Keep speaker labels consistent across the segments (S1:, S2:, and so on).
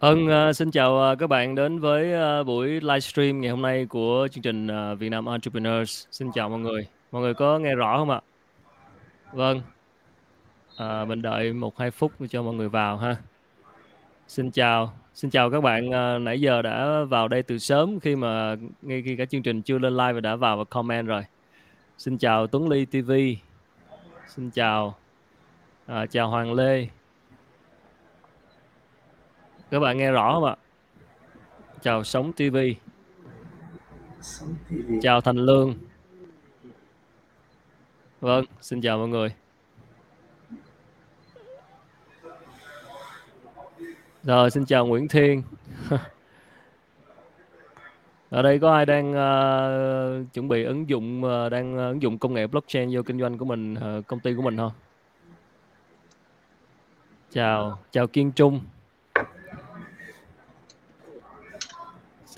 S1: Ân, uh, ờ, xin chào uh, các bạn đến với uh, buổi livestream ngày hôm nay của chương trình uh, Việt Nam Entrepreneurs. Xin chào mọi người. Mọi người có nghe rõ không ạ? Vâng. À, mình đợi một hai phút cho mọi người vào ha. Xin chào, xin chào các bạn uh, nãy giờ đã vào đây từ sớm khi mà ngay khi cả chương trình chưa lên live và đã vào và comment rồi. Xin chào Tuấn Ly TV. Xin chào, à, chào Hoàng Lê các bạn nghe rõ không ạ? Chào sống tv chào thành lương. Vâng xin chào mọi người. Rồi xin chào nguyễn thiên. Ở đây có ai đang uh, chuẩn bị ứng dụng uh, đang uh, ứng dụng công nghệ blockchain vô kinh doanh của mình uh, công ty của mình không? Chào chào kiên trung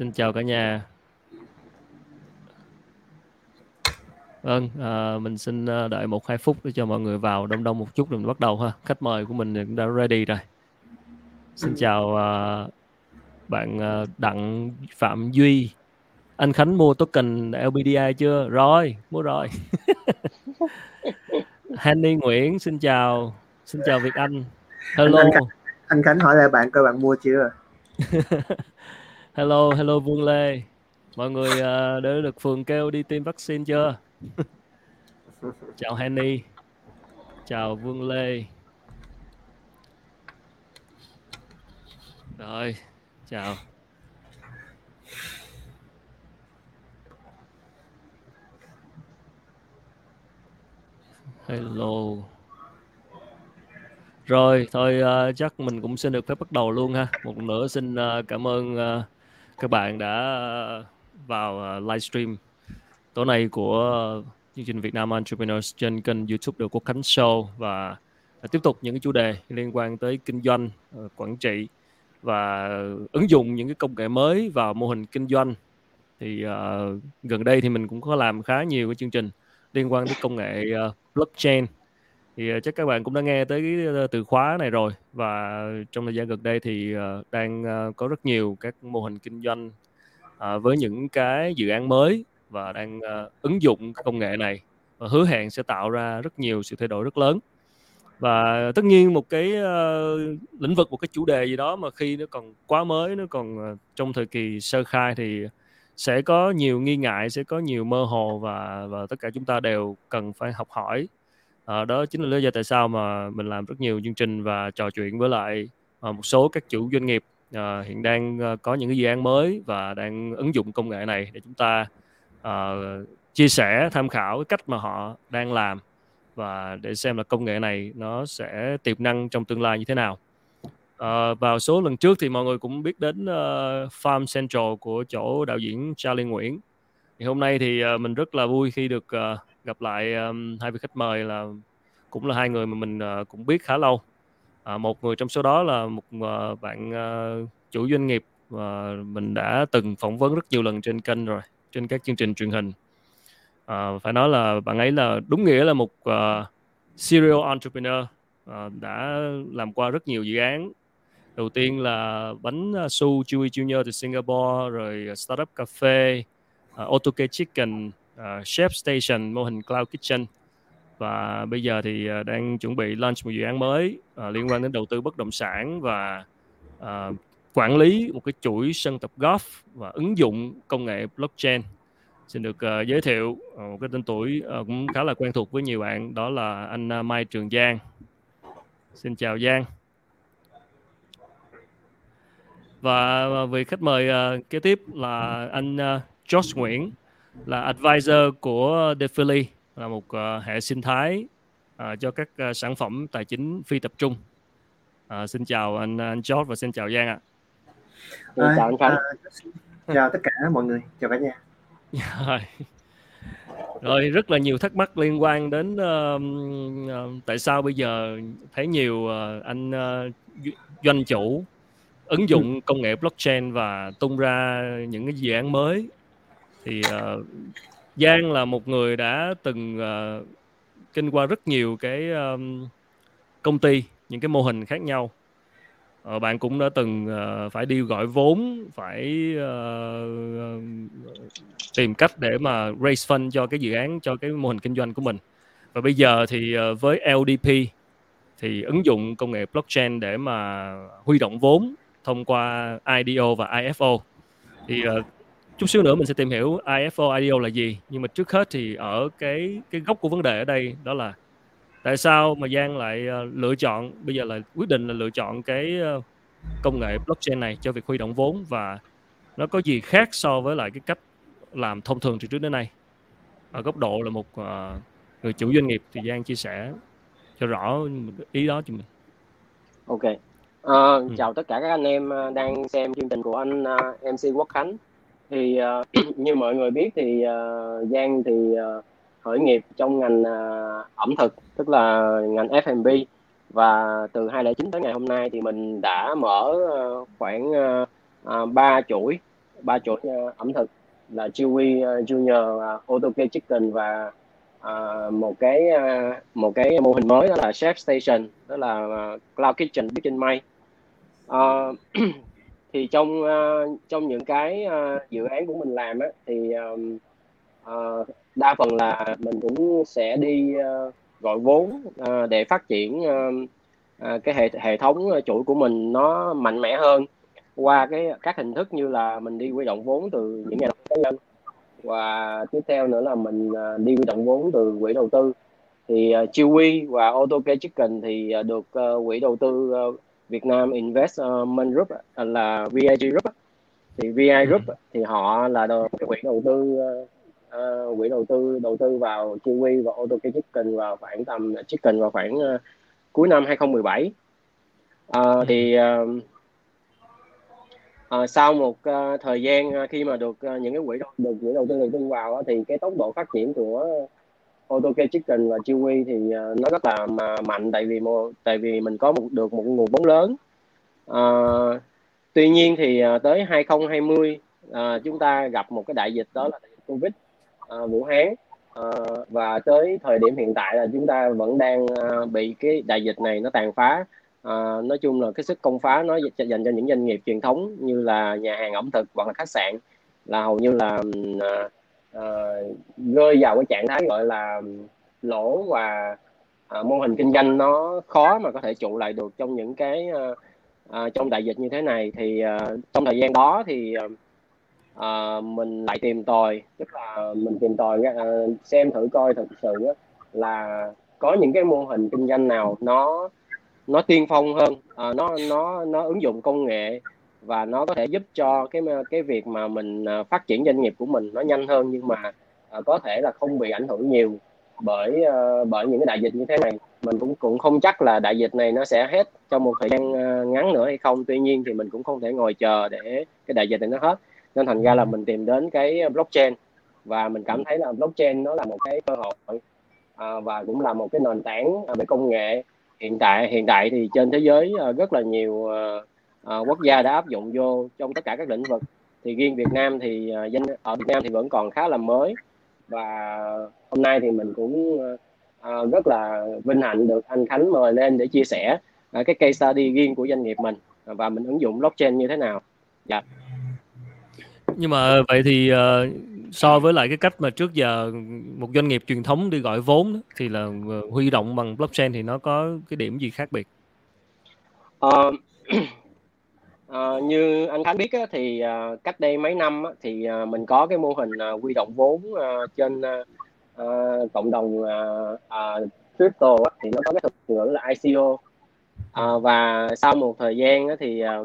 S1: Xin chào cả nhà. Vâng, à, mình xin à, đợi một hai phút để cho mọi người vào đông đông một chút rồi mình bắt đầu ha. Khách mời của mình cũng đã ready rồi. Xin chào à, bạn à, Đặng Phạm Duy. Anh Khánh mua token LBDI chưa? Rồi, mua rồi. Hanny Nguyễn, xin chào. Xin chào Việt Anh. Hello.
S2: Anh, anh, Khánh, anh Khánh hỏi lại bạn coi bạn mua chưa?
S1: hello hello Vương Lê. Mọi người uh, đã được phường kêu đi tiêm vaccine chưa? Chào Henny. Chào Vương Lê. Rồi chào. Hello. Rồi thôi uh, chắc mình cũng xin được phép bắt đầu luôn ha. Một lần nữa xin uh, cảm ơn uh, các bạn đã vào à, livestream tối nay của chương trình Việt Nam Entrepreneurs trên kênh YouTube được Quốc Khánh Show và à, tiếp tục những cái chủ đề liên quan tới kinh doanh, à, quản trị và ứng dụng những cái công nghệ mới vào mô hình kinh doanh. Thì uh, gần đây thì mình cũng có làm khá nhiều cái chương trình liên quan tới công nghệ uh, blockchain thì ờ, chắc các bạn cũng đã nghe tới cái từ khóa này rồi. Và trong thời gian gần đây thì ờ, đang ờ, có rất nhiều các mô hình kinh doanh với những cái dự án mới và đang ứng dụng công nghệ này và hứa hẹn sẽ tạo ra rất nhiều sự thay đổi rất lớn. Và tất nhiên một cái uh, lĩnh vực một cái chủ đề gì đó mà khi nó còn quá mới nó còn uh, trong thời kỳ sơ khai thì sẽ có nhiều nghi ngại sẽ có nhiều mơ hồ và và tất cả chúng ta đều cần phải học hỏi à, đó chính là lý do tại sao mà mình làm rất nhiều chương trình và trò chuyện với lại à, một số các chủ doanh nghiệp à, hiện đang à, có những cái dự án mới và đang ứng dụng công nghệ này để chúng ta à, chia sẻ tham khảo cái cách mà họ đang làm và để xem là công nghệ này nó sẽ tiềm năng trong tương lai như thế nào. À, vào số lần trước thì mọi người cũng biết đến uh, Farm Central của chỗ đạo diễn Charlie Nguyễn. Thì hôm nay thì uh, mình rất là vui khi được uh, gặp lại um, hai vị khách mời là cũng là hai người mà mình uh, cũng biết khá lâu. À, một người trong số đó là một uh, bạn uh, chủ doanh nghiệp và mình đã từng phỏng vấn rất nhiều lần trên kênh rồi trên các chương trình truyền hình. À, phải nói là bạn ấy là đúng nghĩa là một uh, serial entrepreneur uh, đã làm qua rất nhiều dự án. Đầu tiên là bánh su Chewy Junior từ Singapore rồi startup cafe uh, Otokay Chicken uh, Chef Station mô hình Cloud Kitchen. Và bây giờ thì uh, đang chuẩn bị launch một dự án mới uh, liên quan đến đầu tư bất động sản và uh, quản lý một cái chuỗi sân tập golf và ứng dụng công nghệ blockchain. Xin được uh, giới thiệu uh, một cái tên tuổi uh, cũng khá là quen thuộc với nhiều bạn đó là anh uh, Mai Trường Giang. Xin chào Giang. Và vị khách mời uh, kế tiếp là anh uh, George Nguyễn là advisor của Defili là một uh, hệ sinh thái uh, cho các uh, sản phẩm tài chính phi tập trung. Uh, xin chào anh anh George và xin chào Giang ạ.
S2: À, chào anh Khánh. À, chào tất cả mọi người, chào cả nhà.
S1: rồi. rồi rất là nhiều thắc mắc liên quan đến uh, uh, tại sao bây giờ thấy nhiều uh, anh uh, doanh chủ ứng dụng công nghệ blockchain và tung ra những cái dự án mới thì uh, Giang là một người đã từng uh, kinh qua rất nhiều cái um, công ty những cái mô hình khác nhau. Uh, bạn cũng đã từng uh, phải đi gọi vốn phải uh, tìm cách để mà raise fund cho cái dự án cho cái mô hình kinh doanh của mình. Và bây giờ thì uh, với LDP thì ứng dụng công nghệ blockchain để mà huy động vốn thông qua IDO và IFO thì uh, chút xíu nữa mình sẽ tìm hiểu IFO IDO là gì nhưng mà trước hết thì ở cái cái gốc của vấn đề ở đây đó là tại sao mà Giang lại uh, lựa chọn bây giờ là quyết định là lựa chọn cái uh, công nghệ blockchain này cho việc huy động vốn và nó có gì khác so với lại cái cách làm thông thường từ trước đến nay ở góc độ là một uh, người chủ doanh nghiệp thì Giang chia sẻ cho rõ ý đó cho mình.
S3: Ok. À, ừ. Chào tất cả các anh em đang xem chương trình của anh uh, MC Quốc Khánh. Thì uh, như mọi người biết thì uh, Giang thì uh, khởi nghiệp trong ngành uh, ẩm thực tức là ngành F&B và từ 2009 tới ngày hôm nay thì mình đã mở uh, khoảng uh, 3 chuỗi ba chuỗi uh, ẩm thực là Chewy uh, Junior uh, Otoke Chicken và uh, một cái uh, một cái mô hình mới đó là Chef Station đó là uh, Cloud Kitchen Kitchen May. Uh, thì trong uh, trong những cái uh, dự án của mình làm á, thì um, uh, đa phần là mình cũng sẽ đi uh, gọi vốn uh, để phát triển uh, uh, cái hệ hệ thống chuỗi của mình nó mạnh mẽ hơn qua cái các hình thức như là mình đi huy động vốn từ những nhà đầu tư cá nhân. Và tiếp theo nữa là mình uh, đi huy động vốn từ quỹ đầu tư. Thì uh, Chiwi và Autocare Chicken thì uh, được uh, quỹ đầu tư uh, Việt Nam Investment Group uh, là VIG Group thì VI Group thì họ là quỹ đầu tư uh, uh, quỹ đầu tư đầu tư vào Kiwi và Auto Chicken vào khoảng tầm Chicken vào khoảng uh, cuối năm 2017 uh, thì uh, uh, sau một uh, thời gian uh, khi mà được uh, những cái quỹ đầu được quỹ đầu tư đầu tư vào uh, thì cái tốc độ phát triển của Autocare Chicken và Chewy thì uh, nó rất là mạnh tại vì một tại vì mình có một được một nguồn vốn lớn. Uh, tuy nhiên thì uh, tới 2020 uh, chúng ta gặp một cái đại dịch đó là đại dịch Covid uh, Vũ Hán. Uh, và tới thời điểm hiện tại là chúng ta vẫn đang uh, bị cái đại dịch này nó tàn phá. Uh, nói chung là cái sức công phá nó dành cho những doanh nghiệp truyền thống như là nhà hàng ẩm thực hoặc là khách sạn là hầu như là uh, uh, rơi vào cái trạng thái gọi là lỗ và uh, mô hình kinh doanh nó khó mà có thể trụ lại được trong những cái uh, uh, trong đại dịch như thế này. Thì uh, trong thời gian đó thì uh, mình lại tìm tòi tức là mình tìm tòi uh, xem thử coi thực sự là có những cái mô hình kinh doanh nào nó nó tiên phong hơn uh, nó nó nó ứng dụng công nghệ và nó có thể giúp cho cái cái việc mà mình à, phát triển doanh nghiệp của mình nó nhanh hơn nhưng mà à, có thể là không bị ảnh hưởng nhiều bởi à, bởi những cái đại dịch như thế này. Mình cũng cũng không chắc là đại dịch này nó sẽ hết trong một thời gian ngắn nữa hay không. Tuy nhiên thì mình cũng không thể ngồi chờ để cái đại dịch này nó hết. Nên thành ra là mình tìm đến cái blockchain và mình cảm thấy là blockchain nó là một cái cơ hội à, và cũng là một cái nền tảng về công nghệ hiện tại. Hiện tại thì trên thế giới rất là nhiều à, quốc gia đã áp dụng vô trong tất cả các lĩnh vực thì riêng Việt Nam thì à, danh ở Việt Nam thì vẫn còn khá là mới và hôm nay thì mình cũng à, rất là vinh hạnh được anh Khánh mời lên để chia sẻ à, cái case study riêng của doanh nghiệp mình và mình ứng dụng blockchain như thế nào. Dạ. Yeah
S1: nhưng mà vậy thì uh, so với lại cái cách mà trước giờ một doanh nghiệp truyền thống đi gọi vốn thì là huy động bằng blockchain thì nó có cái điểm gì khác biệt?
S3: Uh, À, như anh Khánh biết á, thì à, cách đây mấy năm á, thì à, mình có cái mô hình à, quy động vốn à, trên à, cộng đồng à, à, crypto á, thì nó có cái thuật ngữ là ICO à, và sau một thời gian á, thì à,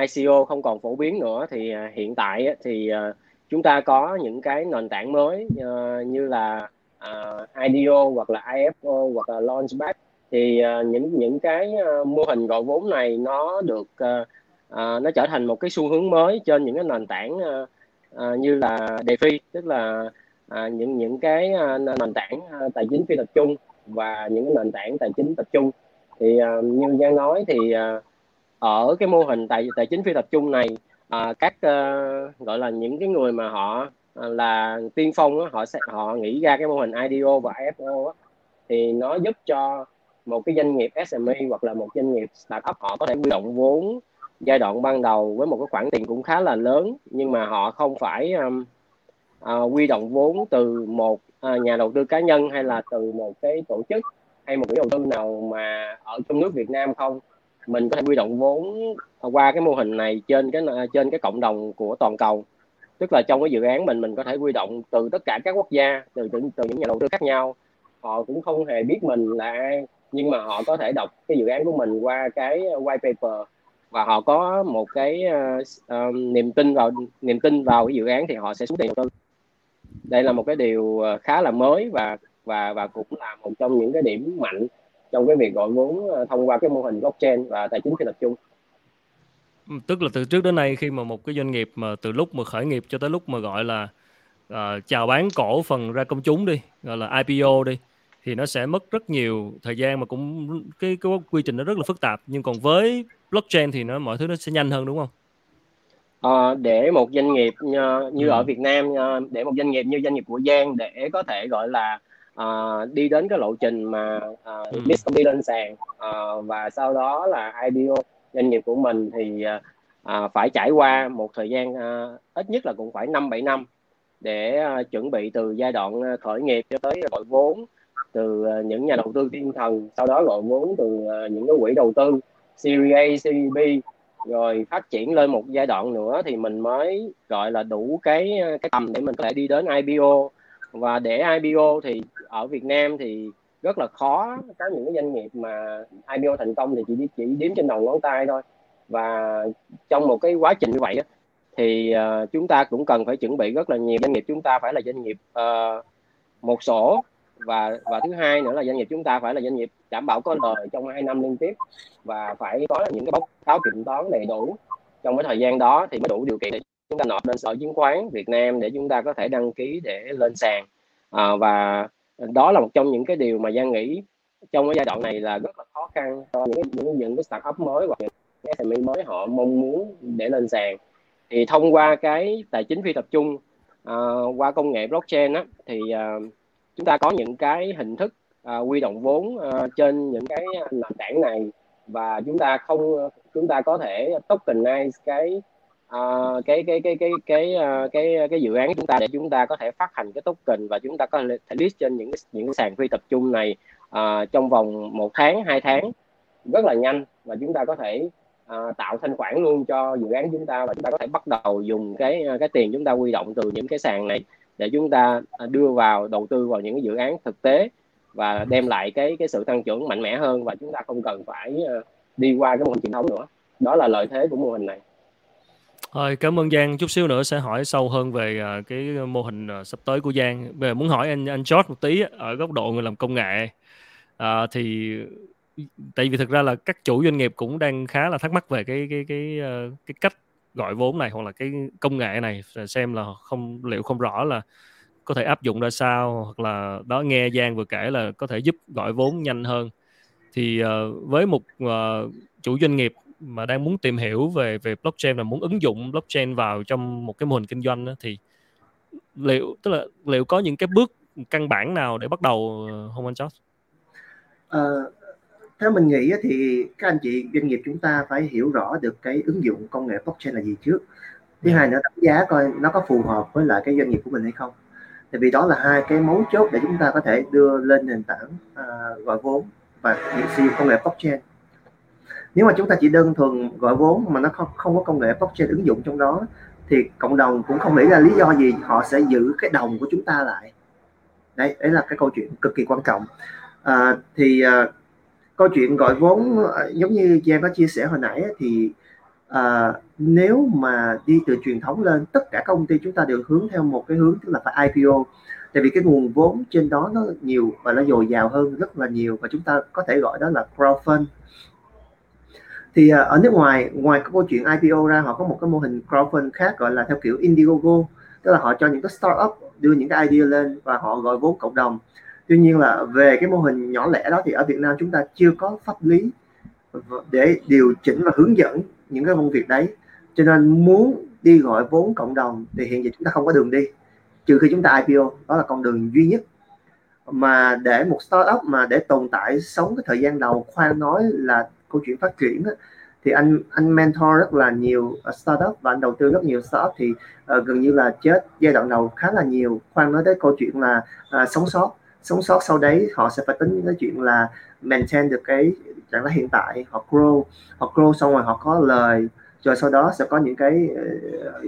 S3: ICO không còn phổ biến nữa thì à, hiện tại thì à, chúng ta có những cái nền tảng mới à, như là à, IDO hoặc là IFO hoặc là Launchpad. Thì uh, những những cái uh, mô hình gọi vốn này nó được uh, uh, nó trở thành một cái xu hướng mới trên những cái nền tảng uh, uh, như là DeFi tức là uh, những những cái uh, nền tảng uh, tài chính phi tập trung và những cái nền tảng tài chính tập trung. Thì uh, như Giang nói thì uh, ở cái mô hình tài tài chính phi tập trung này à, các uh, gọi là những cái người mà họ uh, là tiên phong đó, họ sẽ họ nghĩ ra cái mô hình IDO và IFO đó, thì nó giúp cho một cái doanh nghiệp SME hoặc là một doanh nghiệp startup họ có thể huy động vốn giai đoạn ban đầu với một cái khoản tiền cũng khá là lớn nhưng mà họ không phải um, uh, quy động vốn từ một uh, nhà đầu tư cá nhân hay là từ một cái tổ chức hay một cái đầu tư nào mà ở trong nước Việt Nam không. Mình có thể quy động vốn qua cái mô hình này trên cái à, trên cái cộng đồng của toàn cầu. Tức là trong cái dự án mình mình có thể quy động từ tất cả các quốc gia từ từ, từ những nhà đầu tư khác nhau. Họ cũng không hề biết mình là ai nhưng mà họ có thể đọc cái dự án của mình qua cái white paper và họ có một cái uh, uh, niềm tin vào niềm tin vào cái dự án thì họ sẽ xuống tiền đầu tư. Đây là một cái điều ờ, khá là mới và và và cũng là một trong những cái điểm mạnh trong cái việc gọi vốn thông qua cái mô hình blockchain và tài chính phi tập trung.
S1: Ừ, tức là từ trước đến nay khi mà một cái doanh nghiệp mà từ lúc mà khởi nghiệp cho tới lúc mà gọi là uh, chào bán cổ phần ra công chúng đi gọi là IPO đi thì nó sẽ mất rất nhiều thời gian mà cũng cái cái quy trình nó rất là phức tạp. Nhưng còn với blockchain thì nó mọi thứ nó sẽ nhanh hơn đúng không?
S3: À, để một doanh nghiệp như, như ừ. ở Việt Nam để một doanh nghiệp như doanh nghiệp của Giang để có thể gọi là uh, đi đến cái lộ trình mà uh, ừ. list công ty lên sàn uh, và sau đó là IPO doanh nghiệp của mình thì uh, phải trải qua một thời gian uh, ít nhất là cũng phải năm bảy năm để uh, chuẩn bị từ giai đoạn khởi nghiệp cho tới gọi vốn từ ờ, những nhà đầu tư thiên thần sau đó gọi vốn từ ờ, những cái quỹ đầu tư Series A, Series B rồi phát triển lên một giai đoạn nữa thì mình mới gọi là đủ cái ờ, cái tầm để mình có thể đi đến IPO và để IPO thì ở Việt Nam thì rất là khó. Có những cái doanh nghiệp mà IPO thành công thì chỉ chỉ đếm trên đầu ngón tay thôi. Và trong một cái quá trình như vậy thì uh, chúng ta cũng cần phải chuẩn bị rất là nhiều. Doanh nghiệp chúng ta phải là doanh nghiệp uh, một sổ và và thứ hai nữa là doanh nghiệp chúng ta phải là doanh nghiệp đảm bảo có lời trong hai năm liên tiếp và phải có những cái báo cáo kiểm toán đầy đủ. Trong cái thời gian đó thì mới đủ điều kiện để chúng ta nộp lên sở chứng khoán Việt Nam để chúng ta có thể đăng ký để lên sàn. À, và đó là một trong những cái điều mà Giang nghĩ trong cái giai đoạn này là rất là khó khăn cho những những những cái startup mới hoặc những cái SME mới họ mong muốn để lên sàn. Thì thông qua cái tài chính phi tập trung uh, qua công nghệ blockchain á, thì uh, chúng ta có những cái hình thức uh, quy động vốn uh, trên những cái nền tảng này và chúng ta không chúng ta có thể tokenize cái uh, cái cái cái cái cái uh, cái cái dự án của chúng ta để chúng ta có thể phát hành cái token và chúng ta có thể list trên những những cái sàn phi tập trung này uh, trong vòng một tháng hai tháng. Rất là nhanh và chúng ta có thể uh, tạo thanh khoản luôn cho dự án chúng ta và chúng ta có thể bắt đầu dùng cái cái tiền chúng ta quy động từ những cái sàn này để chúng ta à, đưa vào đầu tư vào những cái dự án thực tế và đem lại cái cái sự tăng trưởng mạnh mẽ hơn và chúng ta không cần phải à, đi qua cái mô hình truyền thống nữa đó là lợi thế của mô hình này
S1: Thôi, cảm ơn Giang. Chút xíu nữa sẽ hỏi sâu hơn về uh, cái mô hình sắp tới của Giang. Giờ muốn hỏi anh anh George một tí ở góc độ người làm công nghệ. Uh, thì tại vì thực ra là các chủ doanh nghiệp cũng đang khá là thắc mắc về cái cái cái cái cách gọi vốn này hoặc là cái công nghệ này xem là không liệu không rõ là có thể áp dụng ra sao hoặc là đó nghe Giang vừa kể là có thể giúp gọi vốn nhanh hơn thì uh, với một uh, chủ doanh nghiệp mà đang muốn tìm hiểu về về blockchain và muốn ứng dụng blockchain vào trong một cái mô hình kinh doanh đó, thì liệu tức là liệu có những cái bước căn bản nào để bắt đầu ờ, không anh Josh?
S2: Uh, theo mình nghĩ thì các anh chị doanh nghiệp chúng ta phải hiểu rõ được cái ứng dụng công nghệ blockchain là gì trước thứ. Dạ. hai nữa đánh giá coi nó có phù hợp với lại cái doanh nghiệp của mình hay không tại vì đó là hai cái mấu chốt để chúng ta có thể đưa lên nền tảng uh, gọi vốn và sử dụng công nghệ blockchain nếu mà chúng ta chỉ đơn thuần gọi vốn mà nó không, không có công nghệ blockchain ứng dụng trong đó thì cộng đồng cũng không nghĩ ra lý do gì họ sẽ giữ cái đồng của chúng ta lại đấy đấy là cái câu chuyện cực kỳ quan trọng à, thì uh, câu chuyện gọi vốn à, giống như Giang có chia sẻ hồi nãy thì à, nếu mà đi từ truyền thống lên tất cả công ty chúng ta đều hướng theo một cái hướng tức là phải IPO tại vì cái nguồn vốn trên đó nó nhiều và nó dồi dào hơn rất là nhiều và chúng ta có thể gọi đó là crowdfund. Thì à, ở nước ngoài ngoài cái câu chuyện IPO ra họ có một cái mô hình crowdfund khác gọi là theo kiểu Indiegogo tức là họ cho những cái startup đưa những cái idea lên và họ gọi vốn cộng đồng tuy nhiên là về cái mô hình nhỏ lẻ đó thì ở Việt Nam chúng ta chưa có pháp lý để điều chỉnh và hướng dẫn những cái công việc đấy. Cho nên muốn đi gọi vốn cộng đồng thì hiện giờ chúng ta không có đường đi. Trừ khi chúng ta IPO đó là con đường duy nhất. Mà để một startup mà để tồn tại sống cái thời gian đầu khoan nói là câu chuyện phát triển đó, thì anh anh mentor rất là nhiều startup và anh đầu tư rất nhiều startup thì uh, gần như là chết giai đoạn đầu khá là nhiều. Khoan nói tới câu chuyện là uh, sống sót sống sót sau đấy họ sẽ phải tính cái chuyện là maintain được cái trạng thái hiện tại họ grow họ grow xong rồi họ có lời rồi sau đó sẽ có những cái ờ,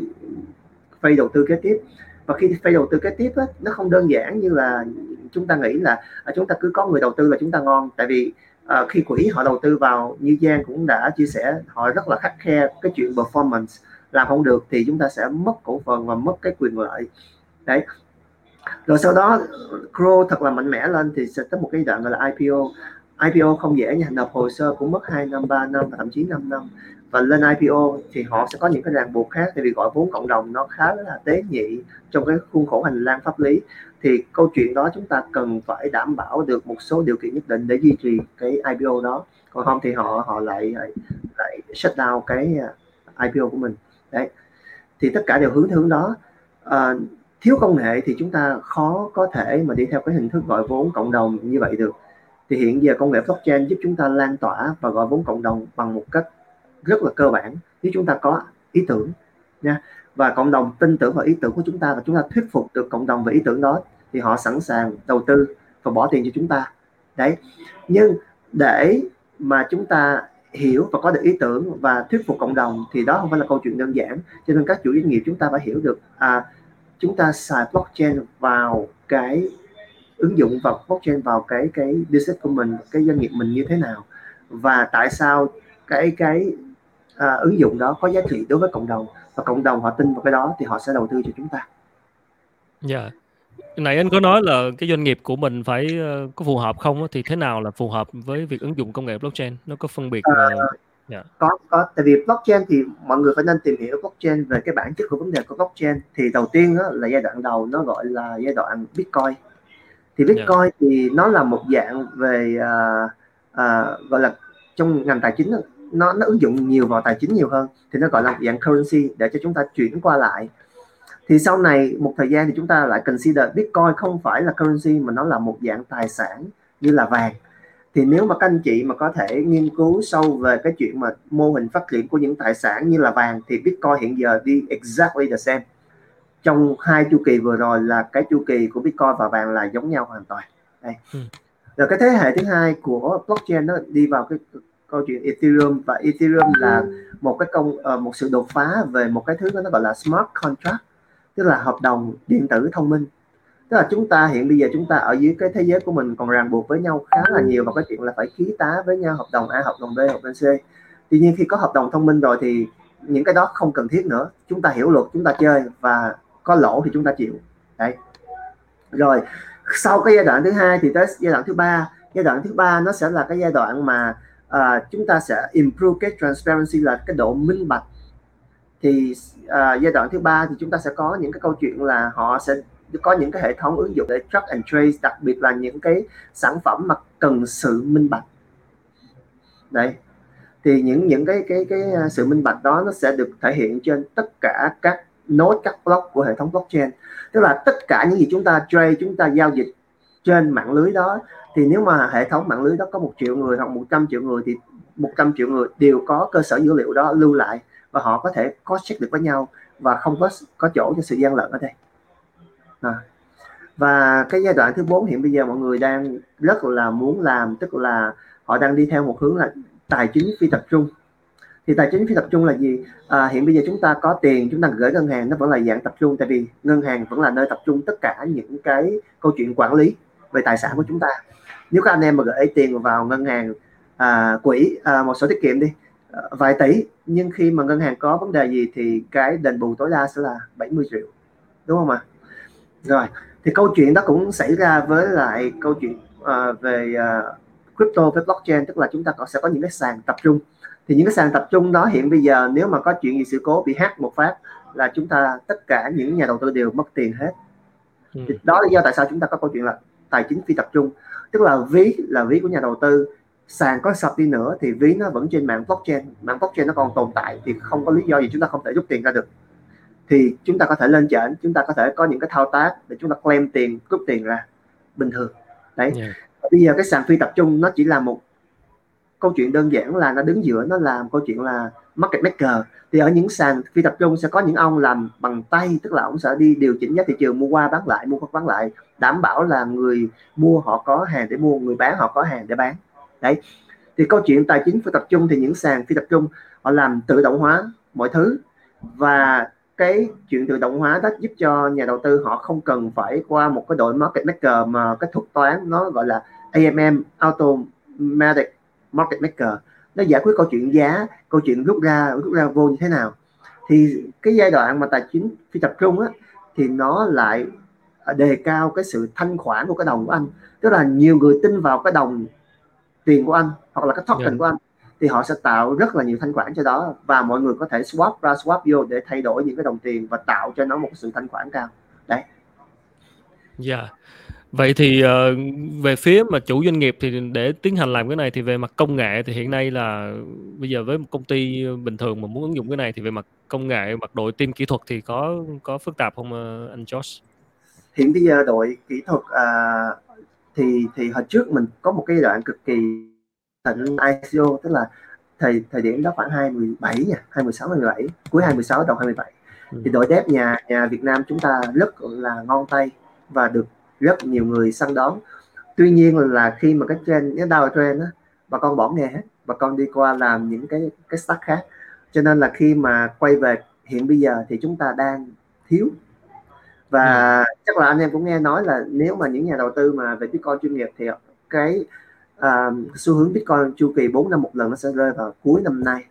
S2: phase đầu tư kế tiếp. Và khi phase đầu tư kế tiếp á, nó không đơn giản như là chúng ta nghĩ là à, chúng ta cứ có người đầu tư là chúng ta ngon. Tại vì uh, khi quỹ họ đầu tư vào như Giang cũng đã chia sẻ họ rất là khắc khe cái chuyện performance. Làm không được thì chúng ta sẽ mất cổ phần và mất cái quyền lợi. Đấy rồi sau đó grow thật là mạnh mẽ lên thì sẽ tới một cái đoạn gọi là IPO IPO không dễ nha nộp hồ sơ cũng mất 2 năm 3 năm và thậm chí 5 năm. Và lên IPO thì họ sẽ có những cái ràng buộc khác tại vì gọi vốn cộng đồng nó khá là tế nhị trong cái khuôn khổ hành lang pháp lý. Thì câu chuyện đó chúng ta cần phải đảm bảo được một số điều kiện nhất định để duy trì cái IPO đó. Còn không thì họ họ lại lại, lại shut down cái à, IPO của mình. Đấy. Thì tất cả đều hướng hướng đó. À, thiếu công nghệ thì chúng ta khó có thể mà đi theo cái hình thức gọi vốn cộng đồng như vậy được. Thì hiện giờ công nghệ blockchain giúp chúng ta lan tỏa và gọi vốn cộng đồng bằng một cách rất là cơ bản nếu chúng ta có ý tưởng nha. Và cộng đồng tin tưởng vào ý tưởng của chúng ta và chúng ta thuyết phục được cộng đồng về ý tưởng đó thì họ sẵn sàng đầu tư và bỏ tiền cho chúng ta. Đấy. Nhưng để mà chúng ta hiểu và có được ý tưởng và thuyết phục cộng đồng thì đó không phải là câu chuyện đơn giản. Cho nên các chủ doanh nghiệp chúng ta phải hiểu được à, chúng ta xài blockchain vào cái ứng dụng vào blockchain vào cái cái business của mình cái doanh nghiệp mình như thế nào và tại sao cái cái à, ứng dụng đó có giá trị đối với cộng đồng và cộng đồng họ tin vào cái đó thì họ sẽ đầu tư cho chúng ta.
S1: Dạ. Yeah. Nãy anh có nói là cái doanh nghiệp của mình phải uh, có phù hợp không thì thế nào là phù hợp với việc ứng dụng công nghệ blockchain? Nó có phân biệt uh,
S2: yeah. Dạ. có có tại vì blockchain thì mọi người phải nên tìm hiểu blockchain về cái bản chất của vấn đề của blockchain thì đầu tiên đó, là giai đoạn đầu nó gọi là giai đoạn bitcoin thì dạ. bitcoin yeah. thì nó là một dạng về uh, uh, gọi là trong ngành tài chính nó nó ứng dụng nhiều vào tài chính nhiều hơn thì nó gọi là dạng currency để cho chúng ta chuyển qua lại thì sau này một thời gian thì chúng ta lại consider bitcoin không phải là currency mà nó là một dạng tài sản như là vàng thì nếu mà các anh chị mà có thể nghiên cứu sâu về cái chuyện mà mô hình phát triển của những tài sản như là vàng thì bitcoin hiện giờ đi exactly the same. Trong hai chu kỳ vừa rồi là cái chu kỳ của bitcoin và vàng là giống nhau hoàn toàn. Đây. Ừ. rồi cái thế hệ thứ hai của blockchain nó đi vào cái câu chuyện Ethereum và Ethereum là một cái công uh, một sự đột phá về một cái thứ nó gọi là smart contract tức là hợp đồng điện tử thông minh tức là chúng ta hiện bây giờ chúng ta ở dưới cái thế giới của mình còn ràng buộc với nhau khá là nhiều và cái chuyện là phải ký tá với nhau hợp đồng A hợp đồng B hợp đồng C. Tuy nhiên khi có hợp đồng thông minh rồi thì những cái đó không cần thiết nữa. Chúng ta hiểu luật chúng ta chơi và có lỗ thì chúng ta chịu. Đấy. Rồi sau cái giai đoạn thứ hai thì tới giai đoạn thứ ba. Giai đoạn thứ ba nó sẽ là cái giai đoạn mà uh, chúng ta sẽ improve cái transparency là cái độ minh bạch. Thì uh, giai đoạn thứ ba thì chúng ta sẽ có những cái câu chuyện là họ sẽ có những cái hệ thống ứng dụng để track and trace, đặc biệt là những cái sản phẩm mà cần sự minh bạch. Đấy. Thì những những cái cái cái à, sự minh bạch đó nó sẽ được thể hiện trên tất cả các nốt các block của hệ thống blockchain. Tức là tất cả những gì chúng ta trade, chúng ta giao dịch trên mạng lưới đó, thì nếu mà hệ thống mạng lưới đó có một triệu người hoặc 100 triệu người thì 100 triệu người đều có cơ sở dữ liệu đó lưu lại và họ có thể cross check được với nhau và không có có chỗ cho sự gian lận ở đây à. và cái giai đoạn thứ bốn hiện bây giờ mọi người đang rất là muốn làm tức là họ đang đi theo một hướng là tài chính phi tập trung. Thì tài chính phi tập trung là gì? À, hiện bây giờ chúng ta có tiền chúng ta gửi ngân hàng nó vẫn là dạng tập trung tại vì ngân hàng vẫn là nơi tập trung tất cả những cái câu chuyện quản lý về tài sản của chúng ta. Nếu các anh em mà gửi tiền vào ngân hàng à, quỹ à, một số tiết kiệm đi à, vài tỷ nhưng khi mà ngân hàng có vấn đề gì thì cái đền bù tối đa sẽ là 70 triệu đúng không ạ? Rồi thì câu chuyện đó cũng xảy ra với lại câu chuyện à, về à, crypto với blockchain tức là chúng ta có sẽ có những cái sàn tập trung. Thì những cái sàn tập trung đó hiện bây giờ nếu mà có chuyện gì sự cố bị hack một phát là chúng ta tất cả những nhà đầu tư đều mất tiền hết. Ừ. đó là do tại sao chúng ta có câu chuyện là tài chính phi tập trung. Tức là ví là ví của nhà đầu tư sàn có sập đi nữa thì ví nó vẫn trên mạng blockchain. Mạng blockchain nó còn tồn tại thì không có lý do gì chúng ta không thể rút tiền ra được thì chúng ta có thể lên trển chúng ta có thể có những cái thao tác để chúng ta claim tiền rút tiền ra bình thường. Đấy. Yeah. bây giờ cái sàn phi tập trung nó chỉ là một câu chuyện đơn giản là nó đứng giữa nó làm câu chuyện là market maker. Thì ở những sàn phi tập trung sẽ có những ông làm bằng tay tức là ông sẽ đi điều chỉnh giá thị trường mua qua bán lại mua qua bán lại đảm bảo là người mua họ có hàng để mua người bán họ có hàng để bán. Đấy. Thì câu chuyện tài chính phi tập trung thì những sàn phi tập trung họ làm tự động hóa mọi thứ và cái chuyện tự động hóa đó giúp cho nhà đầu tư họ không cần phải qua một cái đội market maker mà cái thuật toán nó gọi là AMM automatic market maker nó giải quyết câu chuyện giá câu chuyện rút ra rút ra vô như thế nào thì cái giai đoạn mà tài chính phi tập trung á thì nó lại đề cao cái sự thanh khoản của cái đồng của anh tức là nhiều người tin vào cái đồng tiền của anh hoặc là cái token yeah. Dạ. của anh thì họ sẽ tạo rất là nhiều thanh khoản cho đó và mọi người có thể swap ra swap vô để thay đổi những cái đồng tiền và tạo cho nó một sự thanh khoản cao. Đấy.
S1: Dạ. Yeah. vậy thì uh, về phía mà chủ doanh nghiệp thì để tiến hành làm cái này thì về mặt công nghệ thì hiện nay là bây giờ với một công ty bình thường mà muốn ứng dụng cái này thì về mặt công nghệ mặt đội team kỹ thuật thì có có phức tạp không uh, anh Josh?
S2: Hiện bây giờ đội kỹ thuật uh, thì thì hồi trước mình có một cái đoạn cực kỳ thành ICO tức là thời thời điểm đó khoảng 2017 nha 2016 2017 cuối 2016 đầu 2017 ừ. thì đội dev nhà nhà Việt Nam chúng ta rất là ngon tay và được rất nhiều người săn đón tuy nhiên là khi mà cái trend cái đau trend á bà con bỏ nghề hết bà con đi qua làm những cái cái stack khác cho nên là khi mà quay về hiện bây giờ thì chúng ta đang thiếu và ừ. chắc là anh em cũng nghe nói là nếu mà những nhà đầu tư mà về Bitcoin chuyên nghiệp thì cái uh, xu hướng Bitcoin chu kỳ 4 năm một lần nó sẽ rơi vào cuối năm nay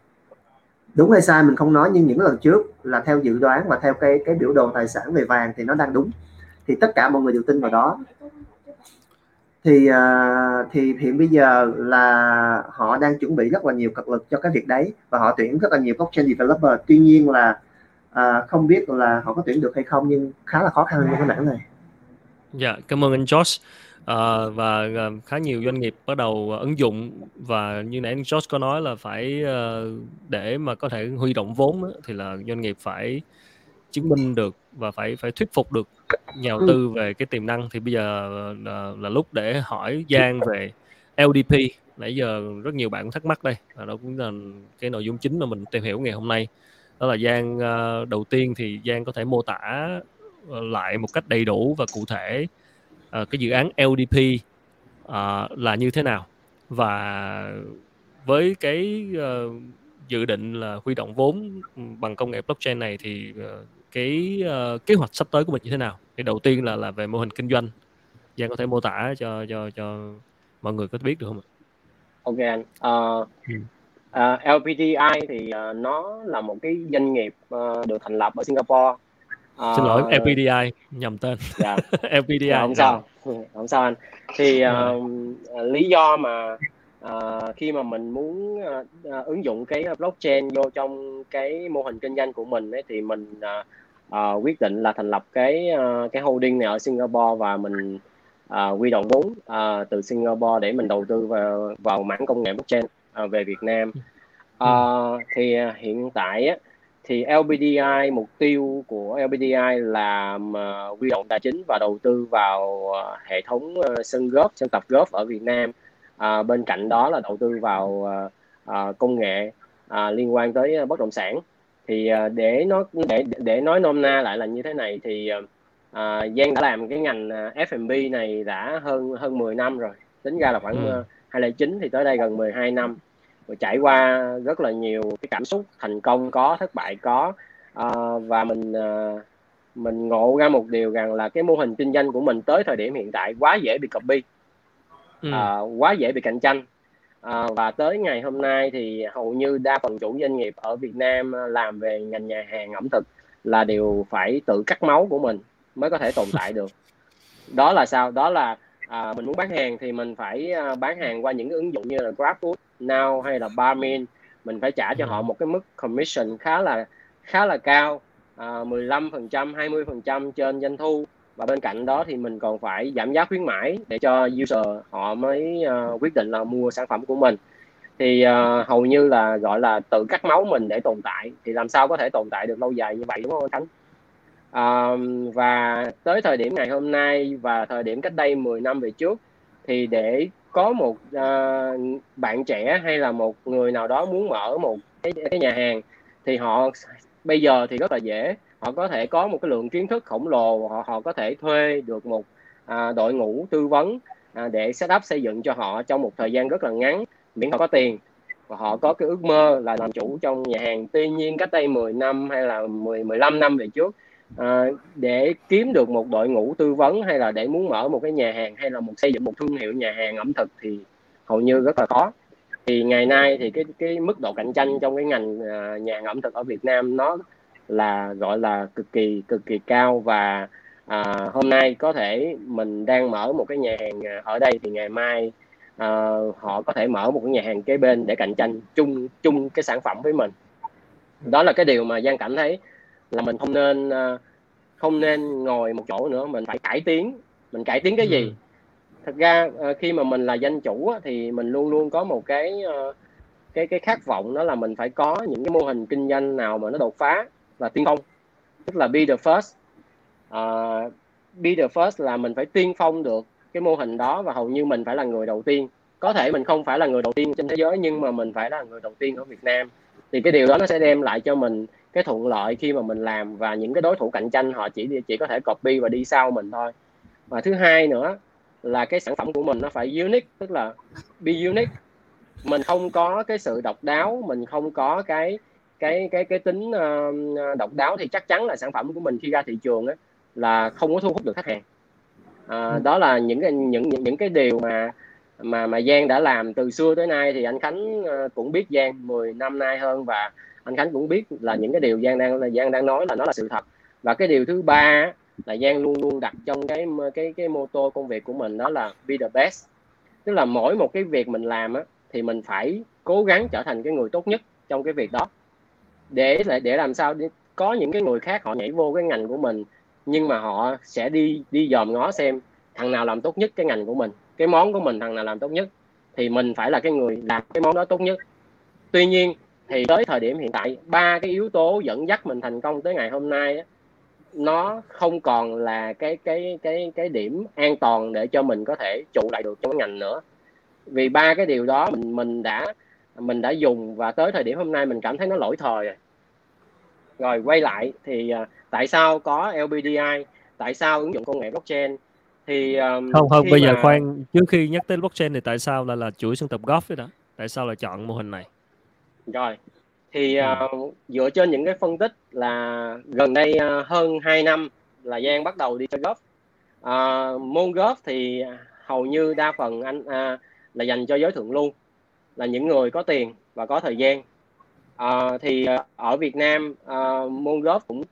S2: đúng hay sai mình không nói nhưng những lần trước là theo dự đoán và theo cái cái biểu đồ tài sản về vàng thì nó đang đúng thì tất cả mọi người đều tin vào đó thì uh, thì hiện bây giờ là họ đang chuẩn bị rất là nhiều cật lực cho cái việc đấy và họ tuyển rất là nhiều blockchain developer tuy nhiên là uh, không biết là họ có tuyển được hay không nhưng khá là khó khăn trong cái mảng này.
S1: Dạ, cảm ơn anh Josh. Ờ, và, ờ, khá nhiều doanh nghiệp bắt đầu, ờ, ứng dụng và như nãy anh George có nói là phải, để mà có thể huy động vốn á, thì là doanh nghiệp phải chứng minh được và phải phải thuyết phục được nhà đầu tư về cái tiềm năng. Thì bây giờ là là lúc để hỏi Giang về LDP, nãy giờ rất nhiều bạn cũng thắc mắc đây, và đó cũng là cái nội dung chính mà mình tìm hiểu ngày hôm nay. Đó là Giang, đầu tiên thì Giang có thể mô tả, lại một cách đầy đủ và cụ thể uh, cái dự án LDP uh, ờ, là như thế nào và với cái uh, dự định là huy động vốn bằng công nghệ blockchain này thì uh, cái uh, kế hoạch sắp tới của mình như thế nào thì đầu tiên là là về mô hình kinh doanh Giang có thể mô tả cho cho cho mọi người có biết được không ạ?
S3: Ok anh. Uh, ừ. uh, LPTI thì uh, nó là một cái doanh nghiệp uh, được thành lập ở Singapore
S1: uh, xin lỗi LPDI nhầm tên.
S3: dạ. LPDI dạ, không sao. không sao anh. Thì uh, lý do mà uh, khi mà mình muốn uh, ứng dụng cái blockchain vô trong cái mô hình kinh doanh của mình ấy, thì mình uh, uh, quyết định là thành lập cái uh, cái holding này ở Singapore và mình uh, quy động vốn uh, từ Singapore để mình đầu tư vào vào mảng công nghệ blockchain uh, về Việt Nam. Uh, thì uh, hiện tại á, thì LBDI mục tiêu của LBDI là huy động tài chính và đầu tư vào uh, hệ thống uh, sân golf sân tập golf ở Việt Nam. Uh, bên cạnh đó là đầu tư vào uh, công nghệ uh, liên quan tới bất động sản. Thì uh, để nó để để nói nôm na lại là như thế này thì uh, Giang đã làm cái ngành F&B này đã hơn hơn 10 năm rồi. Tính ra là khoảng ừ. uh, 2009 thì tới đây gần 12 năm và trải qua rất là nhiều cái cảm xúc thành công có thất bại có uh, và mình uh, mình ngộ ra một điều rằng là cái mô hình kinh doanh của mình tới thời điểm hiện tại quá dễ bị copy ừ. uh, quá dễ bị cạnh tranh. Uh, và tới ngày hôm nay thì hầu như đa phần chủ doanh nghiệp ở Việt Nam làm về ngành nhà hàng ẩm thực là đều phải tự cắt máu của mình mới có thể tồn tại được. Đó là sao? Đó là à, mình muốn bán hàng thì mình phải à, bán hàng qua những cái ứng dụng như là GrabFood, Now hay là Barmin. Mình phải trả cho họ một cái mức commission khá là khá là cao à, 15% 20% trên doanh thu. Và bên cạnh đó thì mình còn phải giảm giá khuyến mãi để cho user họ mới uh, quyết định là mua sản phẩm của mình. Thì uh, hầu như là gọi là tự cắt máu mình để tồn tại. Thì làm sao có thể tồn tại được lâu dài như vậy đúng không Khánh? Uh, và tới thời điểm ngày hôm nay và thời điểm cách đây 10 năm về trước thì để có một uh, bạn trẻ hay là một người nào đó muốn mở một cái, cái nhà hàng thì họ bây giờ thì rất là dễ. Họ có thể có một cái lượng kiến thức khổng lồ họ họ có thể thuê được một à, đội ngũ tư vấn à, để setup xây dựng cho họ trong một thời gian rất là ngắn miễn họ có tiền. Và họ có cái ước mơ là làm chủ trong nhà hàng. Tuy nhiên cách đây 10 năm hay là 10 15 năm về trước à, để kiếm được một đội ngũ tư vấn hay là để muốn mở một cái nhà hàng hay là một xây dựng một thương hiệu nhà hàng ẩm thực thì hầu như rất là khó. Thì ngày nay thì cái cái mức độ cạnh tranh trong cái ngành uh, nhà hàng ẩm thực ở Việt Nam nó là gọi là cực kỳ cực kỳ cao và à, hôm nay có thể mình đang mở một cái nhà hàng ở đây thì ngày mai à, họ có thể mở một cái nhà hàng kế bên để cạnh tranh chung chung cái sản phẩm với mình. Đó là cái điều mà Giang cảm thấy là mình không nên à, không nên ngồi một chỗ nữa mình phải cải tiến. Mình cải tiến cái gì? Ừ. thật ra à, khi mà mình là danh chủ thì mình luôn luôn có một cái à, cái cái khát vọng đó là mình phải có những cái mô hình kinh doanh nào mà nó đột phá và tiên phong tức là be the first. Uh, be the first là mình phải tiên phong được cái mô hình đó và hầu như mình phải là người đầu tiên. Có thể mình không phải là người đầu tiên trên thế giới nhưng mà mình phải là người đầu tiên ở Việt Nam. Thì cái điều đó nó sẽ đem lại cho mình cái thuận lợi khi mà mình làm và những cái đối thủ cạnh tranh họ chỉ chỉ có thể copy và đi sau mình thôi. Và thứ hai nữa là cái sản phẩm của mình nó phải unique tức là be unique. Mình không có cái sự độc đáo mình không có cái cái cái cái tính uh, độc đáo thì chắc chắn là sản phẩm của mình khi ra thị trường ấy, là không có thu hút được khách hàng. À, đó là những cái những những những cái điều mà mà mà Giang đã làm từ xưa tới nay. Thì anh Khánh uh, cũng biết Giang 10 năm nay hơn và anh Khánh cũng biết là những cái điều Giang đang là Giang đang nói là nó là sự thật. Và cái điều thứ ba là Giang luôn luôn đặt trong cái cái cái mô tô công việc của mình đó là be the best. Tức là mỗi một cái việc mình làm á, thì mình phải cố gắng trở thành cái người tốt nhất trong cái việc đó. Để để làm sao để có những cái người khác họ nhảy vô cái ngành của mình, nhưng mà họ sẽ đi đi dòm ngó xem thằng nào làm tốt nhất cái ngành của mình, cái món của mình thằng nào làm tốt nhất. Thì mình phải là cái người làm cái món đó tốt nhất. Tuy nhiên thì tới thời điểm hiện tại ba cái yếu tố dẫn dắt mình thành công tới ngày hôm nay nó không còn là cái cái cái cái điểm an toàn để cho mình có thể trụ lại được trong ngành nữa. Vì ba cái điều đó mình mình đã mình đã dùng và tới thời điểm hôm nay mình cảm thấy nó lỗi thời rồi. Rồi quay lại thì uh, tại sao có LBDI tại sao ứng dụng công nghệ blockchain? Thì um,
S1: không không bây mà... giờ khoan trước khi nhắc tới blockchain thì tại sao là là chuỗi sân tập golf đó? Tại sao là chọn mô hình này
S3: rồi. Thì uh, dựa trên những cái phân tích là gần đây uh, hơn 2 năm là Giang bắt đầu đi chơi golf. Uh, môn golf thì hầu như đa phần anh uh, là dành cho giới thượng lưu là những người có tiền và có thời gian. À, thì ở Việt Nam à, môn golf cũng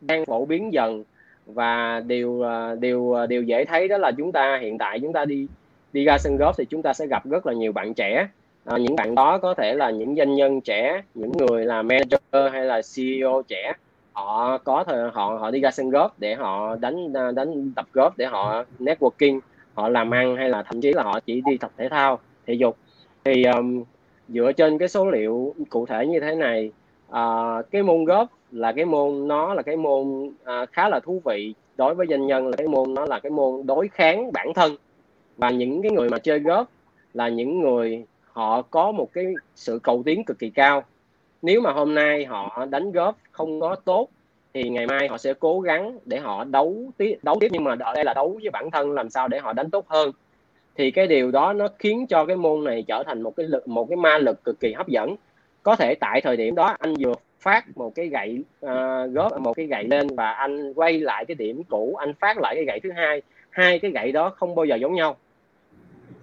S3: đang phổ biến dần và điều điều điều dễ thấy đó là chúng ta hiện tại chúng ta đi đi ra sân golf thì chúng ta sẽ gặp rất là nhiều bạn trẻ à, những bạn đó có thể là những doanh nhân trẻ những người là manager hay là CEO trẻ. Họ có thời họ họ đi ra sân golf để họ đánh à, đánh tập golf để họ networking họ làm ăn hay là thậm chí là họ chỉ đi tập thể thao thể dục. Thì um, dựa trên cái số liệu cụ thể như thế này uh, cái môn golf là cái môn nó là cái môn uh, khá là thú vị đối với doanh nhân là cái môn nó là cái môn đối kháng bản thân. Và những cái người mà chơi golf là những người họ có một cái sự cầu tiến cực kỳ cao. Nếu mà hôm nay họ đánh góp không có tốt thì ngày mai họ sẽ cố gắng để họ đấu tiếp đấu tiếp. Nhưng mà ở đây là đấu với bản thân làm sao để họ đánh tốt hơn? Thì cái điều đó nó khiến cho cái môn này trở thành một cái lực một cái ma lực cực kỳ hấp dẫn. Có thể tại thời điểm đó anh vừa phát một cái gậy uh, góp một cái gậy lên và anh quay lại cái điểm cũ anh phát lại cái gậy thứ hai. Hai cái gậy đó không bao giờ giống nhau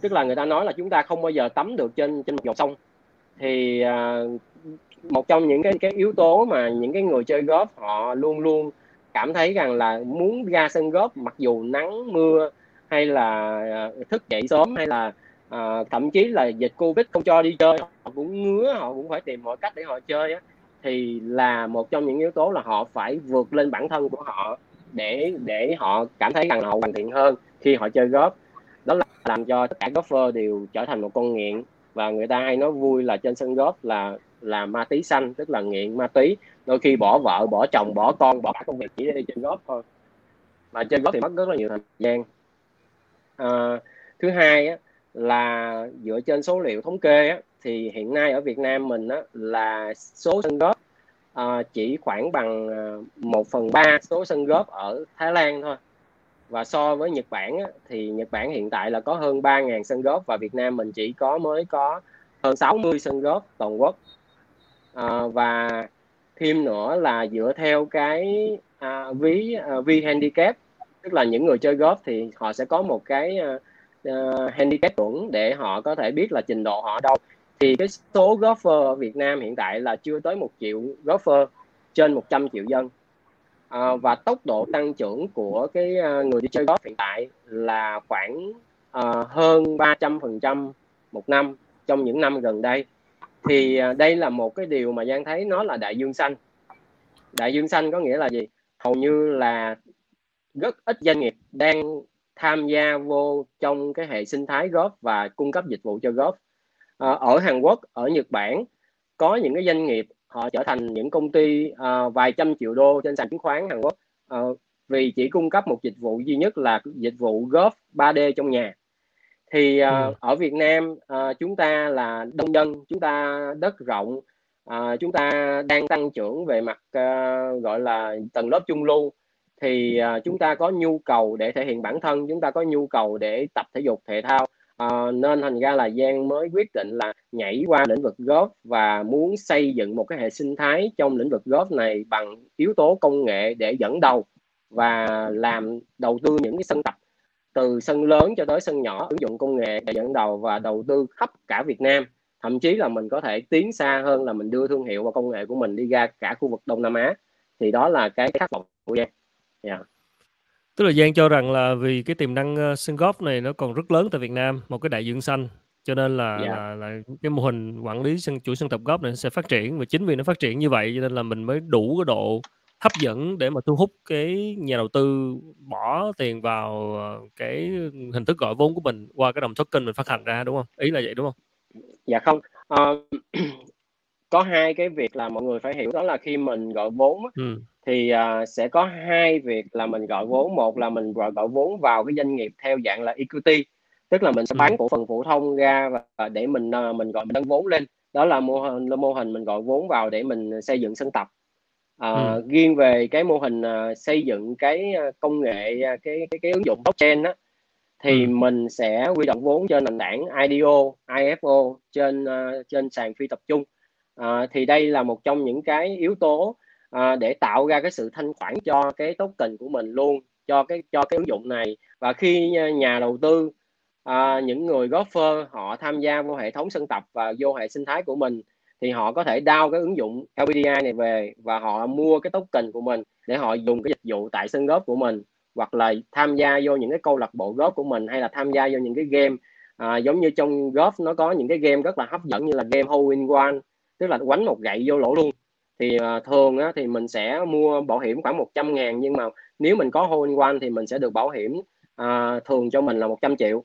S3: tức là người ta nói là chúng ta không bao giờ tắm được trên trên một dòng sông. Thì uh, một trong những cái cái yếu tố mà những cái người chơi golf họ luôn luôn cảm thấy rằng là muốn ra sân golf mặc dù nắng mưa hay là à, thức dậy sớm hay là à, thậm chí là dịch covid không cho đi chơi họ cũng ngứa họ cũng phải tìm mọi cách để họ chơi á thì là một trong những yếu tố là họ phải vượt lên bản thân của họ để để họ cảm thấy rằng họ hoàn thiện hơn khi họ chơi golf đó là làm cho tất cả golfer đều trở thành một con nghiện. Và người ta hay nói vui là trên sân golf là là ma túy xanh tức là nghiện ma túy. Đôi khi bỏ vợ bỏ chồng bỏ con bỏ cả công việc chỉ để đi trên golf thôi. Mà trên golf thì mất rất là nhiều thời gian. À, thứ hai á, là dựa trên số liệu thống kê á, thì hiện nay ở Việt Nam mình á, là số sân golf à, chỉ khoảng bằng à, một phần ba số sân golf ở Thái Lan thôi và so với Nhật Bản á, thì Nhật Bản hiện tại là có hơn 3.000 sân golf và Việt Nam mình chỉ có mới có hơn 60 sân golf toàn quốc. À, và thêm nữa là dựa theo cái à, ví à, ví handicap tức là những người chơi golf thì họ sẽ có một cái uh, handicap chuẩn để họ có thể biết là trình độ họ đâu. Thì cái số golfer ở Việt Nam hiện tại là chưa tới một triệu golfer trên 100 triệu dân à, và tốc độ tăng trưởng của cái uh, người đi chơi golf hiện tại là khoảng uh, hơn 300 phần trăm một năm trong những năm gần đây. Thì uh, đây là một cái điều mà Giang thấy nó là đại dương xanh. Đại dương xanh có nghĩa là gì? Hầu như là rất ít doanh nghiệp đang tham gia vô trong cái hệ sinh thái góp và cung cấp dịch vụ cho góp à, ở Hàn Quốc ở Nhật Bản có những cái doanh nghiệp họ trở thành những công ty uh, vài trăm triệu đô trên sàn chứng khoán Hàn Quốc. Uh, vì chỉ cung cấp một dịch vụ duy nhất là dịch vụ golf 3D trong nhà. Thì uh, ừ. ở Việt Nam uh, chúng ta là đông dân chúng ta đất rộng uh, chúng ta đang tăng trưởng về mặt uh, gọi là tầng lớp trung lưu. Thì uh, chúng ta có nhu cầu để thể hiện bản thân chúng ta có nhu cầu để tập thể dục thể thao uh, nên thành ra là Giang mới quyết định là nhảy qua lĩnh vực golf và muốn xây dựng một cái hệ sinh thái trong lĩnh vực golf này bằng yếu tố công nghệ để dẫn đầu và làm đầu tư những cái sân tập từ sân lớn cho tới sân nhỏ ứng dụng công nghệ để dẫn đầu và đầu tư khắp cả Việt Nam thậm chí là mình có thể tiến xa hơn là mình đưa thương hiệu và công nghệ của mình đi ra cả khu vực Đông Nam Á thì đó là cái khát vọng của Giang. Yeah.
S1: Tức là Giang cho rằng là vì cái tiềm năng uh, sân golf này nó còn rất lớn tại Việt Nam, một cái đại dương xanh cho nên là
S3: Dạ.
S1: là là cái mô hình quản lý sân chuỗi sân tập golf này sẽ phát triển và chính vì nó phát triển như vậy cho nên là mình mới đủ cái độ hấp dẫn để mà thu hút cái nhà đầu tư bỏ tiền vào ờ, cái hình thức gọi vốn của mình qua cái đồng token mình phát hành ra đúng không? Ý là vậy đúng không?
S3: Dạ không. Ờ, có hai cái việc là mọi người phải hiểu đó là khi mình gọi vốn
S1: Ừ.
S3: thì à, sẽ có hai việc là mình gọi vốn một là mình gọi gọi vốn vào cái doanh nghiệp theo dạng là equity tức là mình sẽ
S1: Ừ.
S3: bán cổ phần phổ thông ra và, để mình à, mình gọi mình nâng vốn lên đó là mô hình là mô hình mình gọi vốn vào để mình xây dựng sân tập à,
S1: Ừ.
S3: riêng về cái mô hình à, xây dựng cái công nghệ cái cái cái ứng dụng blockchain á thì
S1: Ừ.
S3: mình sẽ huy động vốn trên nền tảng IDO, IFO trên à, trên sàn phi tập trung À, thì đây là một trong những cái yếu tố à, để tạo ra cái sự thanh khoản cho cái token của mình luôn cho cái cho cái ứng dụng này. Và khi nhà- đầu tư à, những người golfer họ tham gia vô hệ thống sân tập và vô hệ sinh thái của mình thì họ có thể download cái ứng dụng LPDI này về và họ mua cái token của mình để họ dùng cái dịch vụ tại sân góp của mình hoặc là tham gia vô những cái câu lạc bộ góp của mình hay là tham gia vô những cái game. À, giống như trong góp nó có những cái game rất là hấp dẫn như là game hole in one tức là quánh một gậy vô lỗ luôn thì uh, thường á, thì mình sẽ mua bảo hiểm khoảng 100 ngàn nhưng mà nếu mình có hôn quan thì mình sẽ được bảo hiểm uh, thường cho mình là 100 triệu.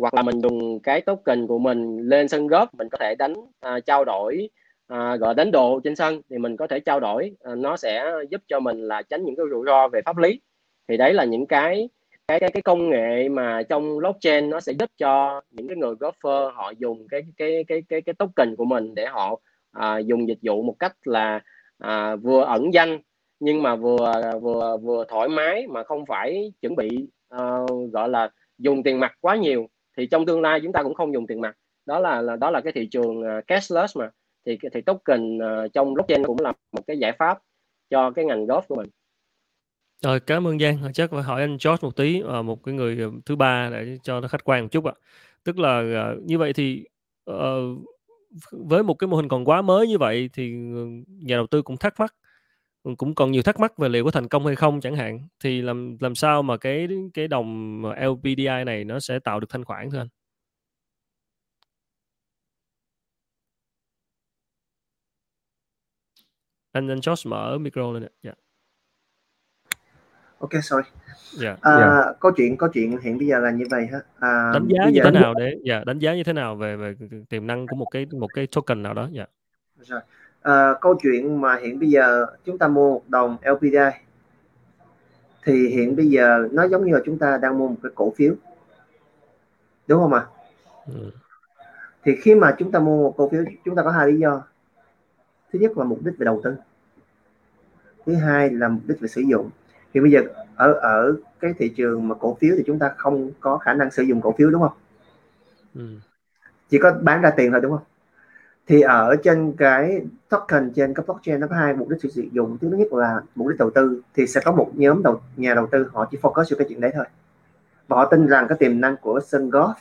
S3: Hoặc là mình dùng cái token của mình lên sân góp mình có thể đánh uh, trao đổi uh, gọi đánh đồ trên sân thì mình có thể trao đổi uh, nó sẽ giúp cho mình là tránh những cái rủi ro về pháp lý. Thì đấy là những cái cái cái cái công nghệ mà trong blockchain nó sẽ giúp cho những cái người golfer họ dùng cái cái cái cái cái token của mình để họ à, dùng dịch vụ một cách là à, vừa ẩn danh nhưng mà vừa vừa vừa thoải mái mà không phải chuẩn bị uh, gọi là dùng tiền mặt quá nhiều thì trong tương lai chúng ta cũng không dùng tiền mặt đó là, là đó là cái thị trường uh, cashless mà thì thì token uh, trong blockchain cũng là một cái giải pháp cho cái ngành golf của mình
S1: Rồi cảm ơn Giang. Chắc phải hỏi anh George một tí, ờ, một cái người ờ, thứ ba để cho nó khách quan một chút ạ. Tức là như vậy thì uh, với một cái mô hình còn quá mới như vậy thì ờ, nhà đầu tư cũng thắc mắc ờ, cũng còn nhiều thắc mắc về liệu có thành công hay không chẳng hạn thì làm làm sao mà cái cái đồng LPDI này nó sẽ tạo được thanh khoản thưa anh? Anh anh Josh mở micro lên ạ. Dạ.
S2: yeah ok sorry
S1: Dạ.
S2: à,
S4: Dạ.
S2: câu chuyện câu chuyện hiện bây giờ là như vậy ha à,
S1: Đánh giá như
S2: giờ
S1: thế nào để dạ đánh giá như thế nào về về tiềm năng của một cái một cái token nào đó? Dạ.
S2: rồi. À, câu chuyện mà hiện bây giờ chúng ta mua một đồng LPDI thì hiện bây giờ nó giống như là chúng ta đang mua một cái cổ phiếu đúng không ạ ừ. thì khi mà chúng ta mua một cổ phiếu chúng ta có hai lý do thứ nhất là mục đích về đầu tư thứ hai là mục đích về sử dụng thì bây giờ ở ở cái thị trường mà cổ phiếu thì chúng ta không có khả năng sử dụng cổ phiếu đúng không? Ừ. chỉ có bán ra tiền thôi đúng không? Thì ở trên cái token trên cái blockchain nó có hai mục đích sử dụng. Thứ nhất là mục đích đầu tư thì sẽ có một nhóm đầu nhà đầu tư họ chỉ focus vào cái chuyện đấy thôi. Và họ tin rằng cái tiềm năng của Sun Golf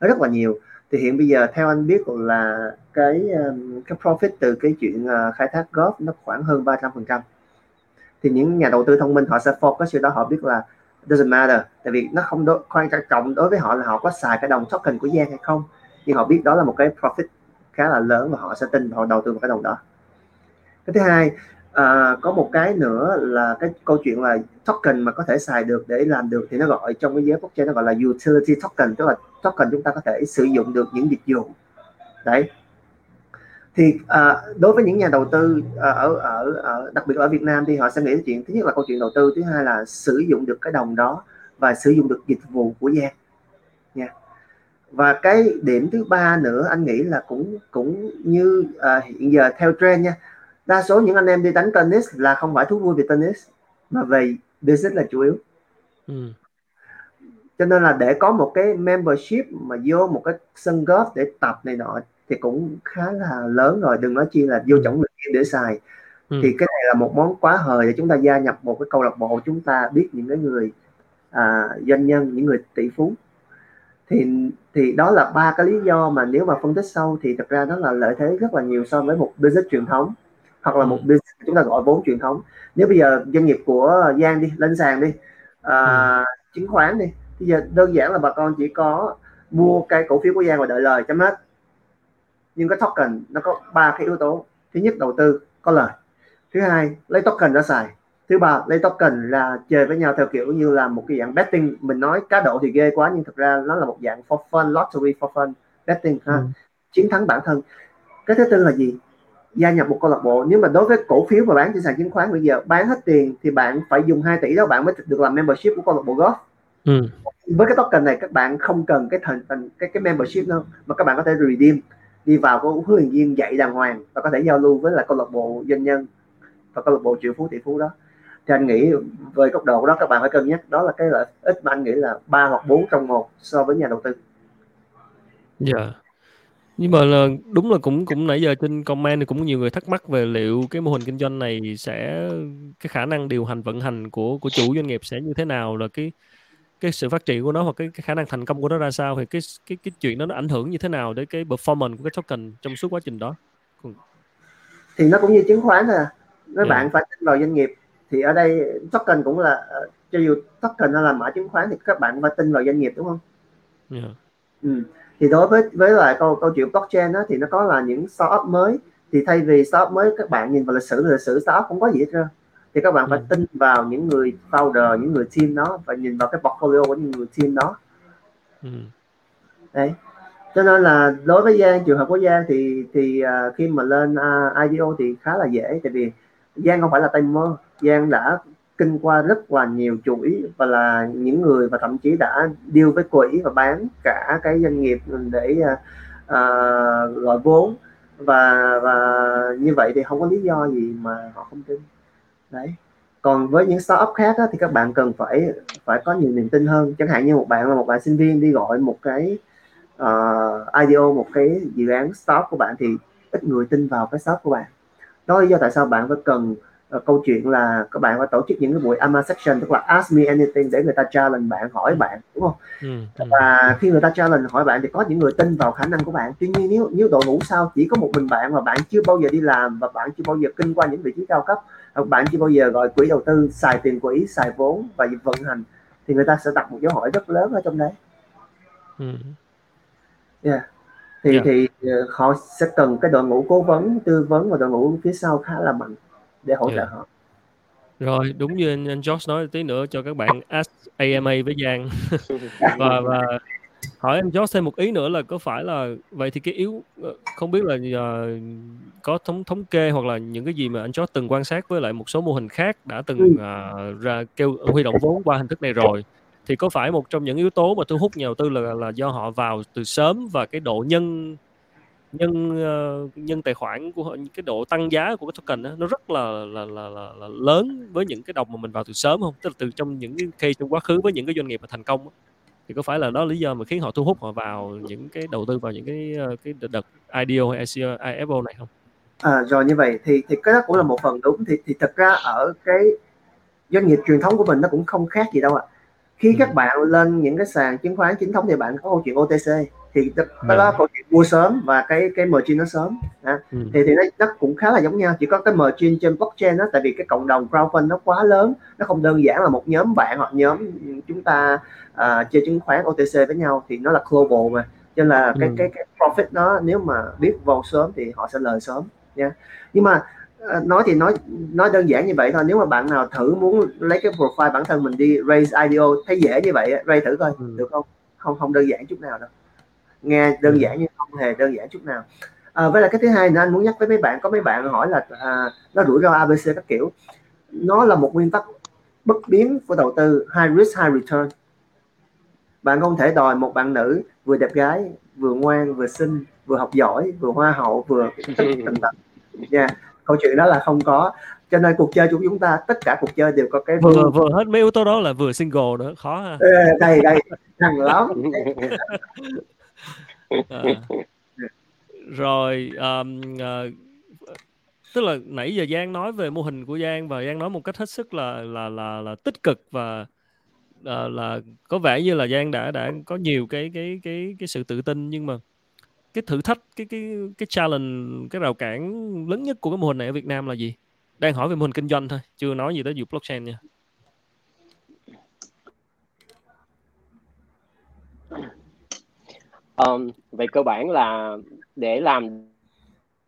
S2: nó rất là nhiều. Thì hiện bây giờ theo anh biết là cái um, cái profit từ cái chuyện uh, khai thác golf nó khoảng hơn 300 phần trăm thì những nhà đầu tư thông minh họ sẽ focus sự đó họ biết là doesn't matter. Tại vì nó không đối, quan trọng đối với họ là họ có xài cái đồng token của Giang hay không. Nhưng họ biết đó là một cái profit khá là lớn và họ sẽ tin họ đầu tư vào cái đồng đó. Cái thứ hai à, có một cái nữa là cái câu chuyện là token mà có thể xài được để làm được thì nó gọi trong cái giới blockchain nó gọi là utility token tức là token chúng ta có thể sử dụng được những dịch vụ. Đấy thì à, đối với những nhà đầu tư à, ở, ở ở đặc biệt ở Việt Nam thì họ sẽ nghĩ đến chuyện thứ nhất là câu chuyện đầu tư thứ hai là sử dụng được cái đồng đó và sử dụng được dịch vụ của Giang nha. Và cái điểm thứ ba nữa anh nghĩ là cũng cũng như à, hiện giờ theo trend nha đa số những anh em đi đánh tennis là không phải thú vui về tennis mà về business là chủ yếu. Ừ. cho nên là để có một cái membership mà vô một cái sân golf để tập này nọ thì cũng khá là lớn rồi đừng nói chi là vô ừ. trọng lực để xài ừ. thì cái này là một món quá hời để chúng ta gia nhập một cái câu lạc bộ chúng ta biết những cái người à, doanh nhân những người tỷ phú thì thì đó là ba cái lý do mà nếu mà phân tích sâu thì thật ra nó là lợi thế rất là nhiều so với một business truyền thống hoặc là một ừ. business chúng ta gọi vốn truyền thống nếu bây giờ doanh nghiệp của Giang đi lên sàn đi à, ừ. chứng khoán đi bây giờ đơn giản là bà con chỉ có mua cái cổ phiếu của Giang và đợi lời chấm hết nhưng cái token nó có ba cái yếu tố. Thứ nhất đầu tư có lời. Thứ hai lấy token ra xài. Thứ ba lấy token là chơi với nhau theo kiểu như là một cái dạng betting. Mình nói cá độ thì ghê quá nhưng thực ra nó là một dạng for fun lottery for fun betting ha. Ừ. chiến thắng bản thân. Cái thứ tư là gì? Gia nhập một câu lạc bộ. Nếu mà đối với cổ phiếu mà bán trên sàn chứng khoán bây giờ bán hết tiền thì bạn phải dùng 2 tỷ đó bạn mới được làm membership của câu lạc bộ golf. Ừ. với cái token này các bạn không cần cái thành cái cái membership đâu mà các bạn có thể redeem đi vào có huấn luyện viên dạy đàng hoàng và có thể giao lưu với là câu lạc bộ doanh nhân và câu lạc bộ triệu phú tỷ phú đó thì anh nghĩ về góc độ đó các bạn phải cân nhắc, đó là cái lợi ích mà anh nghĩ là ba hoặc bốn trong một so với nhà đầu tư.
S1: Dạ. Yeah. Nhưng mà là đúng là cũng cũng nãy giờ trên comment thì cũng nhiều người thắc mắc về liệu cái mô hình kinh doanh này sẽ, cái khả năng điều hành vận hành của của chủ doanh nghiệp sẽ như thế nào, là cái cái sự phát triển của nó hoặc cái, cái khả năng thành công của nó ra sao thì cái cái cái chuyện đó nó ảnh hưởng như thế nào đến cái performance của cái token trong suốt quá trình đó
S2: thì nó cũng như chứng khoán thôi à. các yeah. bạn phải tin vào doanh nghiệp thì ở đây token cũng là ờ, cho dù token nó là mã chứng khoán thì các bạn phải tin vào doanh nghiệp đúng không yeah. ừ. thì đối với với lại câu câu chuyện blockchain đó, thì nó có là những startup mới thì thay vì startup mới các bạn nhìn vào lịch sử lịch sử startup không có gì hết trơn thì các bạn phải ừ. tin vào những người founder những người team đó và nhìn vào cái portfolio của những người team đó. Ừ. đấy. Cho nên là đối với Giang trường hợp của Giang thì thì uh, khi mà lên uh, IDO thì khá là dễ tại vì Giang không phải là tay mơ. Giang đã kinh qua rất là nhiều chuỗi và là những người và thậm chí đã deal với quỹ và bán cả cái doanh nghiệp để uh, uh, gọi vốn. Và và như vậy thì không có lý do gì mà họ không tin đấy. Còn với những startup khác á, thì các bạn cần phải phải có nhiều niềm tin hơn. Chẳng hạn như một bạn là một bạn sinh viên đi gọi một cái uh, IDO một cái dự án startup của bạn thì ít người tin vào cái startup của bạn. Đó là do tại sao bạn phải cần uh, câu chuyện là các bạn phải tổ chức những cái buổi AMA section tức là ask me anything để người ta challenge bạn hỏi bạn đúng không? Ừ, ừ. và khi người ta challenge hỏi bạn thì có những người tin vào khả năng của bạn. Tuy nhiên nếu nếu đội ngũ sau chỉ có một mình bạn mà bạn chưa bao giờ đi làm và bạn chưa bao giờ kinh qua những vị trí cao cấp bạn chưa bao giờ gọi quỹ đầu tư xài tiền quỹ xài vốn và vận hành thì người ta sẽ đặt một dấu hỏi rất lớn ở trong đấy ừ. yeah. thì yeah. thì ờ, họ sẽ cần cái đội ngũ cố vấn tư vấn và đội ngũ phía sau khá là mạnh để hỗ yeah. trợ họ
S1: rồi đúng như anh, anh George nói tí nữa cho các bạn ask AMA với Giang và và hỏi em George thêm một ý nữa là có phải là vậy thì cái yếu ờ, không biết là uh, có thống thống kê hoặc là những cái gì mà anh George từng quan sát với lại một số mô hình khác đã từng uh, ra kêu huy động vốn qua hình thức này rồi thì có phải một trong những yếu tố mà thu hút nhà đầu tư là là do họ vào từ sớm và cái độ nhân nhân uh, nhân tài khoản của họ cái độ tăng giá của cái token đó, nó rất là là, là là là lớn với những cái đồng mà mình vào từ sớm không? Tức là từ trong những cái case trong quá khứ với những cái doanh nghiệp mà thành công đó, thì có phải là đó lý do mà khiến họ thu hút họ vào những cái đầu tư vào những cái ờ, cái đợt IDO hay IFO này không?
S2: À, rồi như vậy thì thì cái đó cũng là một phần đúng thì thì thật ra ở cái doanh nghiệp truyền thống của mình nó cũng không khác gì đâu ạ. À. Khi ừ. các bạn lên những cái sàn chứng khoán chính thống thì bạn có câu chuyện OTC thì cái đó là câu chuyện mua sớm và cái cái margin nó sớm à. ừ. thì thì nó, nó cũng khá là giống nhau chỉ có cái margin trên blockchain đó tại vì cái cộng đồng crowdfund nó quá lớn nó không đơn giản là một nhóm bạn hoặc nhóm chúng ta uh, chơi chứng khoán OTC với nhau thì nó là global mà cho nên là cái ừ. cái cái profit nó nếu mà biết vào sớm thì họ sẽ lời sớm nha nhưng mà uh, nói thì nói nói đơn giản như vậy thôi nếu mà bạn nào thử muốn lấy cái profile bản thân mình đi raise IDO thấy dễ như vậy raise thử coi ừ. được không không không đơn giản chút nào đâu nghe đơn giản nhưng không hề đơn giản chút nào. À, với lại cái thứ hai nữa anh muốn nhắc với mấy bạn có mấy bạn hỏi là à, nó rủi ro abc các kiểu. Nó là một nguyên tắc bất biến của đầu tư high risk high return. Bạn không thể đòi một bạn nữ vừa đẹp gái vừa ngoan vừa xinh vừa học giỏi vừa hoa hậu vừa tận tận nha câu chuyện đó là không có. Cho nên cuộc chơi của chúng ta tất cả cuộc chơi đều có cái
S1: vừa vừa hết mấy yếu tố đó là vừa single nữa khó ha.
S2: Đây đây thằng lắm
S1: à. rồi um, uh, tức là nãy giờ Giang nói về mô hình của Giang và Giang nói một cách hết sức là là là là tích cực và uh, là có vẻ như là Giang đã đã có nhiều cái cái cái cái sự tự tin nhưng mà cái thử thách cái cái cái challenge cái rào cản lớn nhất của cái mô hình này ở Việt Nam là gì? Đang hỏi về mô hình kinh doanh thôi, chưa nói gì tới vụ blockchain nha.
S3: Um, về cơ bản là để làm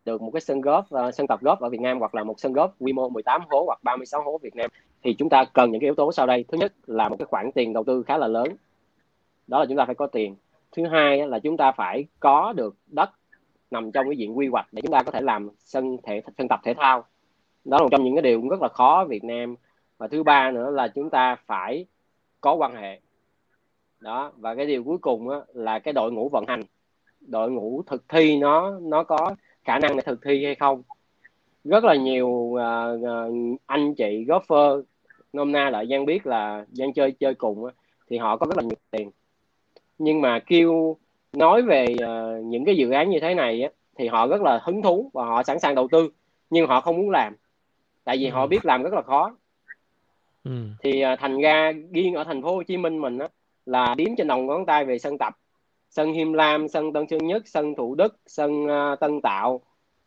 S3: được một cái sân golf uh, sân tập golf ở Việt Nam hoặc là một sân golf quy mô 18 hố hoặc 36 hố Việt Nam thì chúng ta cần những cái yếu tố sau đây. Thứ nhất là một cái khoản tiền đầu tư khá là lớn. Đó là chúng ta phải có tiền. Thứ hai là chúng ta phải có được đất nằm trong cái diện quy hoạch để chúng ta có thể làm sân thể sân tập thể thao. Đó là một trong những cái điều cũng rất là khó ở Việt Nam. Và thứ ba nữa là chúng ta phải có quan hệ đó và cái điều cuối cùng á, là cái đội ngũ vận hành. Đội ngũ thực thi nó nó có khả năng để thực thi hay không. Rất là nhiều uh, anh chị golfer nôm na lại giang biết là giang chơi chơi cùng á, thì họ có rất là nhiều tiền. Nhưng mà kêu nói về uh, những cái dự án như thế này á, thì họ rất là hứng thú và họ sẵn sàng đầu tư nhưng họ không muốn làm. Tại vì ừ. họ biết làm rất là khó. Ừ. thì uh, thành ra riêng ở thành phố Hồ Chí Minh mình á, là đếm trên đầu ngón tay về sân tập. Sân Hiêm Lam sân Tân Sơn Nhất sân Thủ Đức sân uh, Tân Tạo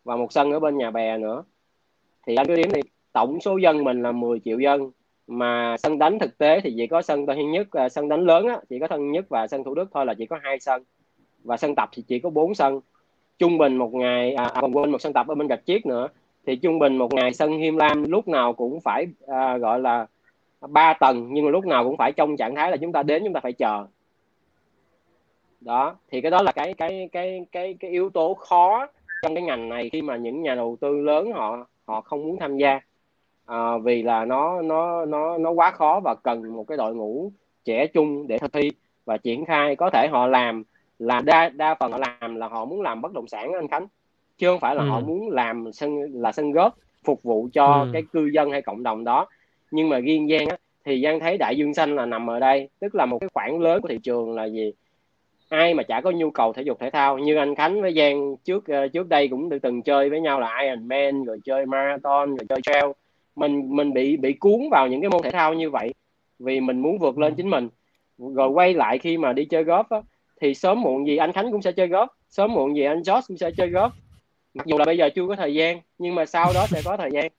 S3: và một sân ở bên nhà bè nữa. Thì anh cứ điểm thì tổng số dân mình là 10 triệu dân. Mà sân đánh thực tế thì chỉ có sân Tân Hiên Nhất uh, sân đánh lớn á, chỉ có Tân Nhất và sân Thủ Đức thôi là chỉ có hai sân. Và sân tập thì chỉ có bốn sân. Trung bình một ngày à, à còn quên một sân tập ở bên gạch chiếc nữa. Thì trung bình một ngày sân Hiêm Lam lúc nào cũng phải à, gọi là ba tầng nhưng mà lúc nào cũng phải trong trạng thái là chúng ta đến chúng ta phải chờ đó thì cái đó là cái cái cái cái cái yếu tố khó trong cái ngành này khi mà những nhà đầu tư lớn họ họ không muốn tham gia à, vì là nó nó nó nó quá khó và cần một cái đội ngũ trẻ trung để thực thi và triển khai có thể họ làm là đa đa phần họ làm là họ muốn làm bất động sản anh Khánh chứ không phải là ừ. họ muốn làm sân là sân góp phục vụ cho ừ. cái cư dân hay cộng đồng đó nhưng mà riêng Giang á, thì Giang thấy đại dương xanh là nằm ở đây tức là một cái khoảng lớn của thị trường là gì? Ai mà chả có nhu cầu thể dục thể thao như anh Khánh với Giang trước ờ, trước đây cũng được từng chơi với nhau là Ironman rồi chơi marathon rồi chơi trail. Mình mình bị bị cuốn vào những cái môn thể thao như vậy vì mình muốn vượt lên chính mình. Rồi quay lại khi mà đi chơi golf á, thì sớm muộn gì anh Khánh cũng sẽ chơi golf sớm muộn gì anh Josh cũng sẽ chơi golf. Mặc dù là bây giờ chưa có thời gian nhưng mà sau đó sẽ có thời gian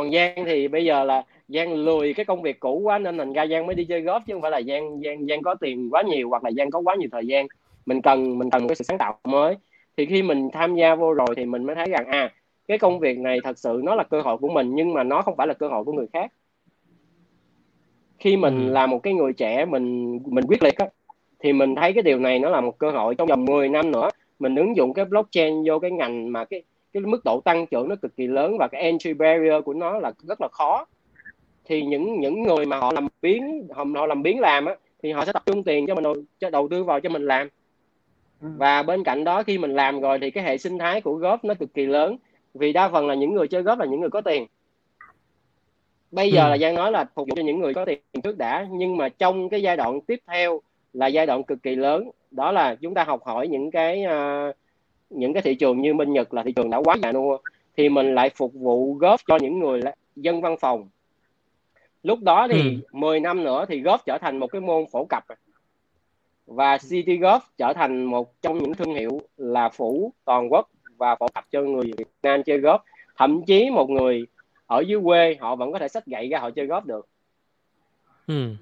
S3: còn Giang thì bây giờ là Giang lười cái công việc cũ quá nên thành ra Giang mới đi chơi golf chứ không phải là Giang Giang Giang có tiền quá nhiều hoặc là Giang có quá nhiều thời gian. Mình cần mình cần một cái sự sáng tạo mới. Thì khi mình tham gia vô rồi thì mình mới thấy rằng à cái công việc này thật sự nó là cơ hội của mình nhưng mà nó không phải là cơ hội của người khác. Khi mình ừ. là một cái người trẻ mình mình quyết liệt á thì mình thấy cái điều này nó là một cơ hội trong vòng 10 năm nữa. Mình ứng dụng cái blockchain vô cái ngành mà cái cái mức độ tăng trưởng nó cực kỳ lớn và cái entry barrier của nó là rất là khó thì những những người mà họ làm biến họ, họ làm biến làm á thì họ sẽ tập trung tiền cho mình đầu, cho đầu tư vào cho mình làm ừ. và bên cạnh đó khi mình làm rồi thì cái hệ sinh thái của góp nó cực kỳ lớn vì đa phần là những người chơi góp là những người có tiền bây giờ ừ. là giang nói là phục vụ cho những người có tiền trước đã nhưng mà trong cái giai đoạn tiếp theo là giai đoạn cực kỳ lớn đó là chúng ta học hỏi những cái uh, những cái thị trường như bên nhật là thị trường đã quá già nua thì mình lại phục vụ góp cho những người dân văn phòng lúc đó thì ừ. 10 năm nữa thì golf trở thành một cái môn phổ cập và City Golf trở thành một trong những thương hiệu là phủ toàn quốc và phổ cập cho người Việt Nam chơi golf thậm chí một người ở dưới quê họ vẫn có thể sách gậy ra họ chơi golf được ừ.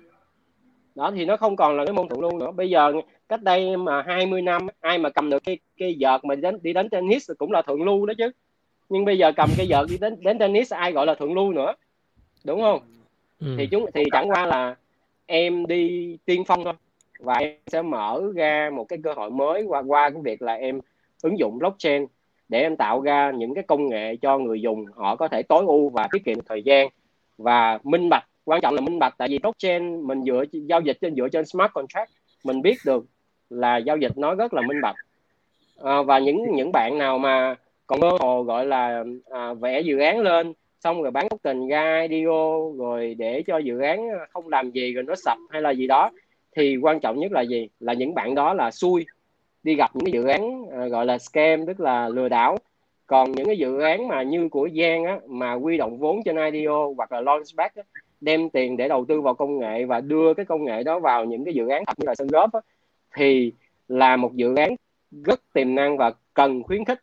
S3: Đó thì nó không còn là cái môn thượng lưu nữa. Bây giờ cách đây mà 20 năm ai mà cầm được cái cái vợt mà đến đi đánh tennis cũng là thượng lưu đó chứ. Nhưng bây giờ cầm cái vợt đi đến đến tennis ai gọi là thượng lưu nữa? Đúng không? Ừ. thì chúng thì chẳng qua là em đi tiên phong thôi. Và em sẽ mở ra một cái cơ hội mới qua qua cái việc là em ứng dụng blockchain để em tạo ra những cái công nghệ cho người dùng. Họ có thể tối ưu và tiết kiệm thời gian và minh bạch quan trọng là minh bạch tại vì blockchain mình dựa giao dịch trên dựa trên smart contract mình biết được là giao dịch nó rất là minh bạch. À, và những những bạn nào mà còn mơ hồ gọi là à, vẽ dự án lên xong rồi bán token ra IDO rồi để cho dự án không làm gì rồi nó sập hay là gì đó thì quan trọng nhất là gì? Là những bạn đó là xui. Đi gặp những cái dự án à, gọi là scam tức là lừa đảo. Còn những cái dự án mà như của Giang á mà quy động vốn trên IDO hoặc là launchpad á, đem tiền để đầu tư vào công nghệ và đưa cái công nghệ đó vào những cái dự án thật như là sân góp á, thì là một dự án rất tiềm năng và cần khuyến khích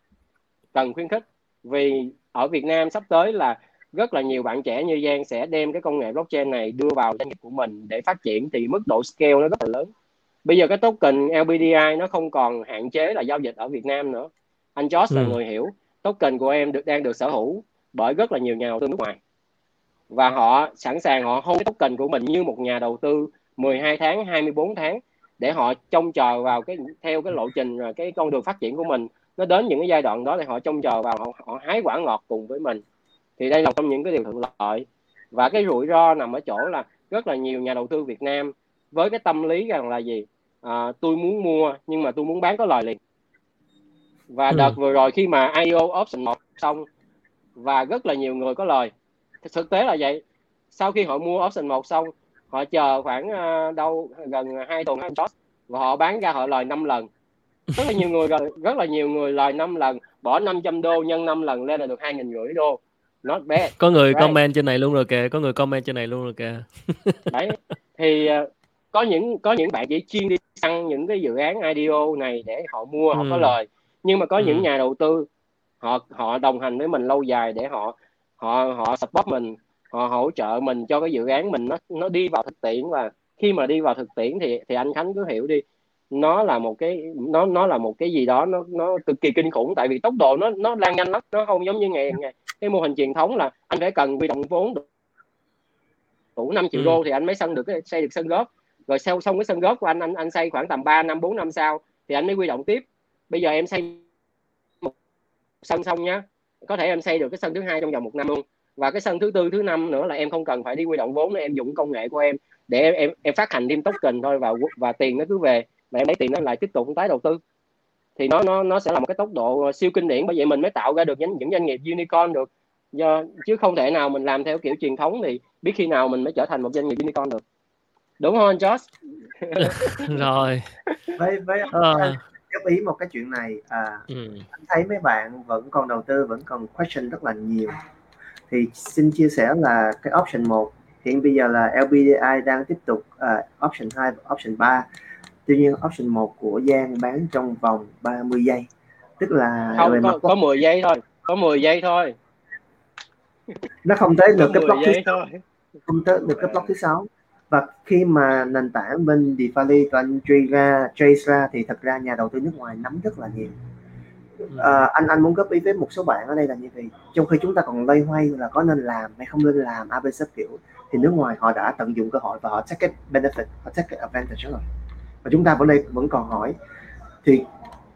S3: cần khuyến khích. Vì ở Việt Nam sắp tới là rất là nhiều bạn trẻ như Giang sẽ đem cái công nghệ blockchain này đưa vào doanh nghiệp của mình để phát triển thì mức độ scale nó rất là lớn. Bây giờ cái token LBDI nó không còn hạn chế là giao dịch ở Việt Nam nữa. Anh Josh ừ. là người hiểu token của em được đang được sở hữu bởi rất là nhiều nhà đầu tư nước ngoài và họ sẵn sàng họ hold token của mình như một nhà đầu tư 12 tháng 24 tháng để họ trông chờ vào cái theo cái lộ trình cái con đường phát triển của mình. Nó đến những cái giai đoạn đó thì họ trông chờ vào họ, họ hái quả ngọt cùng với mình. Thì đây là trong những cái điều thuận lợi. Và cái rủi ro nằm ở chỗ là rất là nhiều nhà đầu tư Việt Nam với cái tâm lý rằng là gì? À, tôi muốn mua nhưng mà tôi muốn bán có lời liền. Và ừ. đợt vừa rồi khi mà IO option 1 xong và rất là nhiều người có lời thực tế là vậy sau khi họ mua option 1 xong họ chờ khoảng uh, đâu gần hai tuần hai tuần và họ bán ra họ lời 5 lần rất là nhiều người rất là nhiều người lời 5 lần bỏ 500 đô nhân 5 lần lên là được hai nghìn rưỡi đô not bad
S1: có người right. comment trên này luôn rồi kìa có người comment trên này luôn rồi kìa
S3: đấy thì uh, có những có những bạn chỉ chuyên đi săn những cái dự án IDO này để họ mua ừ. họ có ừ. lời nhưng mà có ừ. những nhà đầu tư họ họ đồng hành với mình lâu dài để họ họ họ support mình họ hỗ trợ mình cho cái dự án mình nó nó đi vào thực tiễn. Và khi mà đi vào thực tiễn thì thì anh Khánh cứ hiểu đi nó là một cái nó nó là một cái gì đó nó nó cực kỳ kinh khủng. Tại vì tốc độ nó nó lan nhanh lắm nó không giống như ngày ngày cái mô hình truyền thống là anh phải cần huy động vốn đủ, đủ 5 triệu ừ. đô thì anh mới sân được cái xây được sân góp. Rồi sau xong cái sân góp của anh anh anh xây khoảng tầm 3 năm 4 năm sau thì anh mới huy động tiếp. Bây giờ em xây một sân xong nhá có thể em xây được cái sân thứ hai trong vòng một năm luôn. Và cái sân thứ tư thứ năm nữa là em không cần phải đi huy động vốn nữa em dùng công nghệ của em để em em, em phát hành thêm token thôi và và tiền nó cứ về. Và em lấy tiền nó lại tiếp tục tái đầu tư. Thì nó nó nó sẽ là một cái tốc độ siêu kinh điển bởi vậy mình mới tạo ra được những, những doanh nghiệp unicorn được. Do chứ không thể nào mình làm theo kiểu truyền thống thì biết khi nào mình mới trở thành một doanh nghiệp unicorn được. Đúng không Josh?
S1: Rồi.
S2: Với với ờ. Góp ý một cái chuyện này à, ừ. anh thấy mấy bạn vẫn còn đầu tư vẫn còn question rất là nhiều. Thì xin chia sẻ là cái option 1 hiện bây giờ là LBDI đang tiếp tục uh, option 2 và option 3 tuy nhiên option 1 của Giang bán trong vòng 30 giây. Tức là
S3: không có, có 10 giây thôi có 10 giây thôi.
S2: Nó không tới được cái block thứ thôi. không tới được cái block thứ sáu và khi mà nền tảng bên DeFi toàn truy ra trace ra thì thật ra nhà đầu tư nước ngoài nắm rất là nhiều. À, anh anh muốn góp ý với một số bạn ở đây là như vậy. Trong khi chúng ta còn lây hoay là có nên làm hay không nên làm abc kiểu thì nước ngoài họ đã tận dụng cơ hội và họ take cái benefit họ take cái advantage rồi. Và chúng ta vẫn đây vẫn còn hỏi. Thì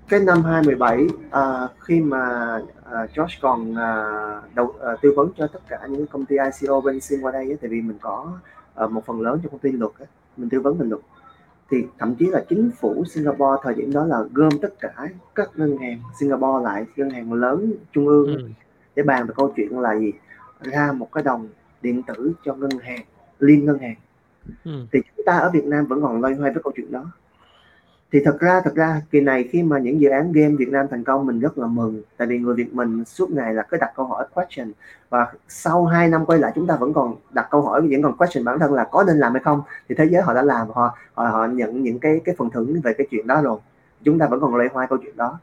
S2: cái năm 2017 uh, à, khi mà uh, Josh còn uh, đầu uh, tư vấn cho tất cả những công ty ICO bên xin qua đây ấy, tại vì mình có à, một phần lớn trong công ty luật ấy, mình tư vấn mình luật thì thậm chí là chính phủ Singapore thời điểm đó là gom tất cả các ngân hàng Singapore lại ngân hàng lớn trung ương ừ. để bàn về câu chuyện là gì ra một cái đồng điện tử cho ngân hàng liên ngân hàng ừ. thì chúng ta ở Việt Nam vẫn còn loay hoay với câu chuyện đó thì thật ra thật ra kỳ này khi mà những dự án game Việt Nam thành công mình rất là mừng. Tại vì người Việt mình suốt ngày là cứ đặt câu hỏi question. Và sau 2 năm quay lại chúng ta vẫn còn đặt câu hỏi vẫn còn question bản thân là có nên làm hay không? Thì thế giới họ đã làm họ họ, họ nhận những cái cái phần thưởng về cái chuyện đó rồi. Chúng ta vẫn còn loay hoay câu chuyện đó.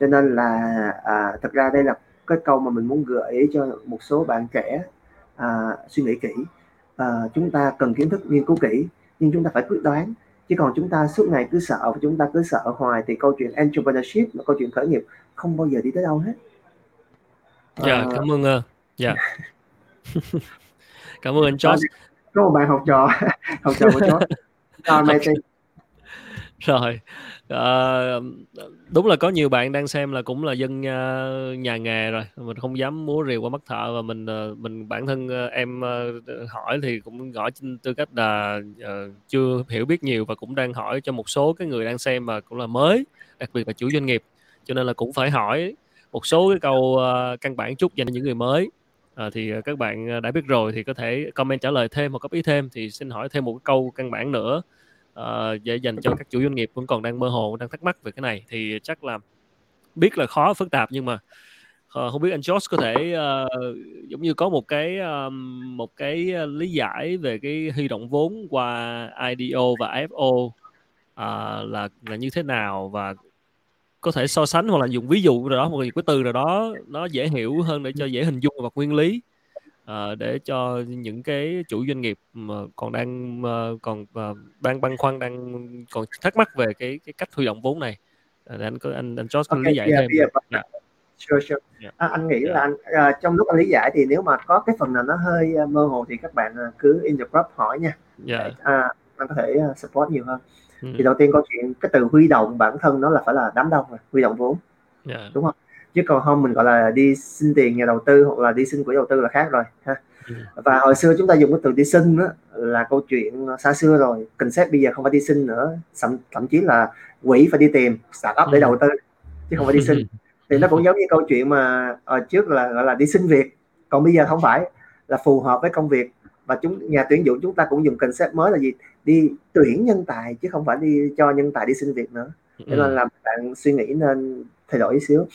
S2: Cho nên là à, thật ra đây là cái câu mà mình muốn gợi ý cho một số bạn trẻ à, suy nghĩ kỹ. À, chúng ta cần kiến thức nghiên cứu kỹ nhưng chúng ta phải quyết đoán chứ còn chúng ta suốt ngày cứ sợ và chúng ta cứ sợ hoài thì câu chuyện entrepreneurship và câu chuyện khởi nghiệp không bao giờ đi tới đâu hết.
S1: Dạ yeah, cảm ơn uh, dạ. Cảm ơn anh George
S2: có một bạn học trò học trò của George
S1: rồi à, đúng là có nhiều bạn đang xem là cũng là dân uh, nhà nghề rồi. Mình không dám múa rìu qua mắt thợ và mình uh, mình bản thân uh, em uh, hỏi thì cũng gọi trên tư cách là uh, chưa hiểu biết nhiều và cũng đang hỏi cho một số cái người đang xem mà cũng là mới đặc biệt là chủ doanh nghiệp. Cho nên là cũng phải hỏi một số cái câu uh, căn bản chút dành cho những người mới. À, thì các bạn đã biết rồi thì có thể comment trả lời thêm hoặc góp ý thêm thì xin hỏi thêm một câu căn bản nữa uh, để dành cho các chủ doanh nghiệp vẫn còn đang mơ hồ đang thắc mắc về cái này thì chắc là biết là khó phức tạp nhưng mà uh, không biết anh Josh có thể uh, giống như có một cái um, một cái lý giải về cái huy động vốn qua IDO và FO uh, là là như thế nào và có thể so sánh hoặc là dùng ví dụ rồi đó một cái từ nào đó nó dễ hiểu hơn để cho dễ hình dung và nguyên lý uh, để cho những cái chủ doanh nghiệp mà còn đang uh, còn uh, đang băn khoăn đang còn thắc mắc về cái cái cách huy động vốn này uh, anh có anh anh George okay, lý giải yeah, thêm yeah,
S2: yeah. Sure, sure. Yeah. À, anh nghĩ yeah. là anh uh, trong lúc anh lý giải thì nếu mà có cái phần nào nó hơi uh, mơ hồ thì các bạn uh, cứ interrupt hỏi nha. Yeah. Uh, anh có thể uh, support nhiều hơn. Mm. Thì đầu tiên câu chuyện cái từ huy động bản thân nó là phải là đám đông rồi, huy động vốn. Yeah. Đúng không? Chứ còn không mình gọi là đi xin tiền nhà đầu tư hoặc là đi xin quỹ đầu tư là khác rồi ha. Ừ. và hồi xưa chúng ta dùng cái từ đi xin đó là câu chuyện xa xưa rồi. Concept bây giờ không phải đi xin nữa. Thậm, thậm chí là quỹ phải đi tìm start up để ừ. đầu tư chứ không phải đi xin. Thì nó cũng giống như câu chuyện mà ở trước là gọi là đi xin việc. Còn bây giờ không phải là phù hợp với công việc. Và chúng nhà tuyển dụng chúng ta cũng dùng concept mới là gì? Đi tuyển nhân tài chứ không phải đi cho nhân tài đi xin việc nữa. Cho nên ừ. là bạn suy nghĩ nên thay đổi xíu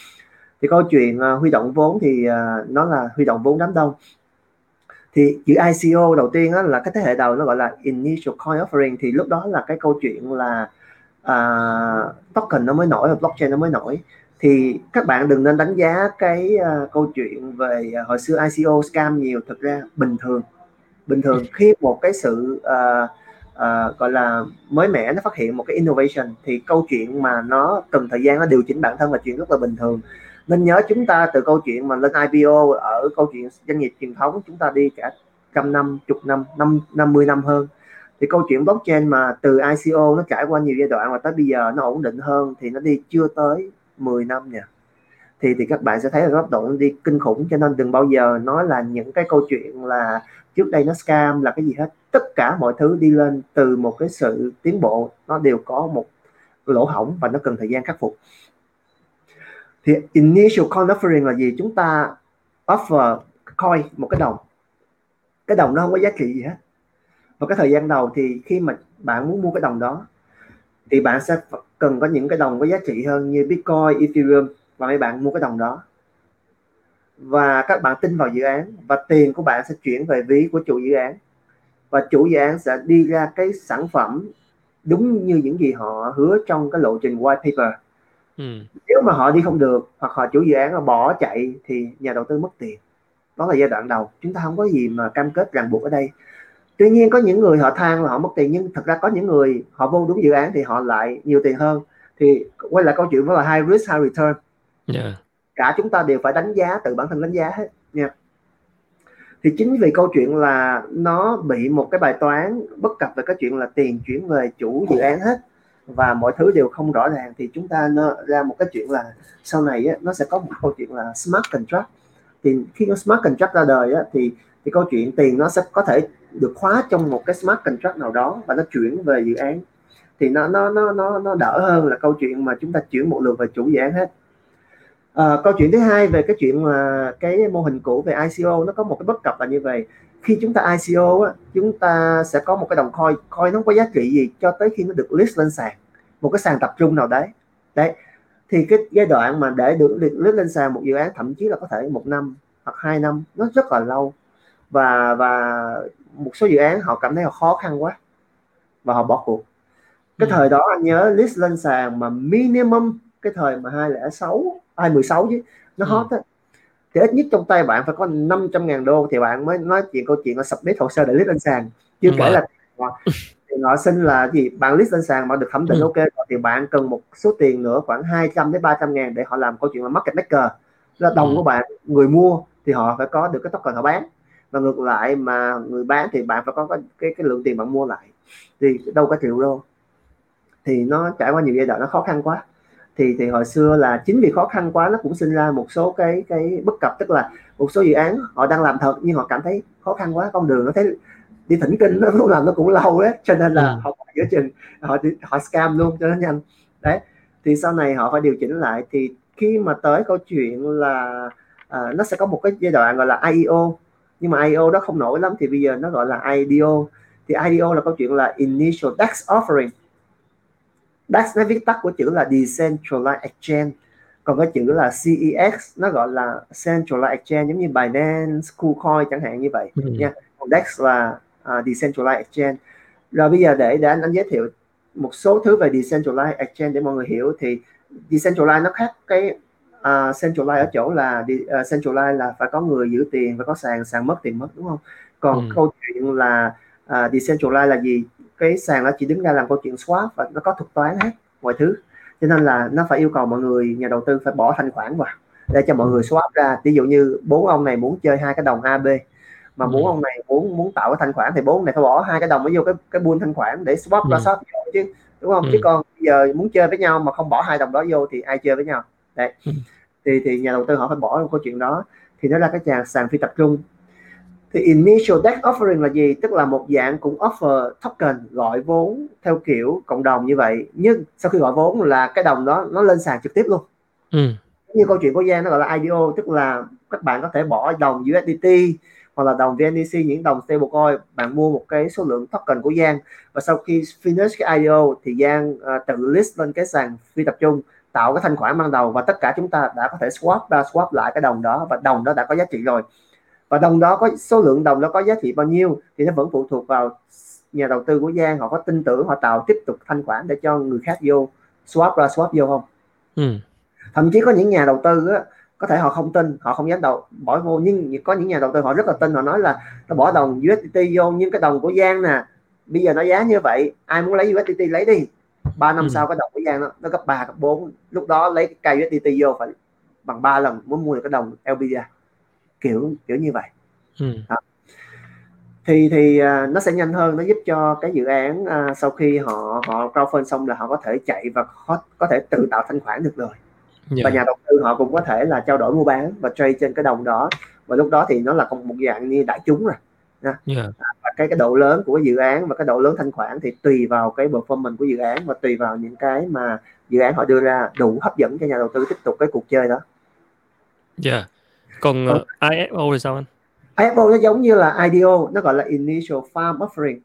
S2: thì câu chuyện uh, huy động vốn thì uh, nó là huy động vốn đám đông. Thì chữ ICO đầu tiên á, là cái thế hệ đầu nó gọi là initial coin offering. Thì lúc đó là cái câu chuyện là uh, token nó mới nổi và blockchain nó mới nổi. Thì các bạn đừng nên đánh giá cái uh, câu chuyện về uh, hồi xưa ICO scam nhiều. Thực ra bình thường bình thường khi một cái sự uh, uh, gọi là mới mẻ nó phát hiện một cái innovation thì câu chuyện mà nó cần thời gian nó điều chỉnh bản thân là chuyện rất là bình thường nên nhớ chúng ta từ câu chuyện mà lên IPO ở câu chuyện doanh nghiệp truyền thống, chúng ta đi cả trăm năm, chục năm năm năm mươi năm hơn. Thì câu chuyện blockchain mà từ ICO nó trải qua nhiều giai đoạn và tới bây giờ nó ổn định hơn thì nó đi chưa tới 10 năm nha. Thì thì các bạn sẽ thấy là góc độ nó đi kinh khủng, cho nên đừng bao giờ nói là những cái câu chuyện là trước đây nó scam, là cái gì hết. Tất cả mọi thứ đi lên từ một cái sự tiến bộ, nó đều có một lỗ hổng và nó cần thời gian khắc phục thì initial coin offering là gì? Chúng ta offer coin một cái đồng. Cái đồng nó không có giá trị gì hết. Và cái thời gian đầu thì khi mà bạn muốn mua cái đồng đó thì bạn sẽ cần có những cái đồng có giá trị hơn như Bitcoin, Ethereum và mấy bạn mua cái đồng đó. Và các bạn tin vào dự án và tiền của bạn sẽ chuyển về ví của chủ dự án. Và chủ dự án sẽ đi ra cái sản phẩm đúng như những gì họ hứa trong cái lộ trình white paper. Ừ. nếu mà họ đi không được hoặc họ chủ dự án họ bỏ chạy thì nhà đầu tư mất tiền. Đó là giai đoạn đầu. Chúng ta không có gì mà cam kết ràng buộc ở đây. Tuy nhiên có những người họ than là họ mất tiền nhưng thật ra có những người họ vô đúng dự án thì họ lại nhiều tiền hơn. Thì quay lại câu chuyện đó là high risk high return. Yeah. cả chúng ta đều phải đánh giá tự bản thân đánh giá hết. Nha. Thì chính vì câu chuyện là nó bị một cái bài toán bất cập về cái chuyện là tiền chuyển về chủ dự án hết và mọi thứ đều không rõ ràng thì chúng ta nó ra một cái chuyện là sau này á, nó sẽ có một câu chuyện là smart contract. Thì khi có smart contract ra đời á, thì thì câu chuyện tiền nó sẽ có thể được khóa trong một cái smart contract nào đó và nó chuyển về dự án. Thì nó nó nó nó nó đỡ hơn là câu chuyện mà chúng ta chuyển một lượt về chủ dự án hết. À, câu chuyện thứ hai về cái chuyện mà cái mô hình cũ về ICO nó có một cái bất cập là như vậy khi chúng ta ICO á, chúng ta sẽ có một cái đồng coin coin nó không có giá trị gì cho tới khi nó được list lên sàn một cái sàn tập trung nào đấy đấy thì cái giai đoạn mà để được list lên sàn một dự án thậm chí là có thể một năm hoặc hai năm nó rất là lâu và và một số dự án họ cảm thấy họ khó khăn quá và họ bỏ cuộc cái ừ. thời đó anh nhớ list lên sàn mà minimum cái thời mà 206 216 chứ nó ừ. hot á thì ít nhất trong tay bạn phải có 500 ngàn đô thì bạn mới nói chuyện câu chuyện là submit hồ sơ để list lên sàn. Chưa kể là thì họ xin là gì? Bạn list lên sàn mà được thẩm định ừ. ok thì bạn cần một số tiền nữa khoảng 200 đến 300 ngàn để họ làm câu chuyện là market maker. Là đồng ừ. của bạn người mua thì họ phải có được cái token họ bán. Và ngược lại mà người bán thì bạn phải có cái cái, cái lượng tiền bạn mua lại. Thì đâu có triệu đô thì nó trải qua nhiều giai đoạn nó khó khăn quá thì thì hồi xưa là chính vì khó khăn quá nó cũng sinh ra một số cái cái bất cập tức là một số dự án họ đang làm thật nhưng họ cảm thấy khó khăn quá con đường nó thấy đi thỉnh kinh nó làm nó cũng lâu đấy cho nên là ừ. họ giữa chừng họ họ scam luôn cho nó nhanh. Đấy thì sau này họ phải điều chỉnh lại. Thì khi mà tới câu chuyện là à, nó sẽ có một cái giai đoạn gọi là IEO nhưng mà IEO đó không nổi lắm thì bây giờ nó gọi là IDO thì IDO là câu chuyện là Initial DEX Offering DEX nó viết tắt của chữ là Decentralized Exchange. Còn cái chữ là CEX nó gọi là Centralized Exchange giống như Binance, KuCoin chẳng hạn như vậy. Ừ. nha còn DEX là uh, Decentralized Exchange. Rồi bây giờ để để anh, anh giới thiệu một số thứ về Decentralized Exchange để mọi người hiểu. Thì Decentralized nó khác cái uh, Centralized ở chỗ là uh, Centralized là phải có người giữ tiền và có sàn sàn mất tiền mất đúng không? Còn ừ. câu chuyện là uh, Decentralized là gì cái sàn nó chỉ đứng ra làm câu chuyện swap và nó có thuật toán hết mọi thứ. Cho nên là nó phải yêu cầu mọi người nhà đầu tư phải bỏ thanh khoản vào để cho mọi người swap ra. Ví dụ như bốn ông này muốn chơi hai cái đồng AB mà bốn ông này muốn muốn tạo cái thanh khoản thì bốn này phải bỏ hai cái đồng mới vô cái cái buôn thanh khoản để swap ra swap vô chứ đúng không? Ừ. chứ còn bây giờ muốn chơi với nhau mà không bỏ hai đồng đó vô thì ai chơi với nhau? Đấy. Thì thì nhà đầu tư họ phải bỏ câu chuyện đó. Thì nó là cái sàn phi tập trung thì initial debt offering là gì? Tức là một dạng cũng offer token gọi vốn theo kiểu cộng đồng như vậy. Nhưng sau khi gọi vốn là cái đồng đó nó lên sàn trực tiếp luôn. Ừ. như câu chuyện của Giang nó gọi là IDO tức là các bạn có thể bỏ đồng USDT hoặc là đồng VNDC những đồng stablecoin. Bạn mua một cái số lượng token của Giang. Và sau khi finish cái IDO thì Giang uh, tự list lên cái sàn phi tập trung tạo cái thanh khoản ban đầu và tất cả chúng ta đã có thể swap ra swap lại cái đồng đó và đồng đó đã có giá trị rồi và đồng đó có số lượng đồng đó có giá trị bao nhiêu thì nó vẫn phụ thuộc vào nhà đầu tư của Giang. Họ có tin tưởng họ tạo tiếp tục thanh khoản để cho người khác vô swap ra swap vô không? Ừ. thậm chí có những nhà đầu tư á, có thể họ không tin họ không dám đầu bỏ vô. Nhưng có những nhà đầu tư họ rất là tin họ nói là nó bỏ đồng USDT vô nhưng cái đồng của Giang nè bây giờ nó giá như vậy ai muốn lấy USDT lấy đi. Ba năm ừ. sau cái đồng của Giang nó, nó gấp ba gấp bốn. Lúc đó lấy cái cây USDT vô phải bằng ba lần muốn mua được cái đồng LBJ kiểu kiểu như vậy ừ. đó. thì thì uh, nó sẽ nhanh hơn nó giúp cho cái dự án uh, sau khi họ họ crowdfund xong là họ có thể chạy và có, có thể tự tạo thanh khoản được rồi yeah. Dạ. và nhà đầu tư họ cũng có thể là trao đổi mua bán và trade trên cái đồng đó và lúc đó thì nó là một dạng như đại chúng rồi nha. Yeah. Dạ. và cái cái độ lớn của cái dự án và cái độ lớn thanh khoản thì tùy vào cái performance của dự án và tùy vào những cái mà dự án họ đưa ra đủ hấp dẫn cho nhà đầu tư tiếp tục cái cuộc chơi đó.
S1: Dạ. Yeah còn uh, ờ, IFO thì sao anh?
S2: IFO nó giống như là IDO nó gọi là initial farm offering.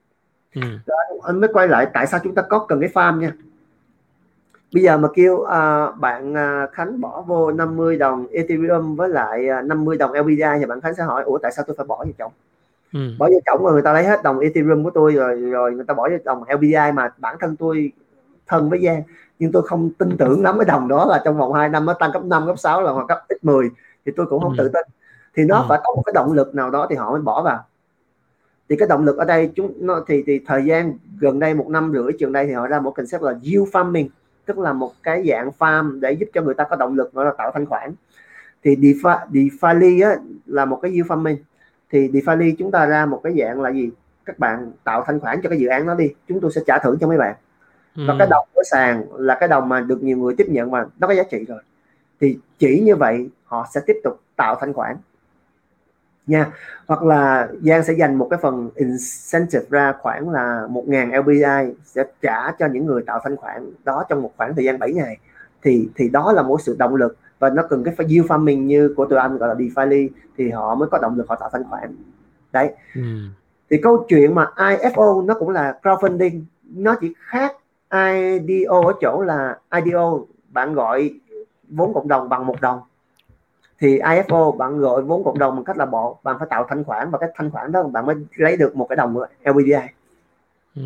S2: Ừ. Đó, anh mới quay lại tại sao chúng ta có cần cái farm nha. Bây giờ mà kêu uh, bạn uh, Khánh bỏ vô 50 đồng Ethereum với lại uh, 50 đồng LBI thì bạn Khánh sẽ hỏi ủa tại sao tôi phải bỏ vào chồng? Ừ. bỏ vô chồng rồi người ta lấy hết đồng Ethereum của tôi rồi rồi người ta bỏ vô đồng LBI mà bản thân tôi thân với Giang nhưng tôi không tin tưởng lắm cái đồng đó là trong vòng 2 năm nó tăng cấp 5 cấp 6 là hoặc cấp x 10 thì tôi cũng không ừ. tự tin. Thì nó ừ. phải có một cái động lực nào đó thì họ mới bỏ vào. Thì cái động lực ở đây chúng nó thì thì thời gian gần đây một năm rưỡi trường đây thì họ ra một concept là yield farming tức là một cái dạng farm để giúp cho người ta có động lực gọi là tạo thanh khoản. Thì DeFi, DeFi á, là một cái yield farming. Thì DeFi chúng ta ra một cái dạng là gì? Các bạn tạo thanh khoản cho cái dự án đó đi chúng tôi sẽ trả thưởng cho mấy bạn. Và ừ. cái đồng của sàn là cái đồng mà được nhiều người tiếp nhận mà nó có giá trị rồi thì chỉ như vậy họ sẽ tiếp tục tạo thanh khoản. Nha hoặc là Giang sẽ dành một cái phần incentive ra khoảng là 1.000 LBI sẽ trả cho những người tạo thanh khoản đó trong một khoảng thời gian 7 ngày. Thì thì đó là một sự động lực và nó cần cái yield farming như của tụi anh gọi là DeFi thì họ mới có động lực họ tạo thanh khoản. Đấy. Ừ. thì câu chuyện mà IFO nó cũng là crowdfunding nó chỉ khác IDO ở chỗ là IDO bạn gọi vốn cộng đồng bằng một đồng thì IFO bạn gọi vốn cộng đồng bằng cách là bộ bạn phải tạo thanh khoản và cái thanh khoản đó bạn mới lấy được một cái đồng LBDI ừ.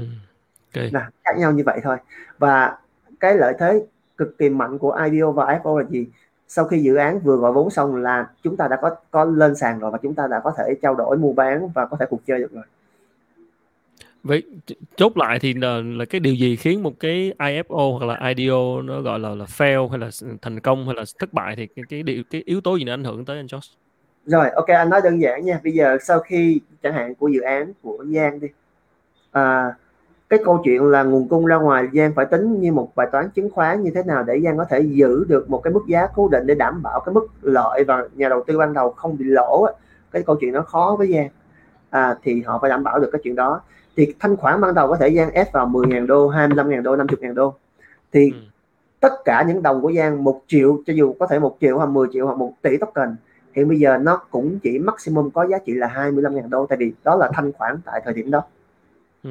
S2: okay. là khác nhau như vậy thôi và cái lợi thế cực kỳ mạnh của IDO và IFO là gì sau khi dự án vừa gọi vốn xong là chúng ta đã có có lên sàn rồi và chúng ta đã có thể trao đổi mua bán và có thể cuộc chơi được rồi
S1: vậy chốt lại thì là, là cái điều gì khiến một cái IFO hoặc là IDO nó gọi là là fail hay là thành công hay là thất bại thì cái cái điều cái yếu tố gì nó ảnh hưởng tới anh Josh?
S2: Rồi, ok anh nói đơn giản nha. Bây giờ sau khi chẳng hạn của dự án của Giang đi, à, cái câu chuyện là nguồn cung ra ngoài Giang phải tính như một bài toán chứng khoán như thế nào để Giang có thể giữ được một cái mức giá cố định để đảm bảo cái mức lợi và nhà đầu tư ban đầu không bị lỗ. Cái câu chuyện nó khó với Giang. À, thì họ phải đảm bảo được cái chuyện đó thì thanh khoản ban đầu có thể Giang ép vào 10.000 đô 25.000 đô 50.000 đô thì ừ. tất cả những đồng của Giang một triệu cho dù có thể một triệu hoặc 10 triệu hoặc một tỷ token hiện bây giờ nó cũng chỉ maximum có giá trị là 25.000 đô tại vì đó là thanh khoản tại thời điểm đó ừ.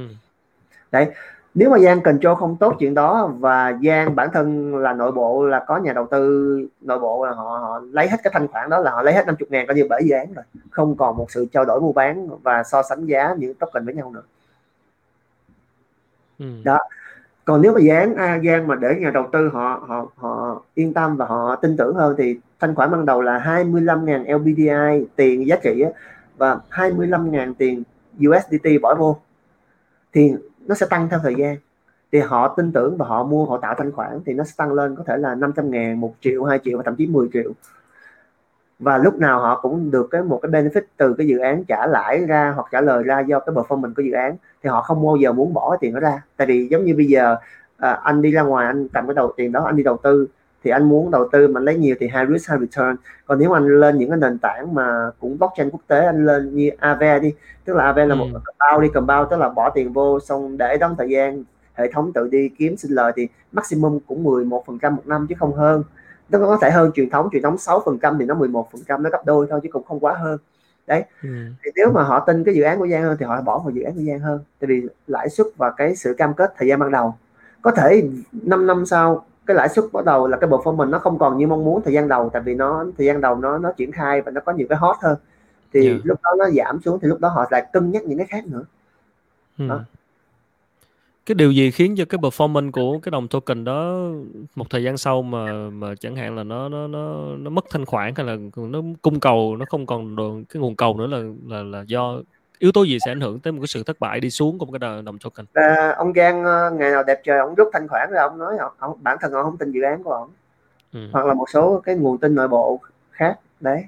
S2: đấy nếu mà Giang control không tốt chuyện đó và Giang bản thân là nội bộ là có nhà đầu tư nội bộ là họ, họ lấy hết cái thanh khoản đó là họ lấy hết 50 ngàn coi như bởi dự án rồi không còn một sự trao đổi mua bán và so sánh giá những token với nhau nữa Ừ. đó. Còn nếu mà dán a à, gian mà để nhà đầu tư họ họ họ yên tâm và họ tin tưởng hơn thì thanh khoản ban đầu là 25.000 LBDI tiền giá trị á, và 25.000 tiền USDT bỏ vô thì nó sẽ tăng theo thời gian. Thì họ tin tưởng và họ mua họ tạo thanh khoản thì nó sẽ tăng lên có thể là 500 ngàn, 1 triệu, 2 triệu và thậm chí 10 triệu và lúc nào họ cũng được cái một cái benefit từ cái dự án trả lãi ra hoặc trả lời ra do cái performance của dự án thì họ không bao giờ muốn bỏ cái tiền đó ra. Tại vì giống như bây giờ à, anh đi ra ngoài anh cầm cái đầu tiền đó anh đi đầu tư thì anh muốn đầu tư mà lấy nhiều thì high risk high return. Còn nếu anh lên những cái nền tảng mà cũng blockchain quốc tế anh lên như Aave đi tức là Aave là một ừ. bao đi cầm bao tức là bỏ tiền vô xong để đóng thời gian hệ thống tự đi kiếm sinh lời thì maximum cũng 11 phần trăm một năm chứ không hơn nó có thể hơn truyền thống truyền thống 6 phần trăm thì nó 11 phần trăm nó gấp đôi thôi chứ cũng không quá hơn. Đấy. Ừ. thì nếu mà họ tin cái dự án của Giang hơn thì họ bỏ vào dự án của Giang hơn. Tại vì lãi suất và cái sự cam kết thời gian ban đầu. Có thể 5 năm sau cái lãi suất bắt đầu là cái performance nó không còn như mong muốn thời gian đầu tại vì nó thời gian đầu nó nó triển khai và nó có nhiều cái hot hơn. Thì yeah. lúc đó nó giảm xuống thì lúc đó họ lại cân nhắc những cái khác nữa.
S1: Ừ. đó cái điều gì khiến cho cái performance của cái đồng token đó một thời gian sau mà mà chẳng hạn là nó nó nó nó mất thanh khoản hay là nó cung cầu nó không còn được cái nguồn cầu nữa là là là do yếu tố gì sẽ ảnh hưởng tới một cái sự thất bại đi xuống của một cái đồng token?
S2: À, ông Giang ờ, ngày nào đẹp trời ông rút thanh khoản ra ông nói ông, ông bản thân ông không tin dự án của ông. Ừ. hoặc là một số cái nguồn tin nội bộ khác đấy.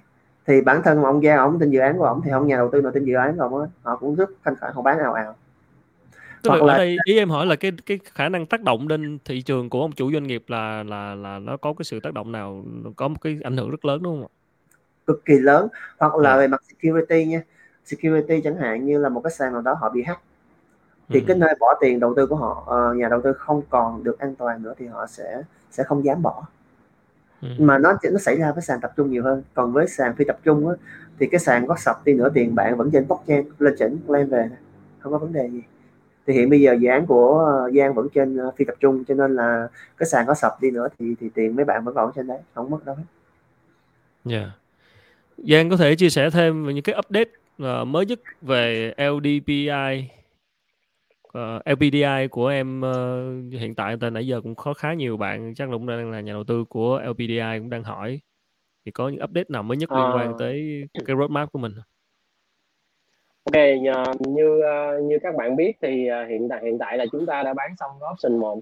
S2: Thì bản thân ông Giang ông tin dự án của ông thì ông nhà đầu tư nào tin dự án của ông ấy, họ cũng rút thanh khoản họ bán ào ào
S1: Tức Hoặc là, là đây ý em hỏi là cái cái khả năng tác động lên thị trường của ông chủ doanh nghiệp là là là nó có cái sự tác động nào có một cái ảnh hưởng rất lớn đúng không ạ?
S2: Cực kỳ lớn hoặc là yeah. về mặt security nha. Security chẳng hạn như là một cái sàn nào đó họ bị hack thì ừ. cái nơi bỏ tiền đầu tư của họ uh, nhà đầu tư không còn được an toàn nữa thì họ sẽ sẽ không dám bỏ ừ. mà nó nó xảy ra với sàn tập trung nhiều hơn còn với sàn phi tập trung á, thì cái sàn có sập đi nữa tiền bạn vẫn trên blockchain lên chỉnh lên về không có vấn đề gì thì hiện bây giờ dự án của ờ, Giang vẫn trên ờ, phi tập trung cho nên là cái sàn có sập đi nữa thì thì tiền mấy bạn vẫn còn trên đấy không mất đâu hết.
S1: Yeah. Giang có thể chia sẻ thêm về những cái update uh, mới nhất về LDPI uh, LPDI của em uh, hiện tại từ nãy giờ cũng có khá nhiều bạn chắc là cũng đang là nhà đầu tư của LPDI cũng đang hỏi thì có những update nào mới nhất liên quan tới cái roadmap của mình
S3: Ok, như ờ, như các bạn biết thì ờ, hiện tại hiện tại là chúng ta đã bán xong option 1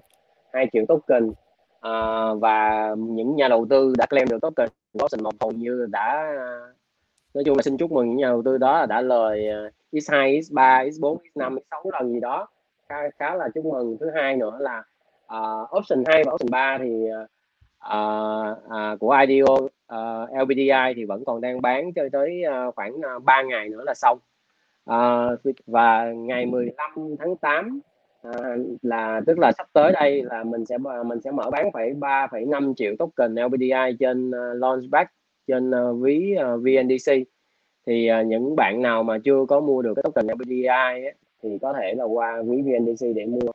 S3: 2 triệu token. À, và những nhà đầu tư đã claim được token option 1 hầu như đã nói chung là xin chúc mừng những nhà đầu tư đó đã lời x2, x3, x4, x5, x6 lần gì đó. Khá, khá là chúc mừng. Thứ hai nữa là uh, option 2 và option 3 thì uh, uh, uh, của IDO uh, LBDI thì vẫn còn đang bán cho tới uh, khoảng uh, 3 ngày nữa là xong uh, và ngày 15 tháng 8 uh, là tức là sắp tới đây là mình sẽ mình sẽ mở bán phải 3,5 triệu token LBDI trên uh, Launchpad trên uh, ví uh, VNDC thì uh, những bạn nào mà chưa có mua được cái token LBDI ấy, thì có thể là qua ví VNDC để mua.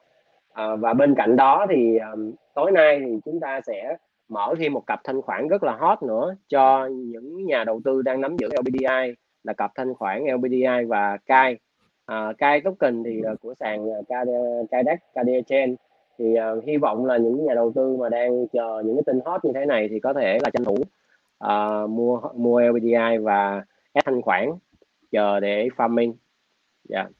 S3: À, và bên cạnh đó thì um, tối nay thì chúng ta sẽ mở thêm một cặp thanh khoản rất là hot nữa cho những nhà đầu tư đang nắm giữ LBDI là cặp thanh khoản LBDI và Cai, à, CAI token thì uh, của sàn ờ, uh, KDAX KDA Chain. Thì uh, hy vọng là những nhà đầu tư mà đang chờ những cái tin hot như thế này thì có thể là tranh thủ uh, mua mua LBDI và ép thanh khoản chờ để farming. Dạ. Yeah.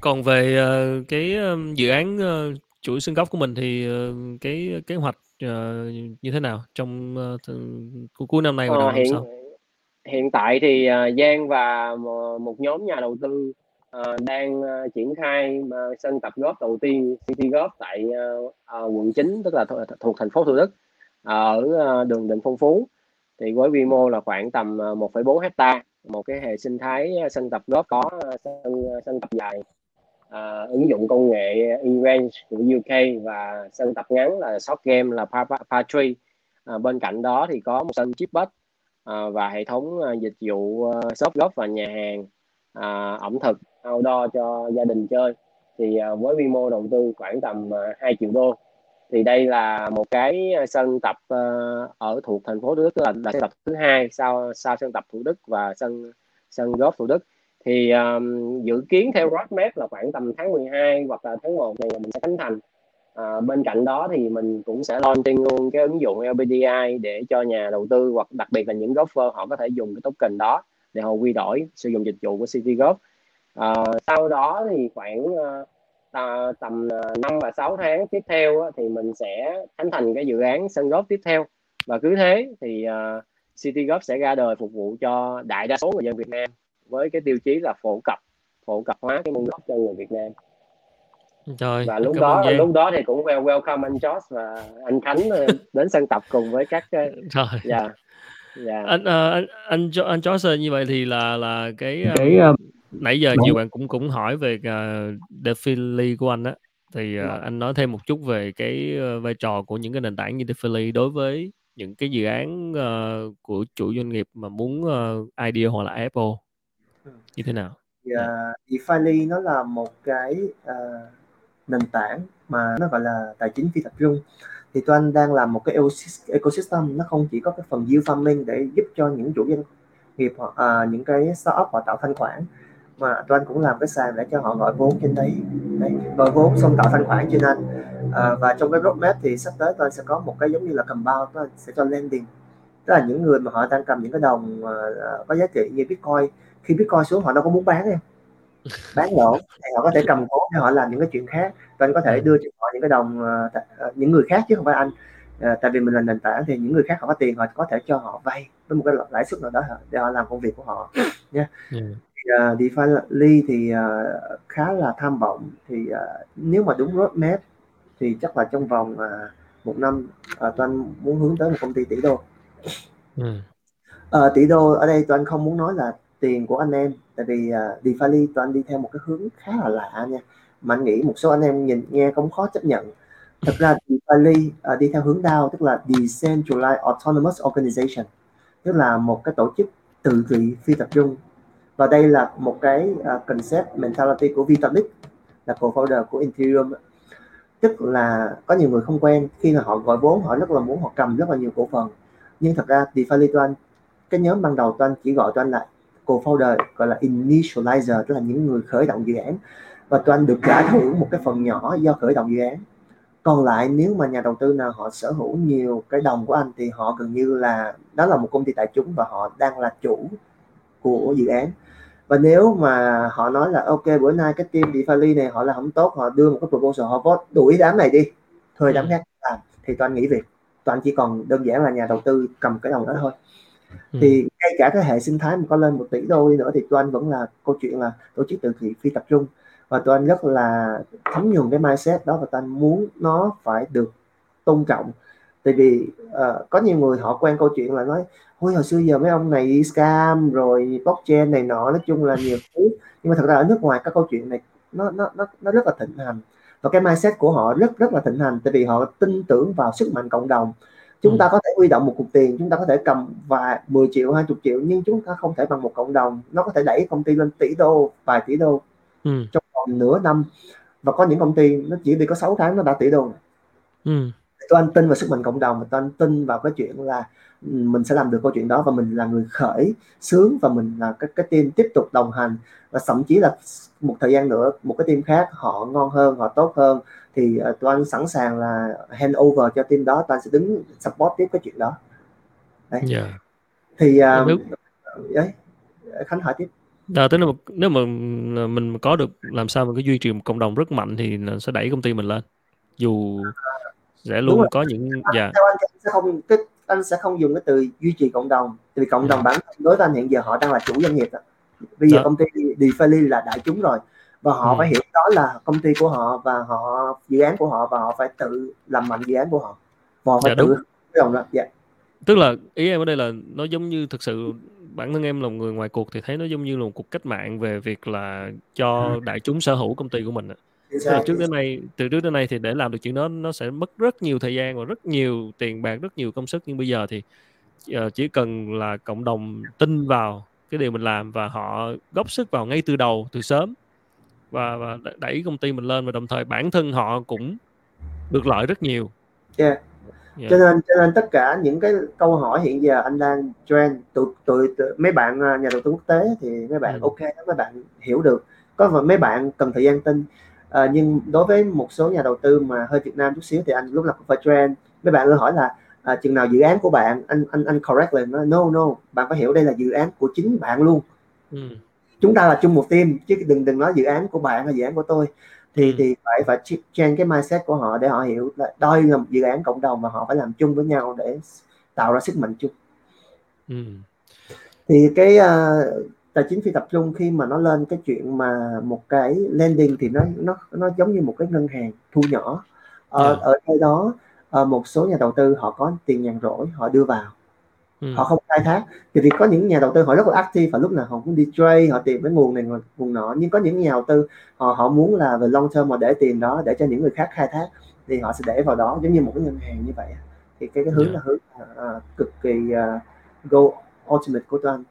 S1: còn về uh, cái uh, dự án uh, chuỗi xương gốc của mình thì uh, cái kế hoạch uh, như thế nào trong uh, cuối năm nay và
S3: ờ,
S1: đầu
S3: hiện,
S1: sau?
S3: hiện tại thì Giang và một nhóm nhà đầu tư đang triển khai sân tập góp đầu tiên City Golf tại quận 9 tức là th- thuộc thành phố Thủ Đức ở đường Định Phong Phú. Thì với quy mô là khoảng tầm uh, 1,4 hecta một cái hệ sinh thái sân tập góp có sân sân tập dài uh, ứng dụng công nghệ InRange của UK và sân tập ngắn là short game là Patry uh, ờ, bên cạnh đó thì có một sân chipbus uh, ờ, và hệ thống uh, dịch vụ uh, shop golf và nhà hàng uh, ẩm thực outdoor cho gia đình chơi. Thì uh, với quy mô đầu tư khoảng tầm uh, 2 triệu đô. Thì đây là một cái sân tập uh, ở thuộc thành phố Thủ Đức là, là sân tập thứ hai sau sau sân tập Thủ Đức và sân sân golf Thủ Đức thì um, dự kiến theo roadmap là khoảng tầm tháng 12 hoặc là tháng 1 này mình sẽ khánh thành. À, bên cạnh đó thì mình cũng sẽ launching luôn cái ứng dụng LBDI để cho nhà đầu tư hoặc đặc biệt là những golfer họ có thể dùng cái token đó để họ quy đổi sử dụng dịch vụ của City à, sau đó thì khoảng à, tầm 5 và 6 tháng tiếp theo thì mình sẽ khánh thành cái dự án sân golf tiếp theo. Và cứ thế thì uh, City Golf sẽ ra đời phục vụ cho đại đa số người dân Việt Nam với cái tiêu chí là phổ cập phổ cập hóa cái môn golf cho người Việt Nam
S1: Trời,
S3: và lúc đó lúc đó thì cũng welcome anh Josh và anh Khánh ờ, đến sân tập cùng với các
S1: Trời.
S3: dạ yeah.
S1: yeah. anh uh, anh anh anh Josh như vậy thì là là cái, um, cái um, nãy giờ nhiều bạn cũng cũng hỏi về uh, Defili của anh á thì uh, yeah. anh nói thêm một chút về cái uh, vai trò của những cái nền tảng như Defili đối với những cái dự án uh, của chủ doanh nghiệp mà muốn uh, idea hoặc là Apple như thế nào?
S2: Thì, uh, DeFi nó là một cái uh, nền tảng mà nó gọi là tài chính phi tập trung. Thì Toan đang làm một cái ecosystem nó không chỉ có cái phần yield farming để giúp cho những chủ doanh nghiệp hoặc uh, những cái startup họ tạo thanh khoản mà Toan cũng làm cái sàn để cho họ gọi vốn trên đấy, đấy gọi vốn xong tạo thanh khoản trên anh. À, và trong cái roadmap thì sắp tới Toan sẽ có một cái giống như là compound Toan sẽ cho lending. Tức là những người mà họ đang cầm những cái đồng uh, có giá trị như Bitcoin khi Bitcoin xuống họ đâu có muốn bán em. Bán lỗ thì họ có thể cầm cố để họ làm những cái chuyện khác. Và anh có thể đưa cho họ những cái đồng uh, những người khác chứ không phải anh. Uh, tại vì mình là nền tảng thì những người khác họ có tiền họ có thể cho họ vay với một cái lãi suất nào đó để họ làm công việc của họ nha. Yeah. uh, DeFi thì uh, khá là tham vọng. Thì uh, nếu mà đúng roadmap thì chắc là trong vòng uh, một năm uh, toàn muốn hướng tới một công ty tỷ đô. Ừ. uh, tỷ đô ở đây toàn không muốn nói là tiền của anh em. Tại vì à, uh, DeFi anh đi theo một cái hướng khá là lạ nha. Mà anh nghĩ một số anh em nhìn nghe cũng khó chấp nhận. Thật ra DeFi uh, à, đi theo hướng DAO tức là Decentralized Autonomous Organization tức là một cái tổ chức tự trị phi tập trung. Và đây là một cái uh, concept mentality của Vitalik là co-founder của Ethereum. Tức là có nhiều người không quen khi mà họ gọi vốn họ rất là muốn họ cầm rất là nhiều cổ phần. Nhưng thật ra DeFi Toan cái nhóm ban đầu Toan chỉ gọi Toan là co-founder gọi là initializer tức là những người khởi động dự án. Và Toan được trả thưởng một cái phần nhỏ do khởi động dự án. Còn lại nếu mà nhà đầu tư nào họ sở hữu nhiều cái đồng của anh thì họ gần như là đó là một công ty tài chính và họ đang là chủ của dự án. Và nếu mà họ nói là ok bữa nay cái team DeFi này họ là không tốt họ đưa một cái proposal họ vote đuổi đám này đi thuê đám ừ. khác làm. Thì toàn nghỉ việc toàn chỉ còn đơn giản là nhà đầu tư cầm cái đồng đó thôi ừ. thì ngay cả cái hệ sinh thái mà có lên một tỷ đô đi nữa thì toàn vẫn là câu chuyện là tổ chức từ thiện phi tập trung. Và tụi anh rất là thấm nhuần cái mindset đó và tụi anh muốn nó phải được tôn trọng. Tại vì uh, có nhiều người họ quen câu chuyện là nói ôi hồi xưa giờ mấy ông này scam rồi blockchain này nọ. Nói chung là nhiều thứ. Nhưng mà thật ra ở nước ngoài các câu chuyện này nó nó nó nó rất là thịnh hành. Và cái mindset của họ rất rất là thịnh hành. Tại vì họ tin tưởng vào sức mạnh cộng đồng chúng ừ. ta có thể huy động một cục tiền chúng ta có thể cầm vài 10 triệu 20 triệu nhưng chúng ta không thể bằng một cộng đồng nó có thể đẩy công ty lên tỷ đô vài tỷ đô ừ. trong vòng nửa năm và có những công ty nó chỉ đi có 6 tháng nó đã tỷ đô ừ. tôi anh tin vào sức mạnh cộng đồng và tôi anh tin vào cái chuyện là mình sẽ làm được câu chuyện đó và mình là người khởi sướng và mình là cái cái team tiếp tục đồng hành và thậm chí là một thời gian nữa một cái team khác họ ngon hơn họ tốt hơn thì uh, tụi anh sẵn sàng là hand over cho team đó tụi anh sẽ đứng support tiếp cái chuyện đó. Đấy. Yeah. Dạ. thì uh, đấy khánh hỏi tiếp.
S1: À, tức là nếu mà mình có được làm sao mình có duy trì một cộng đồng rất mạnh thì sẽ đẩy công ty mình lên? Dù sẽ luôn có những
S2: dạ. theo anh sẽ không cái anh sẽ không dùng cái từ duy trì cộng đồng vì cộng đồng bản đối với anh hiện giờ họ đang là chủ doanh nghiệp đó. bây giờ đó. công ty Defali là đại chúng rồi và họ ừ. phải hiểu đó là công ty của họ và họ dự án của họ và họ phải tự làm mạnh dự án của họ và họ phải dạ, tự đồng đó dạ.
S1: tức là ý em ở đây là nó giống như thực sự bản thân em là một người ngoài cuộc thì thấy nó giống như là một cuộc cách mạng về việc là cho ừ. đại chúng sở hữu công ty của mình từ trước đến nay từ trước đến nay thì để làm được chuyện đó nó sẽ mất rất nhiều thời gian và rất nhiều tiền bạc rất nhiều công sức nhưng bây giờ thì uh, chỉ cần là cộng đồng tin vào cái điều mình làm và họ góp sức vào ngay từ đầu từ sớm và và đẩy công ty mình lên và đồng thời bản thân họ cũng được lợi rất nhiều.
S2: Yeah. Yeah. cho nên cho nên tất cả những cái câu hỏi hiện giờ anh đang trend tụi tụi mấy bạn à, nhà đầu tư quốc tế thì mấy bạn ừ. ok mấy bạn hiểu được có mấy bạn cần thời gian tin à, nhưng đối với một số nhà đầu tư mà hơi Việt Nam chút xíu thì anh lúc nào cũng phải trend mấy bạn luôn hỏi là à, chừng nào dự án của bạn anh anh anh correct lên no no bạn phải hiểu đây là dự án của chính bạn luôn ừ. Chúng ta là chung một team chứ đừng đừng nói dự án của bạn hay dự án của tôi thì ừ. thì phải phải change cái mindset của họ để họ hiểu là đây là một dự án cộng đồng và họ phải làm chung với nhau để tạo ra sức mạnh chung ừ. thì cái uh, tài chính phi tập trung khi mà nó lên cái chuyện mà một cái lending thì nó nó nó giống như một cái ngân hàng thu nhỏ ở yeah. Dạ. ở nơi đó uh, một số nhà đầu tư họ có tiền nhàn rỗi họ đưa vào ừ. họ không khai thác thì vì có những nhà đầu tư họ rất là active và lúc nào họ cũng đi trade họ tìm cái nguồn này nguồn nọ nhưng có những nhà đầu tư họ họ muốn là về long term mà để tiền đó để cho những người khác khai thác thì họ sẽ để vào đó giống như một cái ngân hàng như vậy thì cái cái hướng yeah. Dạ. là hướng uh, cực kỳ uh, go ultimate của tôi anh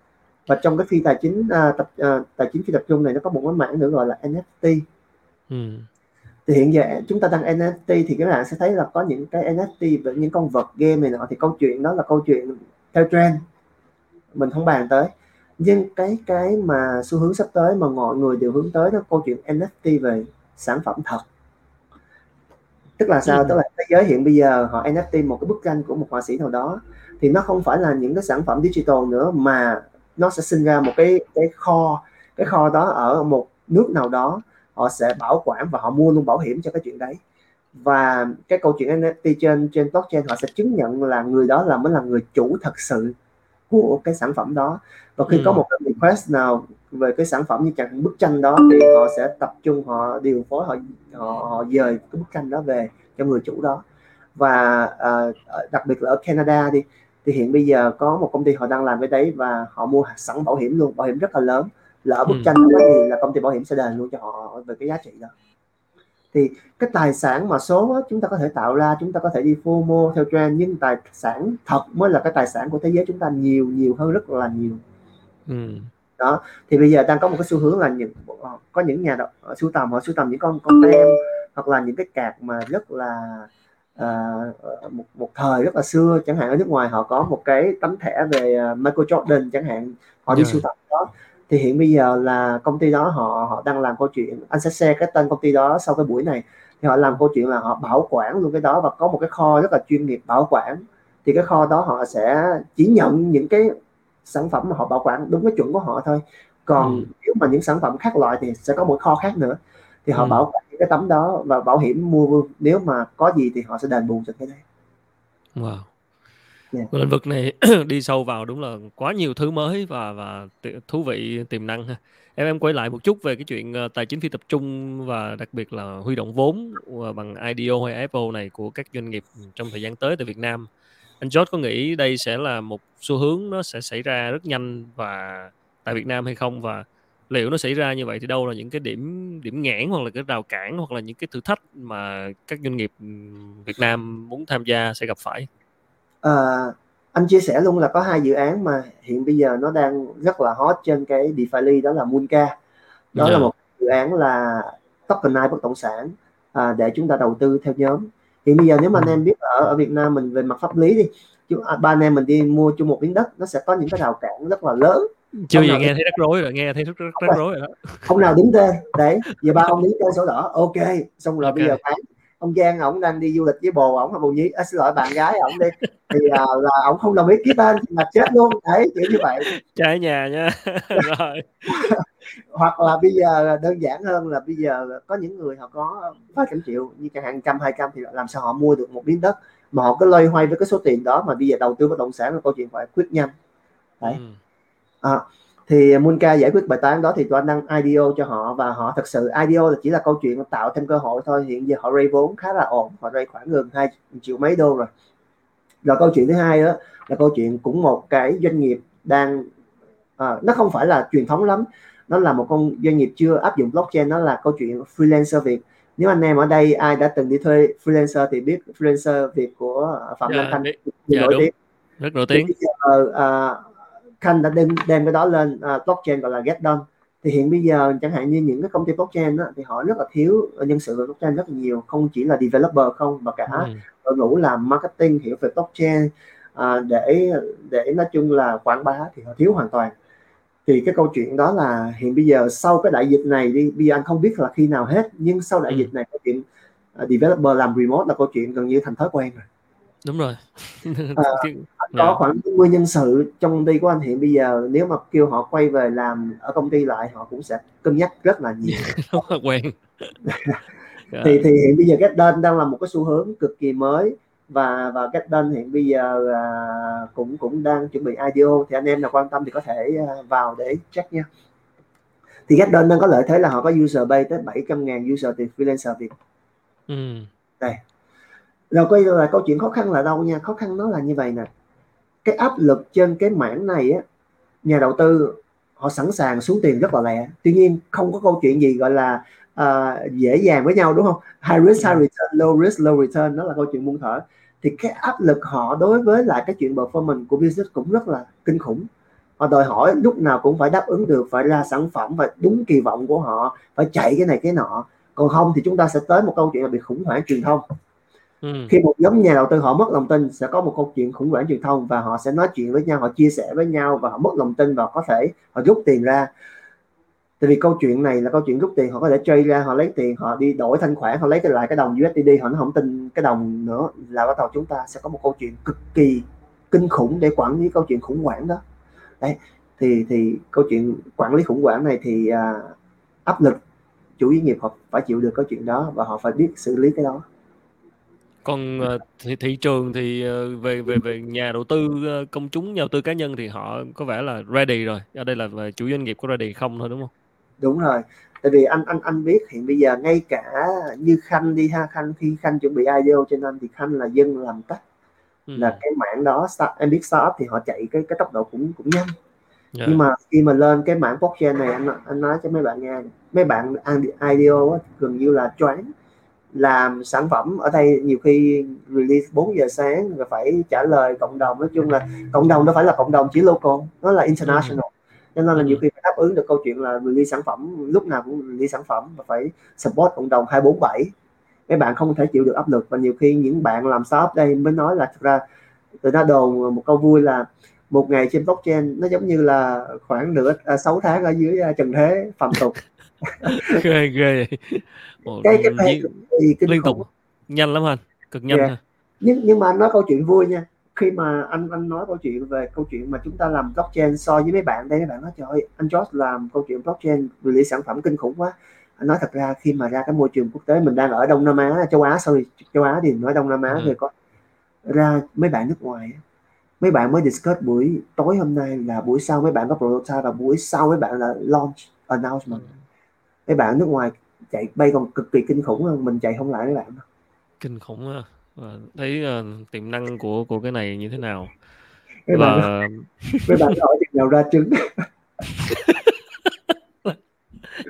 S2: và trong cái phi tài chính à, tập à, tài chính phi tập trung này nó có một cái mảng nữa gọi là NFT ừ. thì hiện giờ chúng ta đăng NFT thì các bạn sẽ thấy là có những cái NFT về những con vật game này nọ thì câu chuyện đó là câu chuyện theo trend mình không bàn tới. Nhưng cái cái mà xu hướng sắp tới mà mọi người đều hướng tới đó câu chuyện NFT về sản phẩm thật. Tức là sao? Ừ. tức là thế giới hiện bây giờ họ NFT một cái bức tranh của một họa sĩ nào đó thì nó không phải là những cái sản phẩm digital nữa mà nó sẽ sinh ra một cái cái kho cái kho đó ở một nước nào đó họ sẽ bảo quản và họ mua luôn bảo hiểm cho cái chuyện đấy và cái câu chuyện NFT trên trên blockchain họ sẽ chứng nhận là người đó là mới là người chủ thật sự của cái sản phẩm đó. Và khi ừ. có một cái request nào về cái sản phẩm như chẳng bức tranh đó thì họ sẽ tập trung họ điều phối họ họ, họ dời cái bức tranh đó về cho người chủ đó. Và uh, đặc biệt là ở Canada đi thì hiện bây giờ có một công ty họ đang làm cái đấy và họ mua sẵn bảo hiểm luôn bảo hiểm rất là lớn. Lỡ bức ừ. tranh đó thì là công ty bảo hiểm sẽ đền luôn cho họ về cái giá trị đó thì cái tài sản mà số đó, chúng ta có thể tạo ra chúng ta có thể đi FOMO theo trend nhưng tài sản thật mới là cái tài sản của thế giới chúng ta nhiều nhiều hơn rất là nhiều ừ. đó thì bây giờ đang có một cái xu hướng là những có những nhà sưu tầm họ sưu tầm những con con tem hoặc là những cái cạc mà rất là uh, một một thời rất là xưa chẳng hạn ở nước ngoài họ có một cái tấm thẻ về Michael Jordan chẳng hạn họ đi yeah. sưu tập đó thì hiện bây giờ là công ty đó họ họ đang làm câu chuyện anh sẽ share cái tên công ty đó sau cái buổi này. Thì họ làm câu chuyện là họ bảo quản luôn cái đó và có một cái kho rất là chuyên nghiệp bảo quản. Thì cái kho đó họ sẽ chỉ nhận những cái sản phẩm mà họ bảo quản đúng cái chuẩn của họ thôi. Còn ừ. nếu mà những sản phẩm khác loại thì sẽ có một kho khác nữa. Thì họ ừ. bảo quản cái tấm đó và bảo hiểm mua nếu mà có gì thì họ sẽ đền bù cho cái đấy.
S1: Wow Dạ. yeah. lĩnh vực này đi sâu vào đúng là quá nhiều thứ mới và và thú vị, tiềm năng ha. Em em quay lại một chút về cái chuyện ờ, tài chính phi tập trung và đặc biệt là huy động vốn ờ, bằng IDO hay Apple này của các doanh nghiệp trong thời gian tới tại Việt Nam. Anh George có nghĩ đây sẽ là một xu hướng nó sẽ xảy ra rất nhanh và tại Việt Nam hay không? Và liệu nó xảy ra như vậy thì đâu là những cái điểm điểm nghẽn hoặc là cái rào cản hoặc là những cái thử thách mà các doanh nghiệp Việt Nam muốn tham gia sẽ gặp phải?
S2: À, anh chia sẻ luôn là có hai dự án mà hiện bây giờ nó đang rất là hot trên cái DeFi đó là Munka đó yeah. là dạ. một dự án là tokenize bất động sản à, để chúng ta đầu tư theo nhóm. Thì bây giờ nếu mà anh em biết ở ở Việt Nam mình về mặt pháp lý đi chúng à, ba anh em mình đi mua chung một miếng đất nó sẽ có những cái rào cản rất là lớn.
S1: Chưa gì nghe thấy rắc rối rồi nghe thấy rất rất rắc rối rồi đó.
S2: Ông nào đứng tên. Đấy giờ ba ông đứng tên sổ đỏ. Ok xong rồi okay. bây giờ bán ông Giang ổng đang đi du lịch với bồ ổng là bồ nhí à, xin lỗi bạn gái ổng đi. Thì uh, là ổng không đồng ý ký tên mà chết luôn. Đấy kiểu như vậy.
S1: Trái nhà nha. Rồi.
S2: Hoặc là bây giờ đơn giản hơn là bây giờ có những người họ có vài trăm triệu như chẳng hạn trăm hai trăm thì làm sao họ mua được một miếng đất mà họ cứ loay hoay với cái số tiền đó mà bây giờ đầu tư bất động sản là câu chuyện phải quyết nhanh. Đấy. Ừ. à, thì Munka giải quyết bài toán đó thì tụi anh đăng IDO cho họ và họ thật sự IDO là chỉ là câu chuyện tạo thêm cơ hội thôi. Hiện giờ họ raise vốn khá là ổn họ raise khoảng gần 2 triệu mấy đô rồi. Rồi câu chuyện thứ hai đó là câu chuyện cũng một cái doanh nghiệp đang à, nó không phải là truyền thống lắm. Nó là một con doanh nghiệp chưa áp dụng blockchain nó là câu chuyện freelancer việc nếu anh em ở đây ai đã từng đi thuê freelancer thì biết freelancer việc của phạm dạ, Nam Thanh
S1: dạ, nổi tiếng. Rất nổi tiếng.
S2: Giờ, uh, Khanh đã đem đem cái đó lên uh, blockchain gọi là get done thì hiện bây giờ chẳng hạn như những cái công ty blockchain đó, thì họ rất là thiếu nhân sự về blockchain rất là nhiều không chỉ là developer không mà cả ừ. đội ngũ làm marketing hiểu về blockchain uh, để để nói chung là quảng bá thì họ thiếu hoàn toàn thì cái câu chuyện đó là hiện bây giờ sau cái đại dịch này đi bây giờ anh không biết là khi nào hết nhưng sau đại ừ. dịch này câu chuyện uh, developer làm remote là câu chuyện gần như thành thói quen rồi
S1: đúng rồi.
S2: À, có dạ. khoảng 10 nhân sự trong công ty của anh hiện bây giờ nếu mà kêu họ quay về làm ở công ty lại họ cũng sẽ cân nhắc rất là nhiều.
S1: Quen.
S2: Thì thì hiện bây giờ get done đang là một cái xu hướng cực kỳ mới và và get done hiện bây giờ à, cũng cũng đang chuẩn bị IDO thì anh em nào quan tâm thì có thể à, vào để check nha. Thì get done đang có lợi thế là họ có user base tới 700 ngàn user từ freelancer Việt ừ. đây rồi quay lại câu chuyện khó khăn là đâu nha? Khó khăn nó là như vậy nè. Cái áp lực trên cái mảng này á nhà đầu tư họ sẵn sàng xuống tiền rất là lẹ. Tuy nhiên không có câu chuyện gì gọi là uh, dễ dàng với nhau đúng không? High risk high return low risk low return đó là câu chuyện muôn thở. Thì cái áp lực họ đối với lại cái chuyện performance của business cũng rất là kinh khủng. Họ đòi hỏi lúc nào cũng phải đáp ứng được phải ra sản phẩm và đúng kỳ vọng của họ phải chạy cái này cái nọ. Còn không thì chúng ta sẽ tới một câu chuyện là bị khủng hoảng truyền thông. Ừ. khi một nhóm nhà đầu tư họ mất lòng tin sẽ có một câu chuyện khủng hoảng truyền thông và họ sẽ nói chuyện với nhau họ chia sẻ với nhau và họ mất lòng tin và có thể họ rút tiền ra. Tại vì câu chuyện này là câu chuyện rút tiền họ có thể chơi ra họ lấy tiền họ đi đổi thanh khoản họ lấy cái lại cái đồng USDD họ nó không tin cái đồng nữa là bắt đầu chúng ta sẽ có một câu chuyện cực kỳ kinh khủng để quản lý câu chuyện khủng hoảng đó. Đấy thì thì câu chuyện quản lý khủng hoảng này thì à, áp lực chủ doanh nghiệp họ phải chịu được câu chuyện đó và họ phải biết xử lý cái đó
S1: còn uh, thị, thị trường thì uh, về về về nhà đầu tư uh, công chúng nhà đầu tư cá nhân thì họ có vẻ là ready rồi ở đây là chủ doanh nghiệp có ready không thôi đúng không
S2: đúng rồi tại vì anh anh anh biết hiện bây giờ ngay cả như khanh đi ha khanh khi khanh chuẩn bị IDO cho nên thì khanh là dân làm tắt ừ. là cái mảng đó start, em biết startup thì họ chạy cái cái tốc độ cũng cũng nhanh yeah. Dạ. nhưng mà khi mà lên cái mảng blockchain này anh anh nói cho mấy bạn nghe mấy bạn ăn IDO gần như là choáng làm sản phẩm ở đây nhiều khi release 4 giờ sáng rồi phải trả lời cộng đồng. Nói chung là cộng đồng đâu phải là cộng đồng chỉ local nó là international. Cho nên là nhiều khi phải đáp ứng được câu chuyện là release sản phẩm lúc nào cũng release sản phẩm và phải support cộng đồng 247 mấy bạn không thể chịu được áp lực và nhiều khi những bạn làm startup đây mới nói là thực ra người ta đồn một câu vui là một ngày trên blockchain nó giống như là khoảng nửa à, 6 tháng ở dưới à, trần thế phạm tục
S1: ghê ghê.
S2: Ồ, cái cái này
S1: thì liên tục nhanh lắm anh cực nhanh yeah.
S2: nhưng nhưng mà anh nói câu chuyện vui nha. Khi mà anh anh nói câu chuyện về câu chuyện mà chúng ta làm blockchain so với mấy bạn đây mấy bạn nói trời ơi anh George làm câu chuyện blockchain release sản phẩm kinh khủng quá. Anh nói thật ra khi mà ra cái môi trường quốc tế mình đang ở Đông Nam Á châu Á sorry châu Á thì nói Đông Nam Á ừ. thì có ra mấy bạn nước ngoài mấy bạn mới discuss buổi tối hôm nay là buổi sau mấy bạn có prototype và buổi sau mấy bạn là launch announcement.
S1: ừ.
S2: Mấy bạn nước ngoài chạy bay còn cực kỳ kinh khủng hơn mình chạy không lại mấy bạn.
S1: Kinh khủng ha và thấy uh, tiềm năng của của cái này như thế nào?
S2: Mấy
S1: và
S2: bạn mấy bạn hỏi chừng nào ra trứng.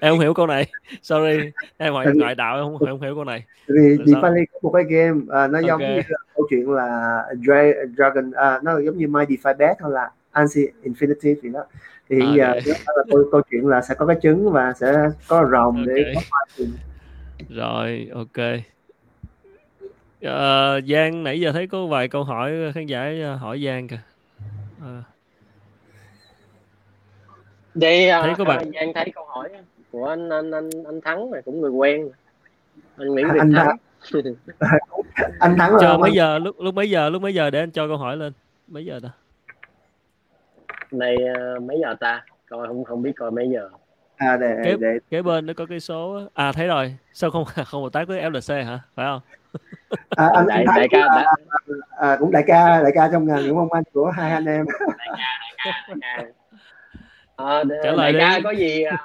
S1: Em không hiểu câu này. Sorry em hỏi
S2: vì-
S1: ngoại đạo em không, không hiểu câu này.
S2: vì
S1: sao?
S2: DeFi có một cái game à, nó giống
S1: Ok.
S2: như câu chuyện là Dra- Dragon à, nó giống như My DeFi Bet hay là Ansi Infinity thì đó thì hiện
S1: À,
S2: giờ là câu, câu chuyện là sẽ có cái trứng và sẽ có rồng để
S1: Ok.
S2: có hoa
S1: rồi ok. Ờ, Giang nãy giờ thấy có vài câu hỏi khán giả ờ, hỏi Giang kìa. Ờ,
S3: Đây
S1: Thấy có bạn-
S3: Giang thấy câu hỏi của anh anh anh anh Thắng này cũng người quen. Anh Nguyễn Việt
S2: Anh
S3: Thắng.
S2: Anh thắng ông
S1: mấy
S2: anh-
S1: giờ lúc lúc mấy giờ lúc mấy giờ để anh cho câu hỏi lên? Mấy giờ ta
S3: này ờ, mấy giờ ta? Coi không không biết coi mấy giờ.
S2: À để
S1: Kế-
S2: để
S1: kế bên nó có cái số à thấy rồi. Sao không không hợp tác với FLC hả? Phải không?
S2: À, anh,
S3: đại đại ca
S2: là,
S3: đại,
S2: à, cũng đại ca đại ca trong ngành đúng không anh của hai anh em.
S3: Ca Ờ, đ-
S1: Trả lời
S3: đại ca có gì à,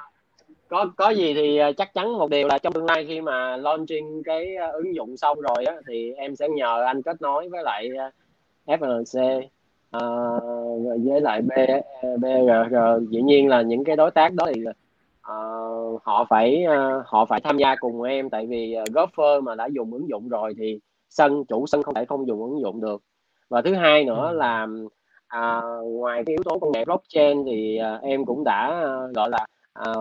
S3: có có gì thì à, chắc chắn một điều là trong tương lai khi mà launching cái à, ứng dụng xong rồi á thì em sẽ nhờ anh kết nối với lại à, FLC à, với lại B, BRG dĩ nhiên là những cái đối tác đó thì à, họ phải à, họ phải tham gia cùng em. Tại vì à, golfer mà đã dùng ứng dụng rồi thì sân chủ sân không thể không dùng ứng dụng được. Và thứ hai nữa là à, ngoài cái yếu tố công nghệ blockchain thì à, em cũng đã à, gọi là à,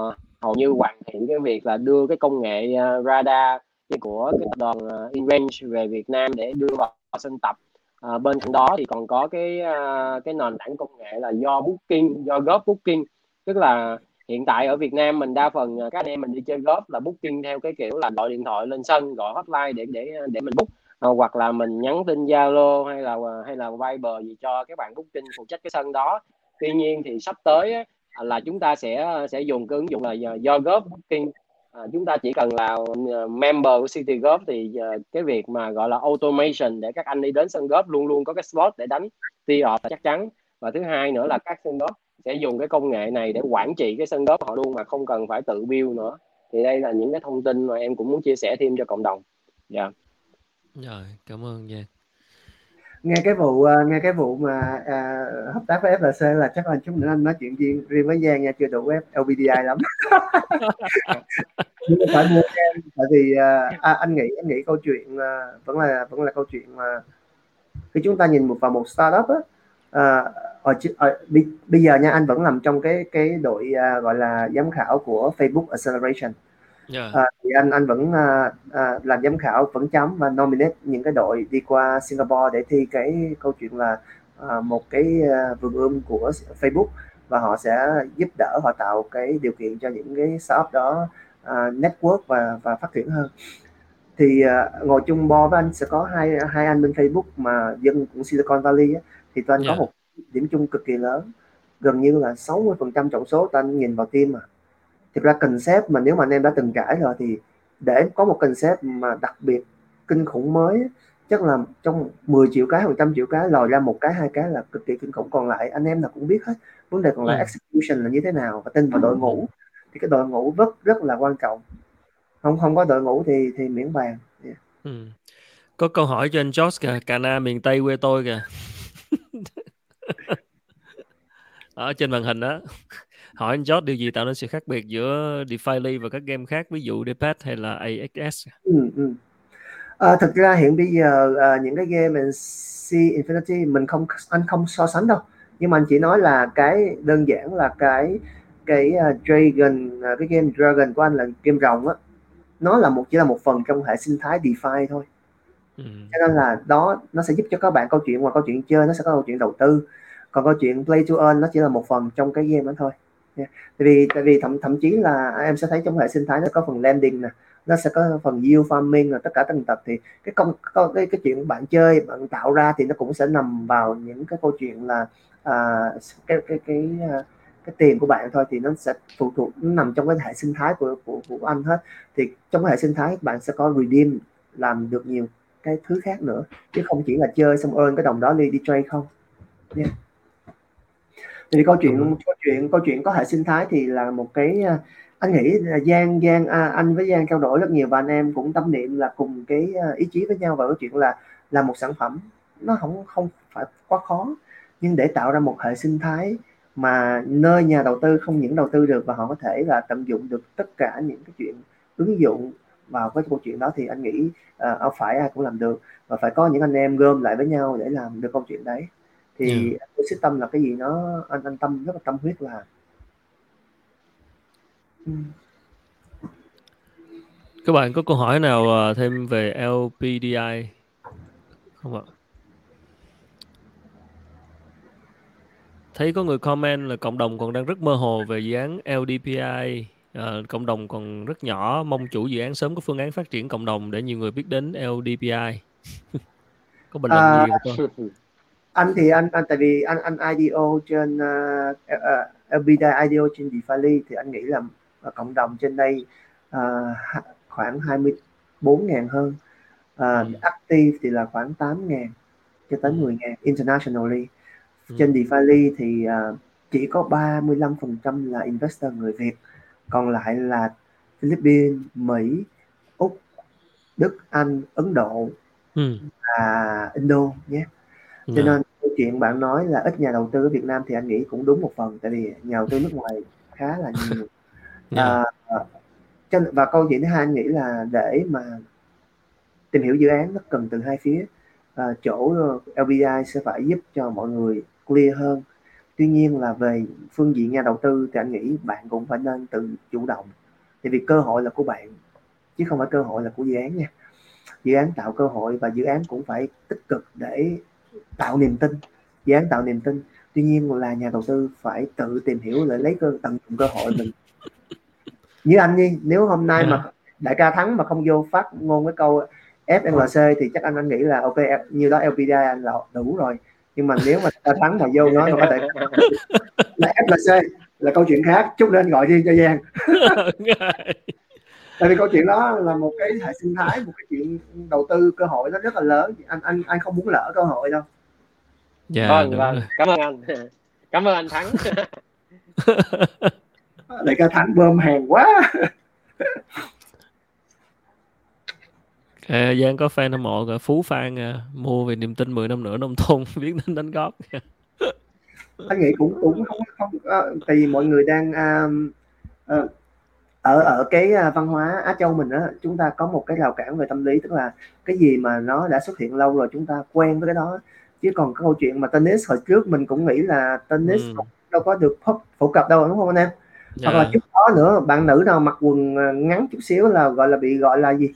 S3: hầu như hoàn thiện cái việc là đưa cái công nghệ à, radar của cái tập đoàn uh, InRange về Việt Nam để đưa vào sân tập à, bên cạnh đó thì còn có cái à, cái nền tảng công nghệ là do Booking do góp Booking. Tức là hiện tại ở Việt Nam mình đa phần à, các anh em mình đi chơi golf là booking theo cái kiểu là gọi điện thoại lên sân gọi hotline để để à, để mình book. À, hoặc là mình nhắn tin Zalo hay là à, hay là Viber gì cho các bạn booking phụ trách cái sân đó. Tuy nhiên thì sắp tới á, là chúng ta sẽ sẽ dùng cái ứng dụng là do, do golf booking à, chúng ta chỉ cần là ờ, member của City Golf thì uh, cái việc mà gọi là automation để các anh đi đến sân golf luôn luôn có cái spot để đánh tee off chắc chắn. Và thứ hai nữa là các sân golf sẽ dùng cái công nghệ này để quản trị cái sân golf họ luôn mà không cần phải tự build nữa. Thì đây là những cái thông tin mà em cũng muốn chia sẻ thêm cho cộng đồng. Dạ. Yeah.
S1: rồi cảm ơn Giang
S2: nghe cái vụ à, nghe cái vụ mà à, hợp tác với FLC là chắc là chút nữa anh nói chuyện riêng riêng với Giang nha chưa đủ F LBDI lắm. Nhưng phải mua em tại vì à, à, anh nghĩ anh nghĩ câu chuyện à, vẫn là vẫn là câu chuyện mà khi chúng ta nhìn một vào một startup á à, ở, ở, bây, giờ nha anh vẫn làm trong cái cái đội à, gọi là giám khảo của Facebook Acceleration
S1: yeah.
S2: à, thì anh anh vẫn à, à, làm giám khảo vẫn chấm và nominate những cái đội đi qua Singapore để thi cái câu chuyện là à, một cái à, vườn ươm của Facebook và họ sẽ giúp đỡ họ tạo cái điều kiện cho những cái startup đó à, network và và phát triển hơn thì à, ngồi chung bo với anh sẽ có hai hai anh bên Facebook mà dân của Silicon Valley á, thì tụi anh
S1: Yeah.
S2: có một điểm chung cực kỳ lớn gần như là 60% tổng số tụi anh nhìn vào team mà thực ra concept mà nếu mà anh em đã từng trải rồi thì để có một concept mà đặc biệt kinh khủng mới chắc là trong 10 triệu cái hoặc trăm triệu cái lòi ra một cái hai cái là cực kỳ kinh khủng. Còn lại anh em nào cũng biết hết vấn đề còn lại
S1: Ừ.
S2: execution là như thế nào và tin vào đội ngũ. Thì cái đội ngũ rất rất là quan trọng. Không không có đội ngũ thì thì miễn bàn. Yeah.
S1: ừ. có câu hỏi cho anh Josh kìa Cà Na miền Tây quê tôi kìa. Ở trên màn hình đó hỏi anh Josh điều gì tạo nên sự khác biệt giữa DeFi và các game khác ví dụ Depet hay là AXS
S2: ừ, ừ. À, thực ra hiện bây giờ à, những cái game C Infinity mình không anh không so sánh đâu. Nhưng mà anh chỉ nói là cái đơn giản là cái cái uh, Dragon uh, cái game Dragon của anh là game rồng á. Nó là một chỉ là một phần trong hệ sinh thái DeFi thôi.
S1: Ừ.
S2: cho nên là đó nó sẽ giúp cho các bạn câu chuyện ngoài câu chuyện chơi nó sẽ có câu chuyện đầu tư. Còn câu chuyện play to earn nó chỉ là một phần trong cái game đó thôi yeah. tại vì tại vì thậm thậm chí là em sẽ thấy trong hệ sinh thái nó có phần landing nè nó sẽ có phần yield farming rồi tất cả từng tập thì cái công cái cái chuyện bạn chơi bạn tạo ra thì nó cũng sẽ nằm vào những cái câu chuyện là à, cái cái cái à, cái tiền của bạn thôi thì nó sẽ phụ thuộc nó nằm trong cái hệ sinh thái của của của anh hết thì trong cái hệ sinh thái bạn sẽ có redeem làm được nhiều cái thứ khác nữa chứ không chỉ là chơi xong earn cái đồng đó đi đi trade không yeah thì câu chuyện ừ. câu chuyện câu chuyện có hệ sinh thái thì là một cái à, anh nghĩ là Giang Giang à, anh với Giang trao đổi rất nhiều và anh em cũng tâm niệm là cùng cái à, ý chí với nhau vào cái chuyện là là một sản phẩm nó không không phải quá khó nhưng để tạo ra một hệ sinh thái mà nơi nhà đầu tư không những đầu tư được và họ có thể là tận dụng được tất cả những cái chuyện ứng dụng vào cái câu chuyện đó thì anh nghĩ uh, phải ai cũng làm được và phải có những anh em gom lại với nhau để làm được câu chuyện đấy thì yeah. Ừ. tôi tâm là cái gì nó anh anh tâm rất là tâm huyết là
S1: các bạn có câu hỏi nào ờ, thêm về LPDI không ạ thấy có người comment là cộng đồng còn đang rất mơ hồ về dự án LDPI à, cộng đồng còn rất nhỏ mong chủ dự án sớm có phương án phát triển cộng đồng để nhiều người biết đến LDPI có bình luận à, gì không
S2: anh thì anh, anh tại vì anh anh IDO trên uh, uh, IDO trên DeFi thì anh nghĩ là uh, cộng đồng trên đây uh, khoảng 24 ngàn hơn uh, ừ. active thì là khoảng 8 ngàn cho tới 10 ừ. ngàn internationally Ừ. trên DeFi thì uh, chỉ có 35% là investor người Việt còn lại là Philippines, Mỹ, Úc, Đức, Anh, Ấn Độ ừ. và Indo nhé. Yeah. Dạ. nên câu chuyện bạn nói là ít nhà đầu tư ở Việt Nam thì anh nghĩ cũng đúng một phần tại vì nhà đầu tư nước ngoài khá là nhiều. Yeah. Dạ. À, và câu chuyện thứ hai anh nghĩ là để mà tìm hiểu dự án nó cần từ hai phía. À, chỗ LBI sẽ phải giúp cho mọi người clear hơn tuy nhiên là về phương diện nhà đầu tư thì anh nghĩ bạn cũng phải nên tự chủ động tại vì cơ hội là của bạn chứ không phải cơ hội là của dự án nha dự án tạo cơ hội và dự án cũng phải tích cực để tạo niềm tin dự án tạo niềm tin. Tuy nhiên là nhà đầu tư phải tự tìm hiểu để lấy cơ tận dụng cơ hội mình. Như anh đi nếu hôm nay mà dạ. đại ca thắng mà không vô phát ngôn cái câu FMLC thì chắc anh anh nghĩ là ok như đó LPDI anh là đủ rồi. Nhưng mà nếu mà ta thắng mà vô nó có thể là FLC là câu chuyện khác chút nên gọi riêng cho Giang tại vì câu chuyện đó là một cái hệ sinh thái một cái chuyện đầu tư cơ hội nó rất là lớn. Anh anh anh không muốn lỡ cơ hội đâu.
S3: Dạ vâng vâng. cảm ơn anh. Cảm ơn anh thắng.
S2: Lại ca thắng bơm hàng quá.
S1: À, Giang có fan hâm mộ Phú Phan à, mua về niềm tin 10 năm nữa nông thôn biết đến đánh góp
S2: anh nghĩ cũng cũng không không tại vì mọi người đang uh, uh, ở ở cái văn hóa Á Châu mình á chúng ta có một cái rào cản về tâm lý tức là cái gì mà nó đã xuất hiện lâu rồi chúng ta quen với cái đó chứ còn cái câu chuyện mà tennis hồi trước mình cũng nghĩ là tennis ừ. đâu có được phổ cập đâu đúng không anh em yeah. hoặc là dạ. trước đó nữa bạn nữ nào mặc quần ngắn chút xíu là gọi là bị gọi là gì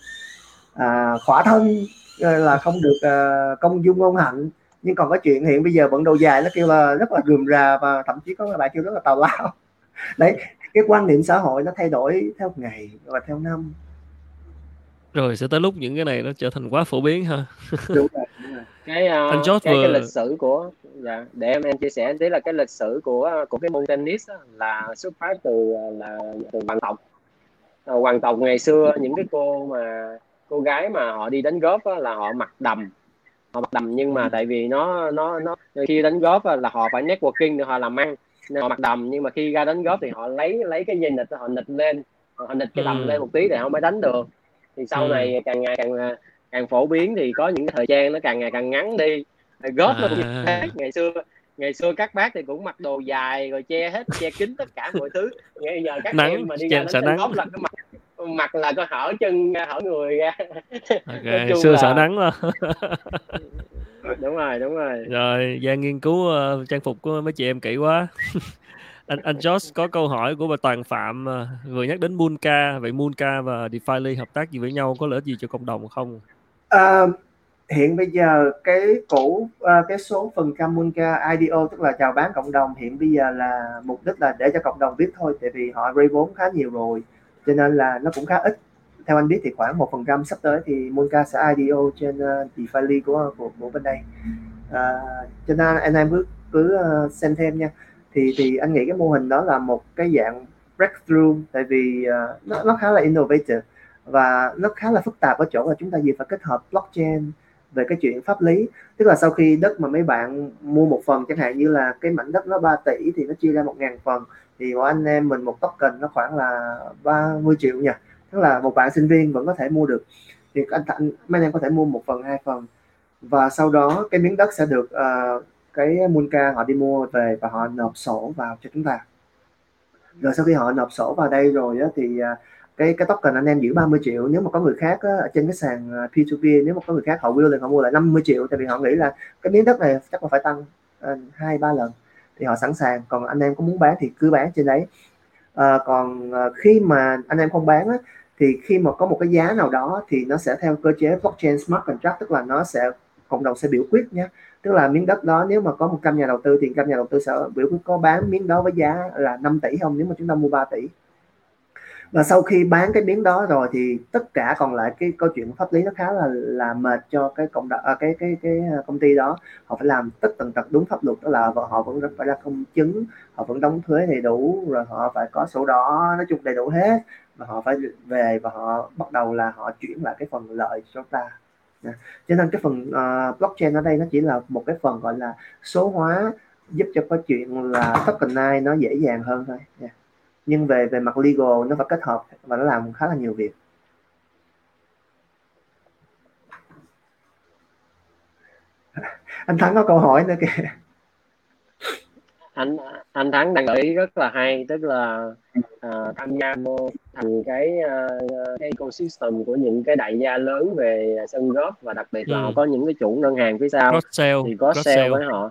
S2: à, khỏa thân ờ, là không được uh, công dung ngôn hạnh nhưng còn cái chuyện hiện bây giờ bận đồ dài nó kêu là rất là rườm rà và thậm chí có các bạn kêu rất là tào lao đấy cái quan niệm xã hội nó thay đổi theo ngày và theo năm.
S1: Rồi sẽ tới lúc những cái này nó trở thành quá phổ biến ha.
S3: Đúng rồi, đúng rồi. cái uh, anh George cái, vừa... cái lịch sử của dạ để em em chia sẻ tí là cái lịch sử của của cái môn tennis đó, là xuất phát từ là từ hoàng tộc. Hoàng tộc ngày xưa những cái cô mà cô gái mà họ đi đánh góp á, là họ mặc đầm. Họ mặc đầm nhưng mà ừ. tại vì nó nó nó khi đánh góp là họ phải networking để họ làm ăn nên họ mặc đầm nhưng mà khi ra đánh góp thì họ lấy lấy cái dây nịch họ nịch lên họ nịch cái đầm ừ. lên một tí để họ mới đánh được thì sau ừ. này càng ngày càng càng phổ biến thì có những cái thời gian nó càng ngày càng ngắn đi góp à. nó cũng như thế ngày xưa ngày xưa các bác thì cũng mặc đồ dài rồi che hết che kín tất cả mọi thứ bây giờ các nắng, em mà đi ra đánh góp là cái mặt mặt là có hở chân hở người ra
S1: okay. xưa là... sợ nắng mà
S3: đúng rồi đúng rồi.
S1: Rồi Giang nghiên cứu uh, trang phục của mấy chị em kỹ quá. Anh anh Josh có câu hỏi của bà Toàn Phạm uh, vừa nhắc đến Moonca vậy Moonca và DeFi hợp tác gì với nhau có lợi ích gì cho cộng đồng không?
S2: Uh, hiện bây giờ cái cổ uh, cái số phần trăm Moonca IDO tức là chào bán cộng đồng hiện bây giờ là mục đích là để cho cộng đồng biết thôi tại vì họ raise vốn khá nhiều rồi cho nên là nó cũng khá ít theo anh biết thì khoảng một phần trăm sắp tới thì Monca sẽ IDO trên uh, DeFi của, của của bên đây. Uh, cho nên anh em cứ cứ uh, xem thêm nha. Thì thì anh nghĩ cái mô hình đó là một cái dạng breakthrough tại vì uh, nó, nó khá là innovative và nó khá là phức tạp ở chỗ là chúng ta gì phải kết hợp blockchain về cái chuyện pháp lý. Tức là sau khi đất mà mấy bạn mua một phần chẳng hạn như là cái mảnh đất nó 3 tỷ thì nó chia ra một ngàn phần thì của anh em mình một token nó khoảng là 30 triệu nha tức là một bạn sinh viên vẫn có thể mua được. Thì anh, anh mấy anh em có thể mua một phần hai phần. Và sau đó cái miếng đất sẽ được uh, cái Munca họ đi mua về và họ nộp sổ vào cho chúng ta. Rồi sau khi họ nộp sổ vào đây rồi á, thì uh, cái cái token anh em giữ 30 triệu. Nếu mà có người khác á, ở trên cái sàn à, P2P nếu mà có người khác họ will thì họ mua lại 50 triệu. Tại vì họ nghĩ là cái miếng đất này chắc là phải tăng à, hai uh, ba lần thì họ sẵn sàng. Còn anh em có muốn bán thì cứ bán trên đấy. À, còn uh, khi mà anh em không bán á, thì khi mà có một cái giá nào đó thì nó sẽ theo cơ chế blockchain smart contract tức là nó sẽ cộng đồng sẽ biểu quyết nhé. Tức là miếng đất đó nếu mà có 100 nhà đầu tư thì trăm nhà đầu tư sẽ biểu quyết có bán miếng đó với giá là 5 tỷ không nếu mà chúng ta mua 3 tỷ. Và sau khi bán cái miếng đó rồi thì tất cả còn lại cái câu chuyện pháp lý nó khá là là mệt cho cái cộng đồng à, cái cái cái công ty đó. Họ phải làm tất tần tật đúng pháp luật đó là họ vẫn phải ra công chứng họ vẫn đóng thuế đầy đủ rồi họ phải có sổ đỏ nói chung đầy đủ hết và họ phải về và họ bắt đầu là họ chuyển lại cái phần lợi cho ta. Cho nên cái phần uh, blockchain ở đây nó chỉ là một cái phần gọi là số hóa giúp cho cái chuyện là tokenize nó dễ dàng hơn thôi. Yeah nhưng về về mặt legal nó phải kết hợp và nó làm khá là nhiều việc. Anh thắng có câu hỏi nữa kìa.
S3: Anh anh thắng đang gợi ý rất là hay tức là uh, tham gia vô thành cái uh, ecosystem của những cái đại gia lớn về sân góp và đặc biệt là ừ. có những cái chủ ngân hàng phía sau thì có sale với họ.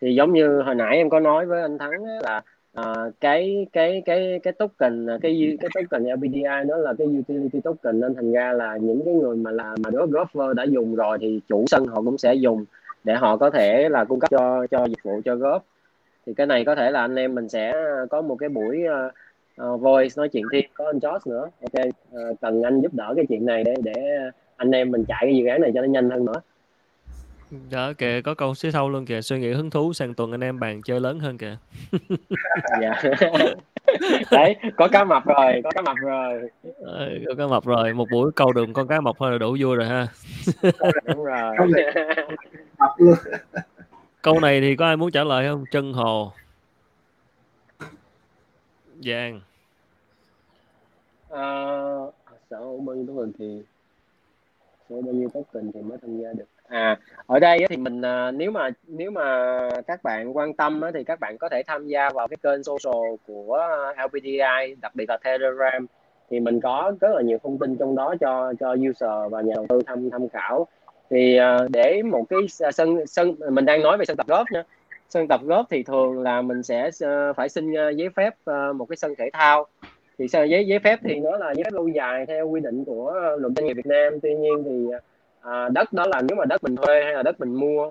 S3: Thì giống như hồi nãy em có nói với anh thắng là uh, cái cái cái cái token cái cái token LPDI nó là cái utility token nên thành ra là những cái người mà là mà đối golfer đã dùng rồi thì chủ sân họ cũng sẽ dùng để họ có thể là cung cấp cho cho dịch vụ cho golf. Thì cái này có thể là anh em mình sẽ có một cái buổi uh, uh, voice nói chuyện thêm có anh Josh nữa. Ok uh, cần anh giúp đỡ cái chuyện này để để anh em mình chạy cái dự án này cho nó nhanh hơn nữa.
S1: Đó kìa có câu phía sau luôn kìa suy nghĩ hứng thú sang tuần anh em bàn chơi lớn hơn kìa.
S3: Dạ. Đấy có cá mập rồi có cá mập rồi.
S1: Ờ, có cá mập rồi một buổi câu đường con cá mập thôi là đủ vui rồi ha.
S3: Đúng rồi.
S1: Câu này thì có ai muốn trả lời không? Chân hồ giang.
S3: Uh, sở bao nhiêu token thì sở bao nhiêu token thì mới tham gia được. À ở đây thì mình à, nếu mà nếu mà các bạn quan tâm thì các bạn có thể tham gia vào cái kênh social của LPDI đặc biệt là Telegram. Thì mình có rất là nhiều thông tin trong đó cho cho user và nhà đầu tư tham tham khảo. Thì à, để một cái sân sân mình đang nói về sân tập golf nha sân tập góp thì thường là mình sẽ uh, phải xin ờ, giấy phép ờ, một cái sân thể thao. Thì giấy giấy phép thì nó là giấy phép lâu dài theo quy định của luật doanh nghiệp Việt Nam. Tuy nhiên thì à, đất đó là nếu mà đất mình thuê hay là đất mình mua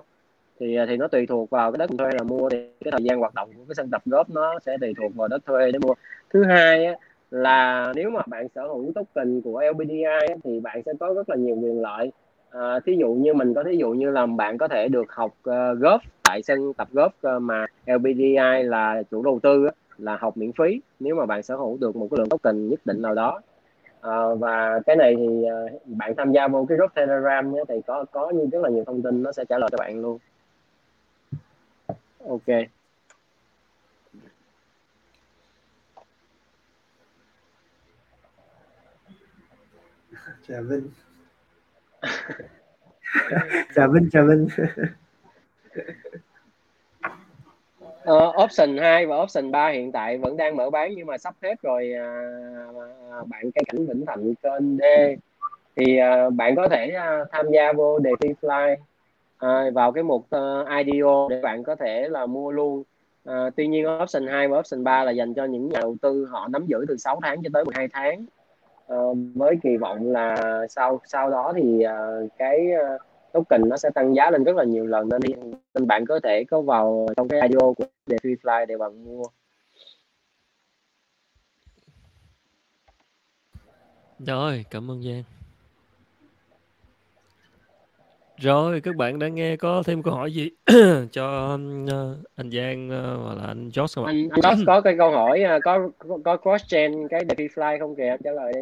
S3: thì thì nó tùy thuộc vào cái đất mình thuê là mua thì cái thời gian hoạt động của cái sân tập góp nó sẽ tùy thuộc vào đất thuê để mua. Thứ hai á, là nếu mà bạn sở hữu token của LBDI thì bạn sẽ có rất là nhiều quyền lợi à, thí dụ như mình có thí dụ như là bạn có thể được học uh, golf tại sân tập golf uh, mà LBDI là chủ đầu tư uh, là học miễn phí nếu mà bạn sở hữu được một cái lượng token nhất định nào đó. Uh, và cái này thì uh, bạn tham gia vô cái group telegram nhé, thì có có như rất là nhiều thông tin nó sẽ trả lời cho bạn luôn. Ok.
S2: Chào Vinh chào Vinh chào Vinh.
S3: Uh, option 2 và option 3 hiện tại vẫn đang mở bán nhưng mà sắp hết rồi uh, bạn cây cảnh Vĩnh Thạnh kênh D. Thì uh, bạn có thể uh, tham gia vô đề thi fly uh, vào cái mục ờ, uh, IDO để bạn có thể là mua luôn. Uh, tuy nhiên option 2 và option 3 là dành cho những nhà đầu tư họ nắm giữ từ 6 tháng cho tới 12 tháng. Ờ, uh, với kỳ vọng là sau sau đó thì uh, cái uh, token nó sẽ tăng giá lên rất là nhiều lần nên nên bạn có thể có vào trong cái IDO của đề Free Fly để bạn mua.
S1: Rồi cảm ơn Giang rồi các bạn đã nghe có thêm câu hỏi gì cho uh, anh Giang uh, hoặc là anh Josh không
S3: ạ? Anh, anh Josh có cái câu hỏi uh, có có cross chain cái đề Fly không kìa trả lời đi.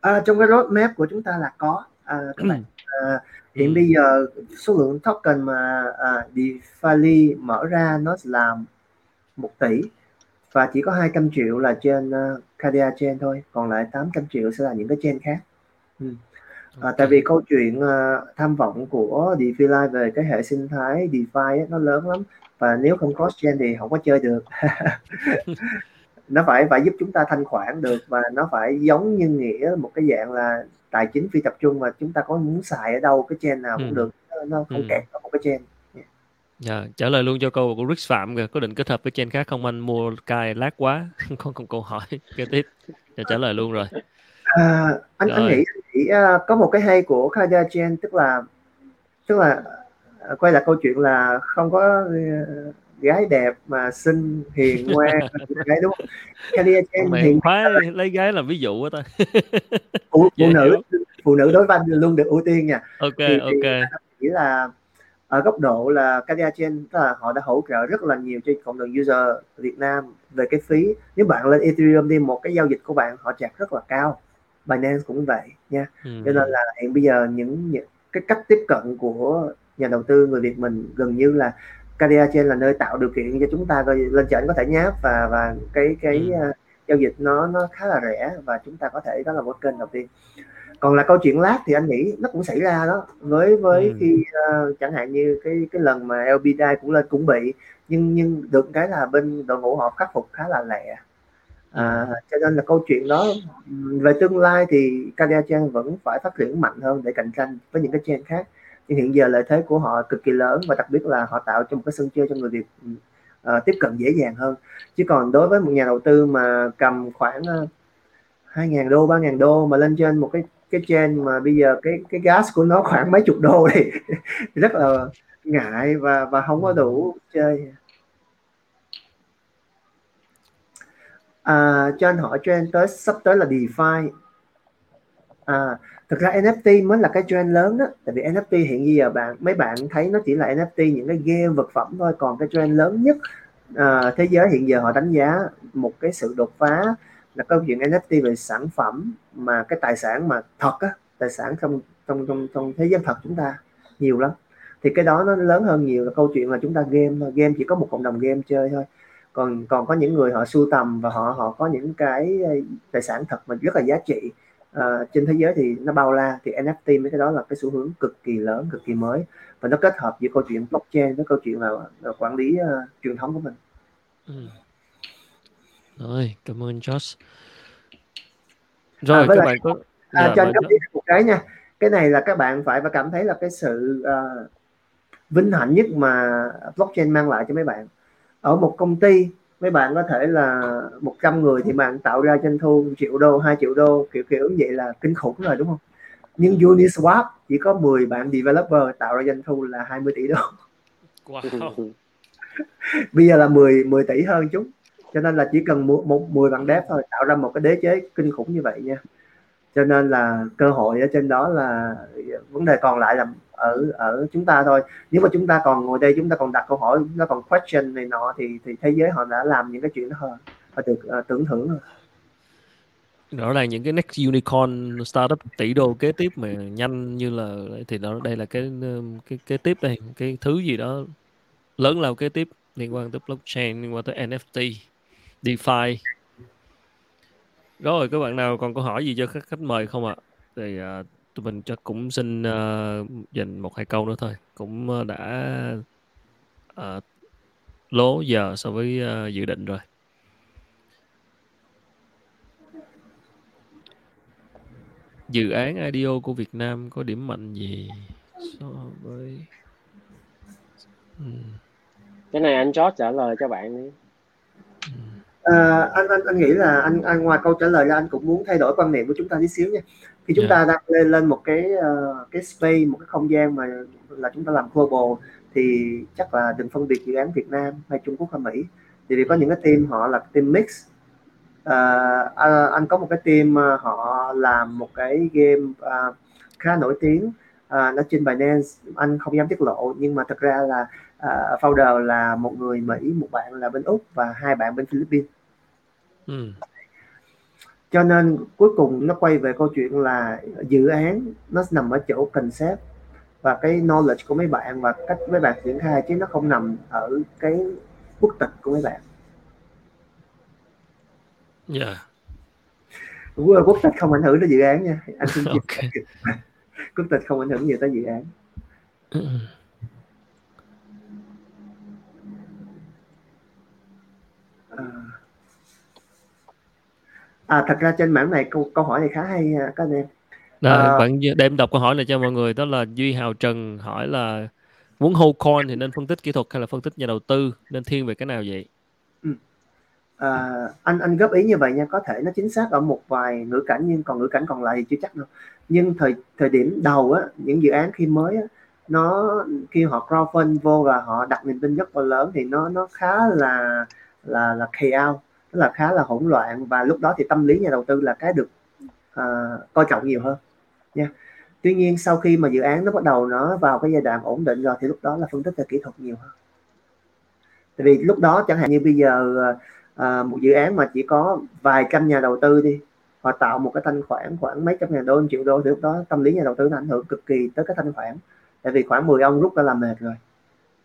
S2: À, trong cái roadmap của chúng ta là có à, các bạn à, hiện ừ. bây giờ số lượng token mà à, DeFi mở ra nó là một tỷ và chỉ có 200 triệu là trên uh, Cardia chain thôi còn lại 800 triệu sẽ là những cái chain khác ừ. À, tại vì câu chuyện uh, tham vọng của DeFi về cái hệ sinh thái DeFi ấy, nó lớn lắm. Và nếu không cross chain thì không có chơi được. Nó phải phải giúp chúng ta thanh khoản được và nó phải giống như nghĩa một cái dạng là tài chính phi tập trung mà chúng ta có muốn xài ở đâu cái chain nào cũng ừ. được nó không ừ. kẹt ở một cái chain
S1: Dạ, trả lời luôn cho câu của Rick Phạm kìa, có định kết hợp với chain khác không? Anh mua cài lát quá, không còn câu hỏi kế tiếp, dạ, trả lời luôn rồi.
S2: À, anh anh nghĩ, anh nghĩ uh, có một cái hay của Kaida chain tức là tức là uh, quay lại câu chuyện là không có uh, gái đẹp mà xinh hiền ngoan gái đúng không? Kaida
S1: chain hiện khoái lấy gái làm ví dụ á ta.
S2: phụ, phụ nữ phụ nữ đối văn luôn được ưu tiên nha.
S1: Ok thì, ok. Thì,
S2: nghĩ là ở góc độ là Chain tức là họ đã hỗ trợ rất là nhiều cho cộng đồng user Việt Nam về cái phí nếu bạn lên Ethereum đi một cái giao dịch của bạn họ chặt rất là cao Binance cũng vậy nha ừ. cho nên là hiện bây giờ những, những cái cách tiếp cận của nhà đầu tư người Việt mình gần như là Cadia Chain là nơi tạo điều kiện cho chúng ta lên trển có thể nháp và và cái cái ừ. uh, giao dịch nó nó khá là rẻ và chúng ta có thể đó là một kênh đầu tiên còn là câu chuyện lát thì anh nghĩ nó cũng xảy ra đó với với ừ. khi uh, chẳng hạn như cái cái lần mà LBDI cũng lên cũng bị nhưng nhưng được cái là bên đội ngũ họ khắc phục khá là lẹ à, cho nên là câu chuyện đó về tương lai thì Kadia Chain vẫn phải phát triển mạnh hơn để cạnh tranh với những cái chain khác. Nhưng hiện giờ lợi thế của họ cực kỳ lớn và đặc biệt là họ tạo cho một cái sân chơi cho người Việt uh, tiếp cận dễ dàng hơn. Chứ còn đối với một nhà đầu tư mà cầm khoảng uh, 2.000 đô 3.000 đô mà lên trên một cái cái chain mà bây giờ cái cái gas của nó khoảng mấy chục đô thì rất là ngại và và không có đủ chơi. À, cho anh hỏi trend tới sắp tới là DeFi. À, thực ra NFT mới là cái trend lớn đó. Tại vì NFT hiện giờ bạn mấy bạn thấy nó chỉ là NFT những cái game vật phẩm thôi. Còn cái trend lớn nhất à, thế giới hiện giờ họ đánh giá một cái sự đột phá là câu chuyện NFT về sản phẩm mà cái tài sản mà thật á tài sản trong trong trong trong thế giới thật chúng ta nhiều lắm. Thì cái đó nó lớn hơn nhiều là câu chuyện là chúng ta game thôi. Game chỉ có một cộng đồng game chơi thôi còn còn có những người họ sưu tầm và họ họ có những cái tài sản thật mà rất là giá trị à, trên thế giới thì nó bao la thì NFT mấy cái đó là cái xu hướng cực kỳ lớn cực kỳ mới và nó kết hợp giữa câu chuyện blockchain với câu chuyện là, là quản lý uh, truyền thống của mình ừ.
S1: Rồi, cảm ơn Josh. Rồi, à,
S2: các lại, bạn có à, dạ, cho anh cấp một cái nha. Cái này là các bạn phải và cảm thấy là cái sự uh, vinh hạnh nhất mà blockchain mang lại cho mấy bạn. Ở một công ty mấy bạn có thể là 100 người thì bạn tạo ra doanh thu triệu đô, 2 triệu đô kiểu kiểu vậy là kinh khủng rồi đúng không? Nhưng Uniswap chỉ có 10 bạn developer tạo ra doanh thu là 20 tỷ đô. Wow. Bây giờ là 10 10 tỷ hơn chúng cho nên là chỉ cần một, một 10 bạn dev thôi tạo ra một cái đế chế kinh khủng như vậy nha cho nên là cơ hội ở trên đó là vấn đề còn lại là ở ở chúng ta thôi. Nếu mà chúng ta còn ngồi đây chúng ta còn đặt câu hỏi nó còn question này nọ thì thì thế giới họ đã làm những cái chuyện đó hơn và được uh, tưởng thưởng rồi.
S1: Đó là những cái next unicorn startup tỷ đô kế tiếp mà nhanh như là thì đó đây là cái ờ, cái kế tiếp đây cái thứ gì đó lớn lao kế tiếp liên quan tới blockchain liên quan tới NFT DeFi. Rồi các bạn nào còn câu hỏi gì cho các khách mời không ạ? Thì uh, tụi mình chắc cũng xin uh, dành một hai câu nữa thôi. Cũng đã uh, lố giờ so với uh, dự định rồi. Dự án IDO của Việt Nam có điểm mạnh gì so với
S3: hmm. cái này anh chót trả lời cho bạn đi.
S2: À, anh anh anh nghĩ là anh anh ngoài câu trả lời ra anh cũng muốn thay đổi quan niệm của chúng ta tí xíu nha khi chúng yeah. ta đang lên lên một cái uh, cái space một cái không gian mà là chúng ta làm global thì chắc là đừng phân biệt dự án Việt Nam hay Trung Quốc hay Mỹ thì vì có những cái team họ là team mix uh, anh có một cái team uh, họ làm một cái game uh, khá nổi tiếng uh, nó trên Binance anh không dám tiết lộ nhưng mà thật ra là uh, founder là một người Mỹ một bạn là bên Úc và hai bạn bên Philippines ừ. Cho nên cuối cùng nó quay về câu chuyện là dự án nó nằm ở chỗ concept và cái knowledge của mấy bạn và cách mấy bạn triển khai chứ nó không nằm ở cái quốc tịch của mấy bạn.
S1: Dạ. Yeah.
S2: quốc tịch không ảnh hưởng đến dự án nha. Anh xin okay. quốc tịch không ảnh hưởng nhiều tới dự án. À, à thật ra trên mảng này câu câu hỏi này khá hay các anh em
S1: à, bạn đem đọc câu hỏi này cho mọi người đó là Duy Hào Trần hỏi là muốn hold coin thì nên phân tích kỹ thuật hay là phân tích nhà đầu tư nên thiên về cái nào vậy?
S2: Ừ. À, anh anh góp ý như vậy nha có thể nó chính xác ở một vài ngữ cảnh nhưng còn ngữ cảnh còn lại thì chưa chắc đâu nhưng thời thời điểm đầu á những dự án khi mới á, nó khi họ crowdfund vô và họ đặt niềm tin rất là lớn thì nó nó khá là là là chaos tức là khá là hỗn loạn và lúc đó thì tâm lý nhà đầu tư là cái được uh, coi trọng nhiều hơn. Nha. Tuy nhiên sau khi mà dự án nó bắt đầu nó vào cái giai đoạn ổn định rồi thì lúc đó là phân tích về kỹ thuật nhiều hơn. Tại vì lúc đó chẳng hạn như bây giờ uh, một dự án mà chỉ có vài trăm nhà đầu tư đi họ tạo một cái thanh khoản khoảng mấy trăm ngàn đô triệu đô thì lúc đó tâm lý nhà đầu tư nó ảnh hưởng cực kỳ tới cái thanh khoản. Tại vì khoảng 10 ông rút ra làm mệt rồi.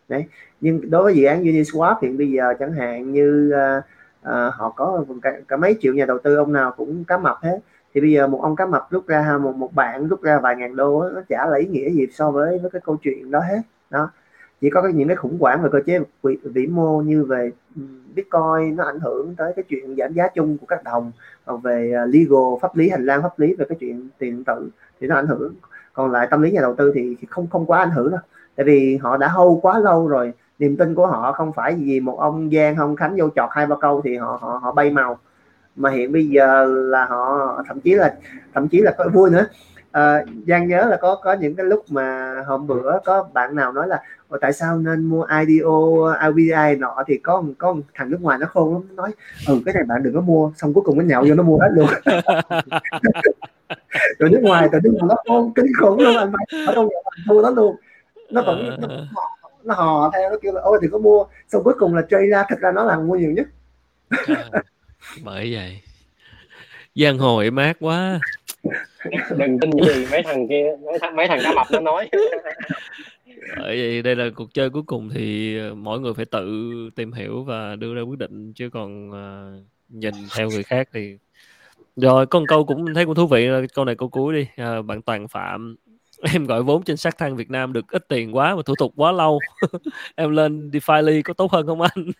S2: Đấy. Nhưng đối với dự án Uniswap hiện bây giờ chẳng hạn như uh, à, họ có cả, cả mấy triệu nhà đầu tư ông nào cũng cá mập hết. Thì bây giờ một ông cá mập rút ra một một bạn rút ra vài ngàn đô nó chả lấy nghĩa gì so với với cái câu chuyện đó hết. Đó. Chỉ có cái, những cái khủng hoảng về cơ chế vĩ, vĩ mô như về ừ, bitcoin nó ảnh hưởng tới cái chuyện giảm giá chung của các đồng còn về ờ, legal pháp lý hành lang pháp lý về cái chuyện tiền điện tử thì nó ảnh hưởng. Còn lại tâm lý nhà đầu tư thì không không quá ảnh hưởng đâu. Tại vì họ đã hâu quá lâu rồi niềm tin của họ không phải vì một ông Giang ông Khánh vô chọt hai ba câu thì họ họ họ bay màu. Mà hiện bây giờ là họ thậm chí là thậm chí là có vui nữa. À, Giang nhớ là có có những cái lúc mà hôm bữa có bạn nào nói là tại sao nên mua IDO IVI nọ? Thì có có thằng nước ngoài nó khôn lắm nói ừ cái này bạn đừng có mua. Xong cuối cùng nó nhậu vô nó mua hết luôn. Rồi nước ngoài từ nước ngoài nó khôn kinh khủng luôn anh phải ở trong nhà mua nó luôn. Nó vẫn nó, nó hò theo nó kêu là ôi thì có mua. Xong cuối cùng là trade ra thật ra nó là mua nhiều nhất.
S1: Bởi vậy. Giang hồ êm ác quá.
S3: Đừng tin gì mấy thằng kia mấy thằng mấy thằng cá mập nó nói.
S1: Bởi vì đây là cuộc chơi cuối cùng thì mỗi người phải tự tìm hiểu và đưa ra quyết định chứ còn uh, nhìn theo người khác thì rồi có một câu cũng thấy cũng thú vị câu này câu cuối đi. À, bạn Toàn Phạm em gọi vốn trên sát thang Việt Nam được ít tiền quá và thủ tục quá lâu em lên DeFi có tốt hơn không anh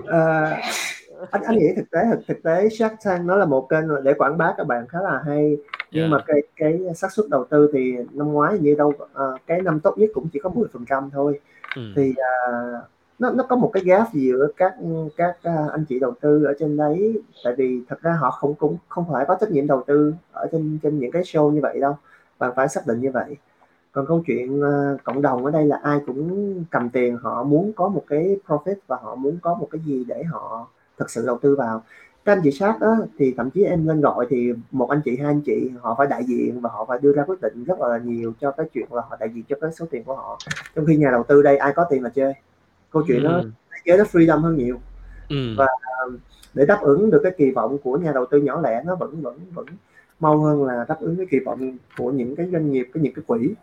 S2: uh, anh anh nghĩ thực tế thực, thực tế Shark Tank nó là một kênh để quảng bá các bạn khá là hay nhưng yeah. mà cái cái xác suất đầu tư thì năm ngoái như đâu uh, cái năm tốt nhất cũng chỉ có 10 phần trăm thôi ừ. thì uh, nó nó có một cái gap giữa các các à, anh chị đầu tư ở trên đấy? Tại vì thật ra họ không cũng không phải có trách nhiệm đầu tư ở trên trên những cái show như vậy đâu bạn phải xác định như vậy. Còn câu chuyện uh, cộng đồng ở đây là ai cũng cầm tiền họ muốn có một cái profit và họ muốn có một cái gì để họ thực sự đầu tư vào. Các anh chị sát đó thì thậm chí em lên gọi thì một anh chị hai anh chị họ phải đại diện và họ phải đưa ra quyết định rất là nhiều cho cái chuyện là họ đại diện cho cái số tiền của họ. Trong khi nhà đầu tư đây ai có tiền là chơi câu chuyện đó ừ. chơi nó freedom hơn nhiều ừ. và để đáp ứng được cái kỳ vọng của nhà đầu tư nhỏ lẻ nó vẫn vẫn vẫn mau hơn là đáp ứng cái kỳ vọng của những cái doanh nghiệp cái những cái quỹ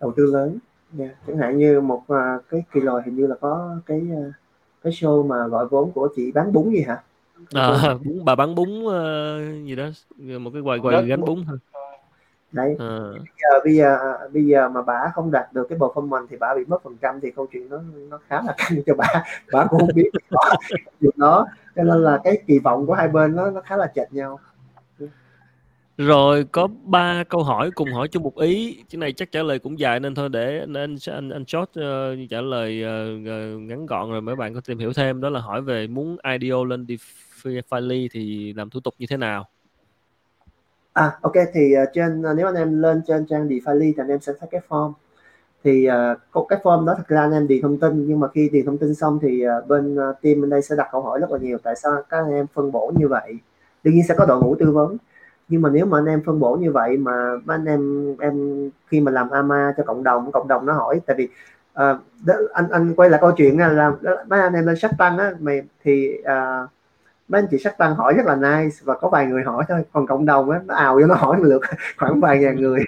S2: đầu tư lớn yeah. chẳng hạn như một uh, cái kỳ rồi hình như là có cái uh, cái show mà gọi vốn của chị bán bún gì hả
S1: à, bún bà bán bún uh, gì đó một cái quầy quầy gánh bún thôi
S2: đấy à. bây giờ bây giờ bây giờ mà bà không đạt được cái performance thì bà bị mất phần trăm thì câu chuyện nó nó khá là căng cho bà bà cũng không biết chuyện đó cho nên là cái kỳ vọng của hai bên nó nó khá là chệch nhau
S1: rồi có ba câu hỏi cùng hỏi chung một ý. Cái này chắc trả lời cũng dài nên thôi để nên anh anh short uh, trả lời uh, ngắn gọn rồi mấy bạn có tìm hiểu thêm đó là hỏi về muốn IDO lên DeFi thì làm thủ tục như thế nào?
S2: À ok thì uh, trên ờ, nếu anh em lên trên trang DeFi thì anh em sẽ thấy cái form. Thì uh, cái form đó thật ra anh em điền thông tin nhưng mà khi điền thông tin xong thì uh, bên uh, team bên đây sẽ đặt câu hỏi rất là nhiều tại sao các anh em phân bổ như vậy. Đương nhiên sẽ có đội ngũ tư vấn nhưng mà nếu mà anh em phân bổ như vậy mà anh em em khi mà làm ama cho cộng đồng cộng đồng nó hỏi tại vì uh, đó, anh anh quay lại câu chuyện là mấy anh em lên sách tăng á mày thì uh, mấy anh chị sắc tăng hỏi rất là nice và có vài người hỏi thôi. Còn cộng đồng á nó ào vô nó hỏi lượt khoảng vài ngàn người.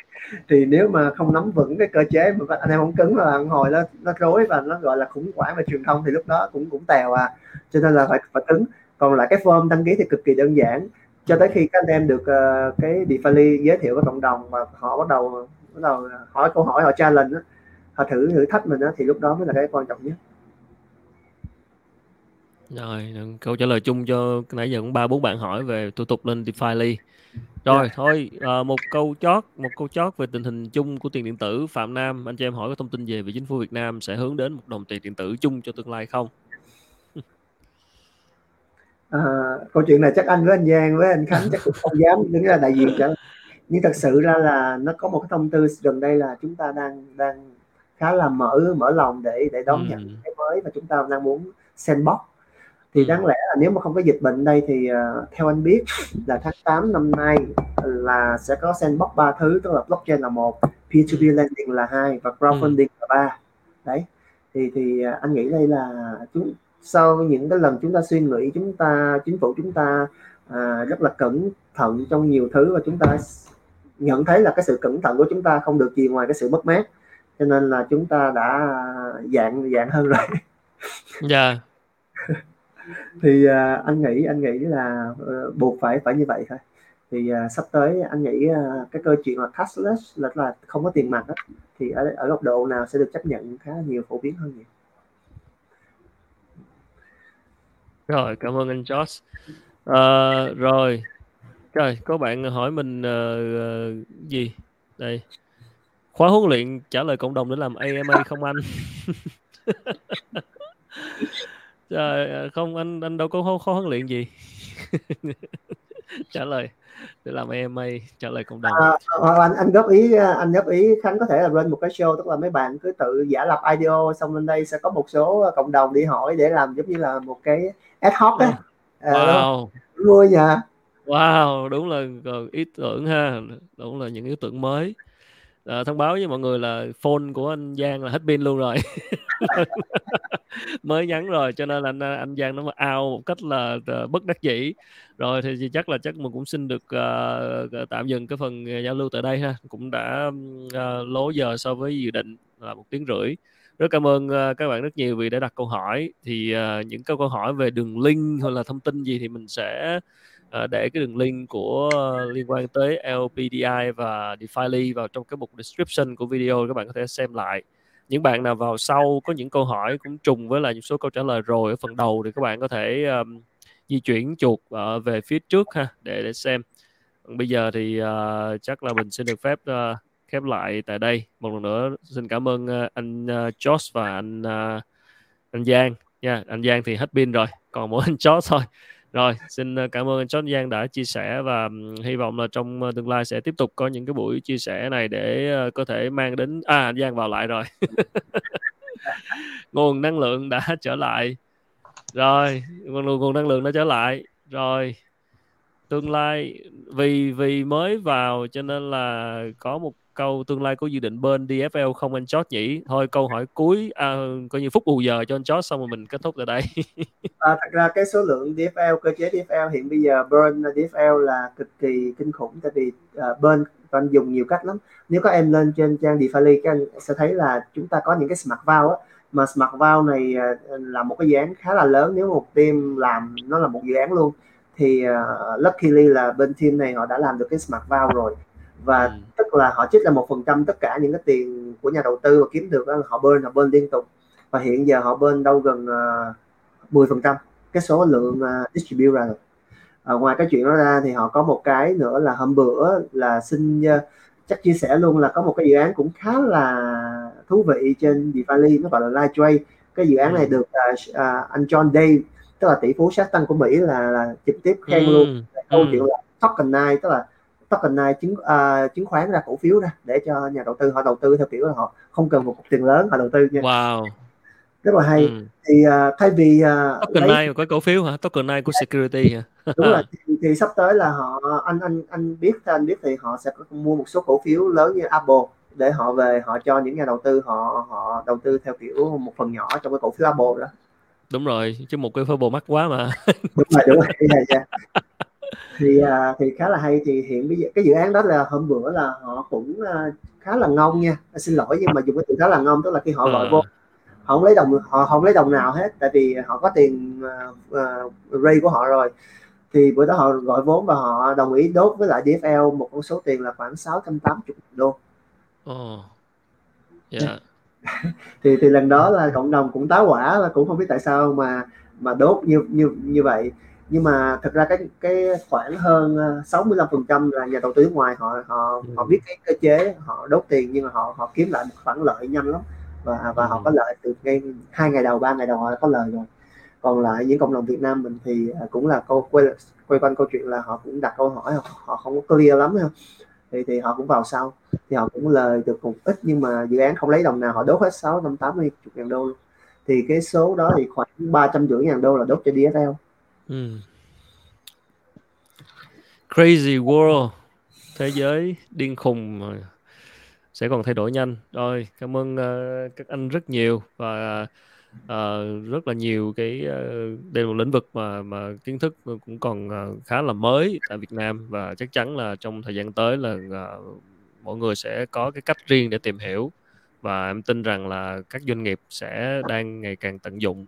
S2: Thì nếu mà không nắm vững cái cơ chế mà anh em không cứng là hồi nó nó rối và nó gọi là khủng hoảng về truyền thông thì lúc đó cũng cũng tèo à. Cho nên là phải phải cứng. Còn lại cái form đăng ký thì cực kỳ đơn giản. Cho tới khi các anh em được uh, cái Defali giới thiệu với cộng đồng và họ bắt đầu bắt đầu hỏi câu hỏi họ challenge đó, họ thử thử thách mình đó, thì lúc đó mới là cái quan trọng nhất
S1: rồi câu trả lời chung cho nãy giờ cũng ba bốn bạn hỏi về thủ tục lên Defily rồi yeah. thôi à, một câu chót một câu chót về tình hình chung của tiền điện tử Phạm Nam. Anh cho em hỏi có thông tin gì về chính phủ Việt Nam sẽ hướng đến một đồng tiền điện tử chung cho tương lai không?
S2: À, câu chuyện này chắc anh với anh Giang với anh Khánh chắc cũng không dám đứng ra đại diện cho nhưng thật sự ra là nó có một cái thông tư gần đây là chúng ta đang đang khá là mở mở lòng để để đón ừ. nhận cái mới và chúng ta đang muốn sandbox thì đáng lẽ là nếu mà không có dịch bệnh đây thì uh, theo anh biết là tháng 8 năm nay là sẽ có sandbox ba thứ tức là blockchain là một peer-to-peer lending là hai và crowdfunding ừ. là ba. Đấy thì thì uh, anh nghĩ đây là chúng sau những cái lần chúng ta suy nghĩ chúng ta chính phủ chúng ta à, rất là cẩn thận trong nhiều thứ và chúng ta nhận thấy là cái sự cẩn thận của chúng ta không được gì ngoài cái sự mất mát. Cho nên là chúng ta đã dạng dạng hơn rồi.
S1: Dạ. yeah.
S2: Thì uh, anh nghĩ anh nghĩ là uh, buộc phải phải như vậy thôi. Thì uh, sắp tới anh nghĩ uh, cái câu chuyện là cashless là là không có tiền mặt đó, thì ở ở góc độ nào sẽ được chấp nhận khá nhiều phổ biến hơn nhiều.
S1: Rồi cảm ơn anh Josh. Uh, rồi. Rồi có bạn hỏi mình uh, uh, gì? Đây. Khóa huấn luyện trả lời cộng đồng để làm AMA không anh Trời, à, không anh anh đâu có khó, khó huấn luyện gì. trả lời để làm AMA trả lời cộng đồng.
S2: À, anh anh góp ý anh góp ý Khánh có thể là lên một cái show tức là mấy bạn cứ tự giả lập IDO xong lên đây sẽ có một số cộng đồng đi hỏi để làm giống như là một cái ad hoc á.
S1: À, wow.
S2: vui nha.
S1: Wow, đúng là ý tưởng ha, đúng là những ý tưởng mới à, thông báo với mọi người là phone của anh Giang là hết pin luôn rồi. Mới nhắn rồi cho nên là anh anh Giang nó mà out một cách là ờ, bất đắc dĩ. Rồi thì chắc là chắc mình cũng xin được uh, tạm dừng cái phần giao lưu tại đây ha. Cũng đã uh, lố giờ so với dự định là một tiếng rưỡi. Rất cảm ơn uh, các bạn rất nhiều vì đã đặt câu hỏi. Thì uh, những câu hỏi về đường link hoặc là thông tin gì thì mình sẽ Ờ, để cái đường link của uh, liên quan tới LPDI và Defily vào trong cái mục description của video các bạn có thể xem lại. Những bạn nào vào sau có những câu hỏi cũng trùng với là những số câu trả lời rồi ở phần đầu thì các bạn có thể um, di chuyển chuột uh, về phía trước ha để để xem. Bây giờ thì uh, chắc là mình xin được phép uh, khép lại tại đây. Một lần nữa xin cảm ơn uh, anh uh, Josh và anh uh, anh Giang. Nha anh Giang thì hết pin rồi còn mỗi anh Josh thôi rồi, xin ờ, cảm ơn anh John Giang đã chia sẻ và hy vọng là trong ờ, tương lai sẽ tiếp tục có những cái buổi chia sẻ này để ờ, có thể mang đến à Giang vào lại rồi. nguồn năng lượng đã trở lại. Rồi, nguồn nguồn năng lượng đã trở lại. Rồi. Tương lai vì vì mới vào cho nên là có một câu tương lai có dự định bên DFL không anh chót nhỉ? Thôi câu hỏi cuối à, coi như phút bù giờ cho anh chót xong rồi mình kết thúc tại đây.
S2: À, thật ra cái số lượng DFL cơ chế DFL hiện bây giờ burn DFL là cực kỳ kinh khủng tại vì à, uh, burn anh dùng nhiều cách lắm. Nếu các em lên trên trang DeFi các anh sẽ thấy là chúng ta có những cái smart vào á. Mà smart vào này à, là một cái dự án khá là lớn nếu một team làm nó là một dự án luôn. Thì uh, luckily là bên team này họ đã làm được cái smart vào rồi và ừ. tức là họ trích là một phần trăm tất cả những cái tiền của nhà đầu tư mà kiếm được đó, họ bên họ bên liên tục và hiện giờ họ bên đâu gần ờ, uh, 10 phần trăm cái số lượng uh, distribute ra rồi à, ngoài cái chuyện đó ra thì họ có một cái nữa là hôm bữa là xin uh, chắc chia sẻ luôn là có một cái dự án cũng khá là thú vị trên DeFi nó gọi là Light Trade cái dự án này ừ. được uh, uh, anh John Day tức là tỷ phú sát tăng của Mỹ là, là trực tiếp khen ừ. luôn câu ừ. chuyện là tokenize tức là tokenize chứng uh, chứng khoán ra cổ phiếu ra để cho nhà đầu tư họ đầu tư theo kiểu là họ không cần một cục tiền lớn họ đầu tư nha.
S1: Wow.
S2: Rất là hay. Ừ. thì uh, thay vì uh,
S1: tokenize lấy... có cổ phiếu hả? Tokenize của security hả?
S2: Đúng là thì, thì sắp tới là họ anh anh anh biết anh biết thì họ sẽ mua một số cổ phiếu lớn như Apple để họ về họ cho những nhà đầu tư họ họ đầu tư theo kiểu một phần nhỏ trong cái cổ phiếu Apple đó.
S1: Đúng rồi chứ một cái phơ mắc quá mà.
S2: Đúng rồi đúng rồi. Yeah, yeah. Thì uh, thì khá là hay thì hiện bây giờ cái dự án đó là hôm bữa là họ cũng uh, khá là ngon nha xin lỗi nhưng mà dùng cái từ khá là ngon tức là khi họ gọi à. vô họ không lấy đồng họ không lấy đồng nào hết tại vì họ có tiền uh, uh, ray của họ rồi thì bữa đó họ gọi vốn và họ đồng ý đốt với lại DFL một con số tiền là khoảng 680 đô.
S1: Oh. Yeah.
S2: thì thì lần đó là cộng đồng cũng táo quả là cũng không biết tại sao mà mà đốt như như như vậy nhưng mà thật ra cái cái khoảng hơn 65 phần trăm là nhà đầu tư nước ngoài họ họ ừ. họ biết cái cơ chế họ đốt tiền nhưng mà họ họ kiếm lại một khoản lợi nhanh lắm. Và và ừ. họ có lợi từ ngay hai ngày đầu ba ngày đầu họ có lời rồi. Còn lại những cộng đồng Việt Nam mình thì à, cũng là câu quay quay quanh câu chuyện là họ cũng đặt câu hỏi họ không có clear lắm không? Thì thì họ cũng vào sau thì họ cũng lời được một ít nhưng mà dự án không lấy đồng nào họ đốt hết sáu trăm tám mươi ngàn đô thì cái số đó thì khoảng ba trăm rưỡi ngàn đô là đốt cho DFL ừ.
S1: crazy world thế giới điên khùng sẽ còn thay đổi nhanh rồi cảm ơn uh, các anh rất nhiều và uh, rất là nhiều cái uh, đây là một lĩnh vực mà mà kiến thức cũng còn uh, khá là mới tại Việt Nam và chắc chắn là trong thời gian tới là uh, mọi người sẽ có cái cách riêng để tìm hiểu và em tin rằng là các doanh nghiệp sẽ đang ngày càng tận dụng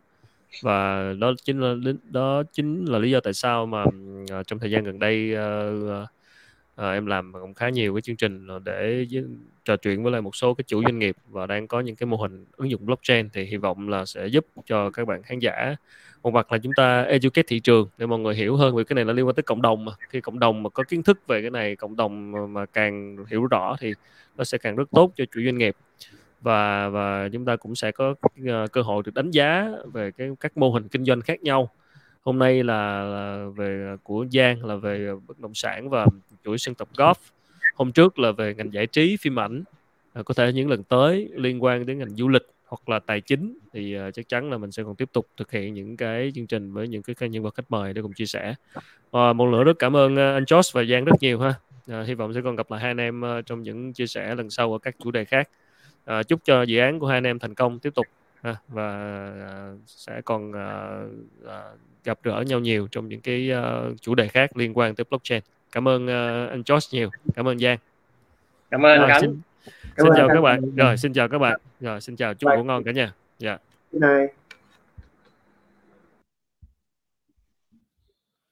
S1: và đó chính là đó chính là lý do tại sao mà uh, trong thời gian gần đây uh, uh, em làm cũng khá nhiều cái chương trình để trò chuyện với lại một số cái chủ doanh nghiệp và đang có những cái mô hình ứng dụng blockchain thì hy vọng là sẽ giúp cho các bạn khán giả một mặt là chúng ta educate thị trường để mọi người hiểu hơn về cái này là liên quan tới cộng đồng mà. Khi cộng đồng mà có kiến thức về cái này cộng đồng mà, mà càng hiểu rõ thì nó sẽ càng rất tốt cho chủ doanh nghiệp và và chúng ta cũng sẽ có ờ, cơ hội được đánh giá về cái các mô hình kinh doanh khác nhau. Hôm nay là, là về của Giang là về bất động sản và chuỗi sân tập golf. Hôm trước là về ngành giải trí phim ảnh. À, có thể những lần tới liên quan đến ngành du lịch hoặc là tài chính thì uh, chắc chắn là mình sẽ còn tiếp tục thực hiện những cái chương trình với những cái nhân vật khách mời để cùng chia sẻ. Uh, một lần nữa rất cảm ơn uh, anh Josh và Giang rất nhiều ha. Hy vọng sẽ còn gặp lại hai anh em uh, trong những chia sẻ lần sau ở các chủ đề khác uh, chúc cho dự án của hai anh em thành công tiếp tục ha, và uh, sẽ còn uh, uh, gặp gỡ nhau nhiều trong những cái uh, chủ đề khác liên quan tới blockchain. Cảm ơn uh, anh Josh nhiều. Cảm ơn Giang.
S3: Cảm ơn rồi, xin,
S1: xin chào các bạn. Rồi xin chào các bạn. Rồi xin chào. Chúc ngủ ngon cả nhà. Dạ. Yeah.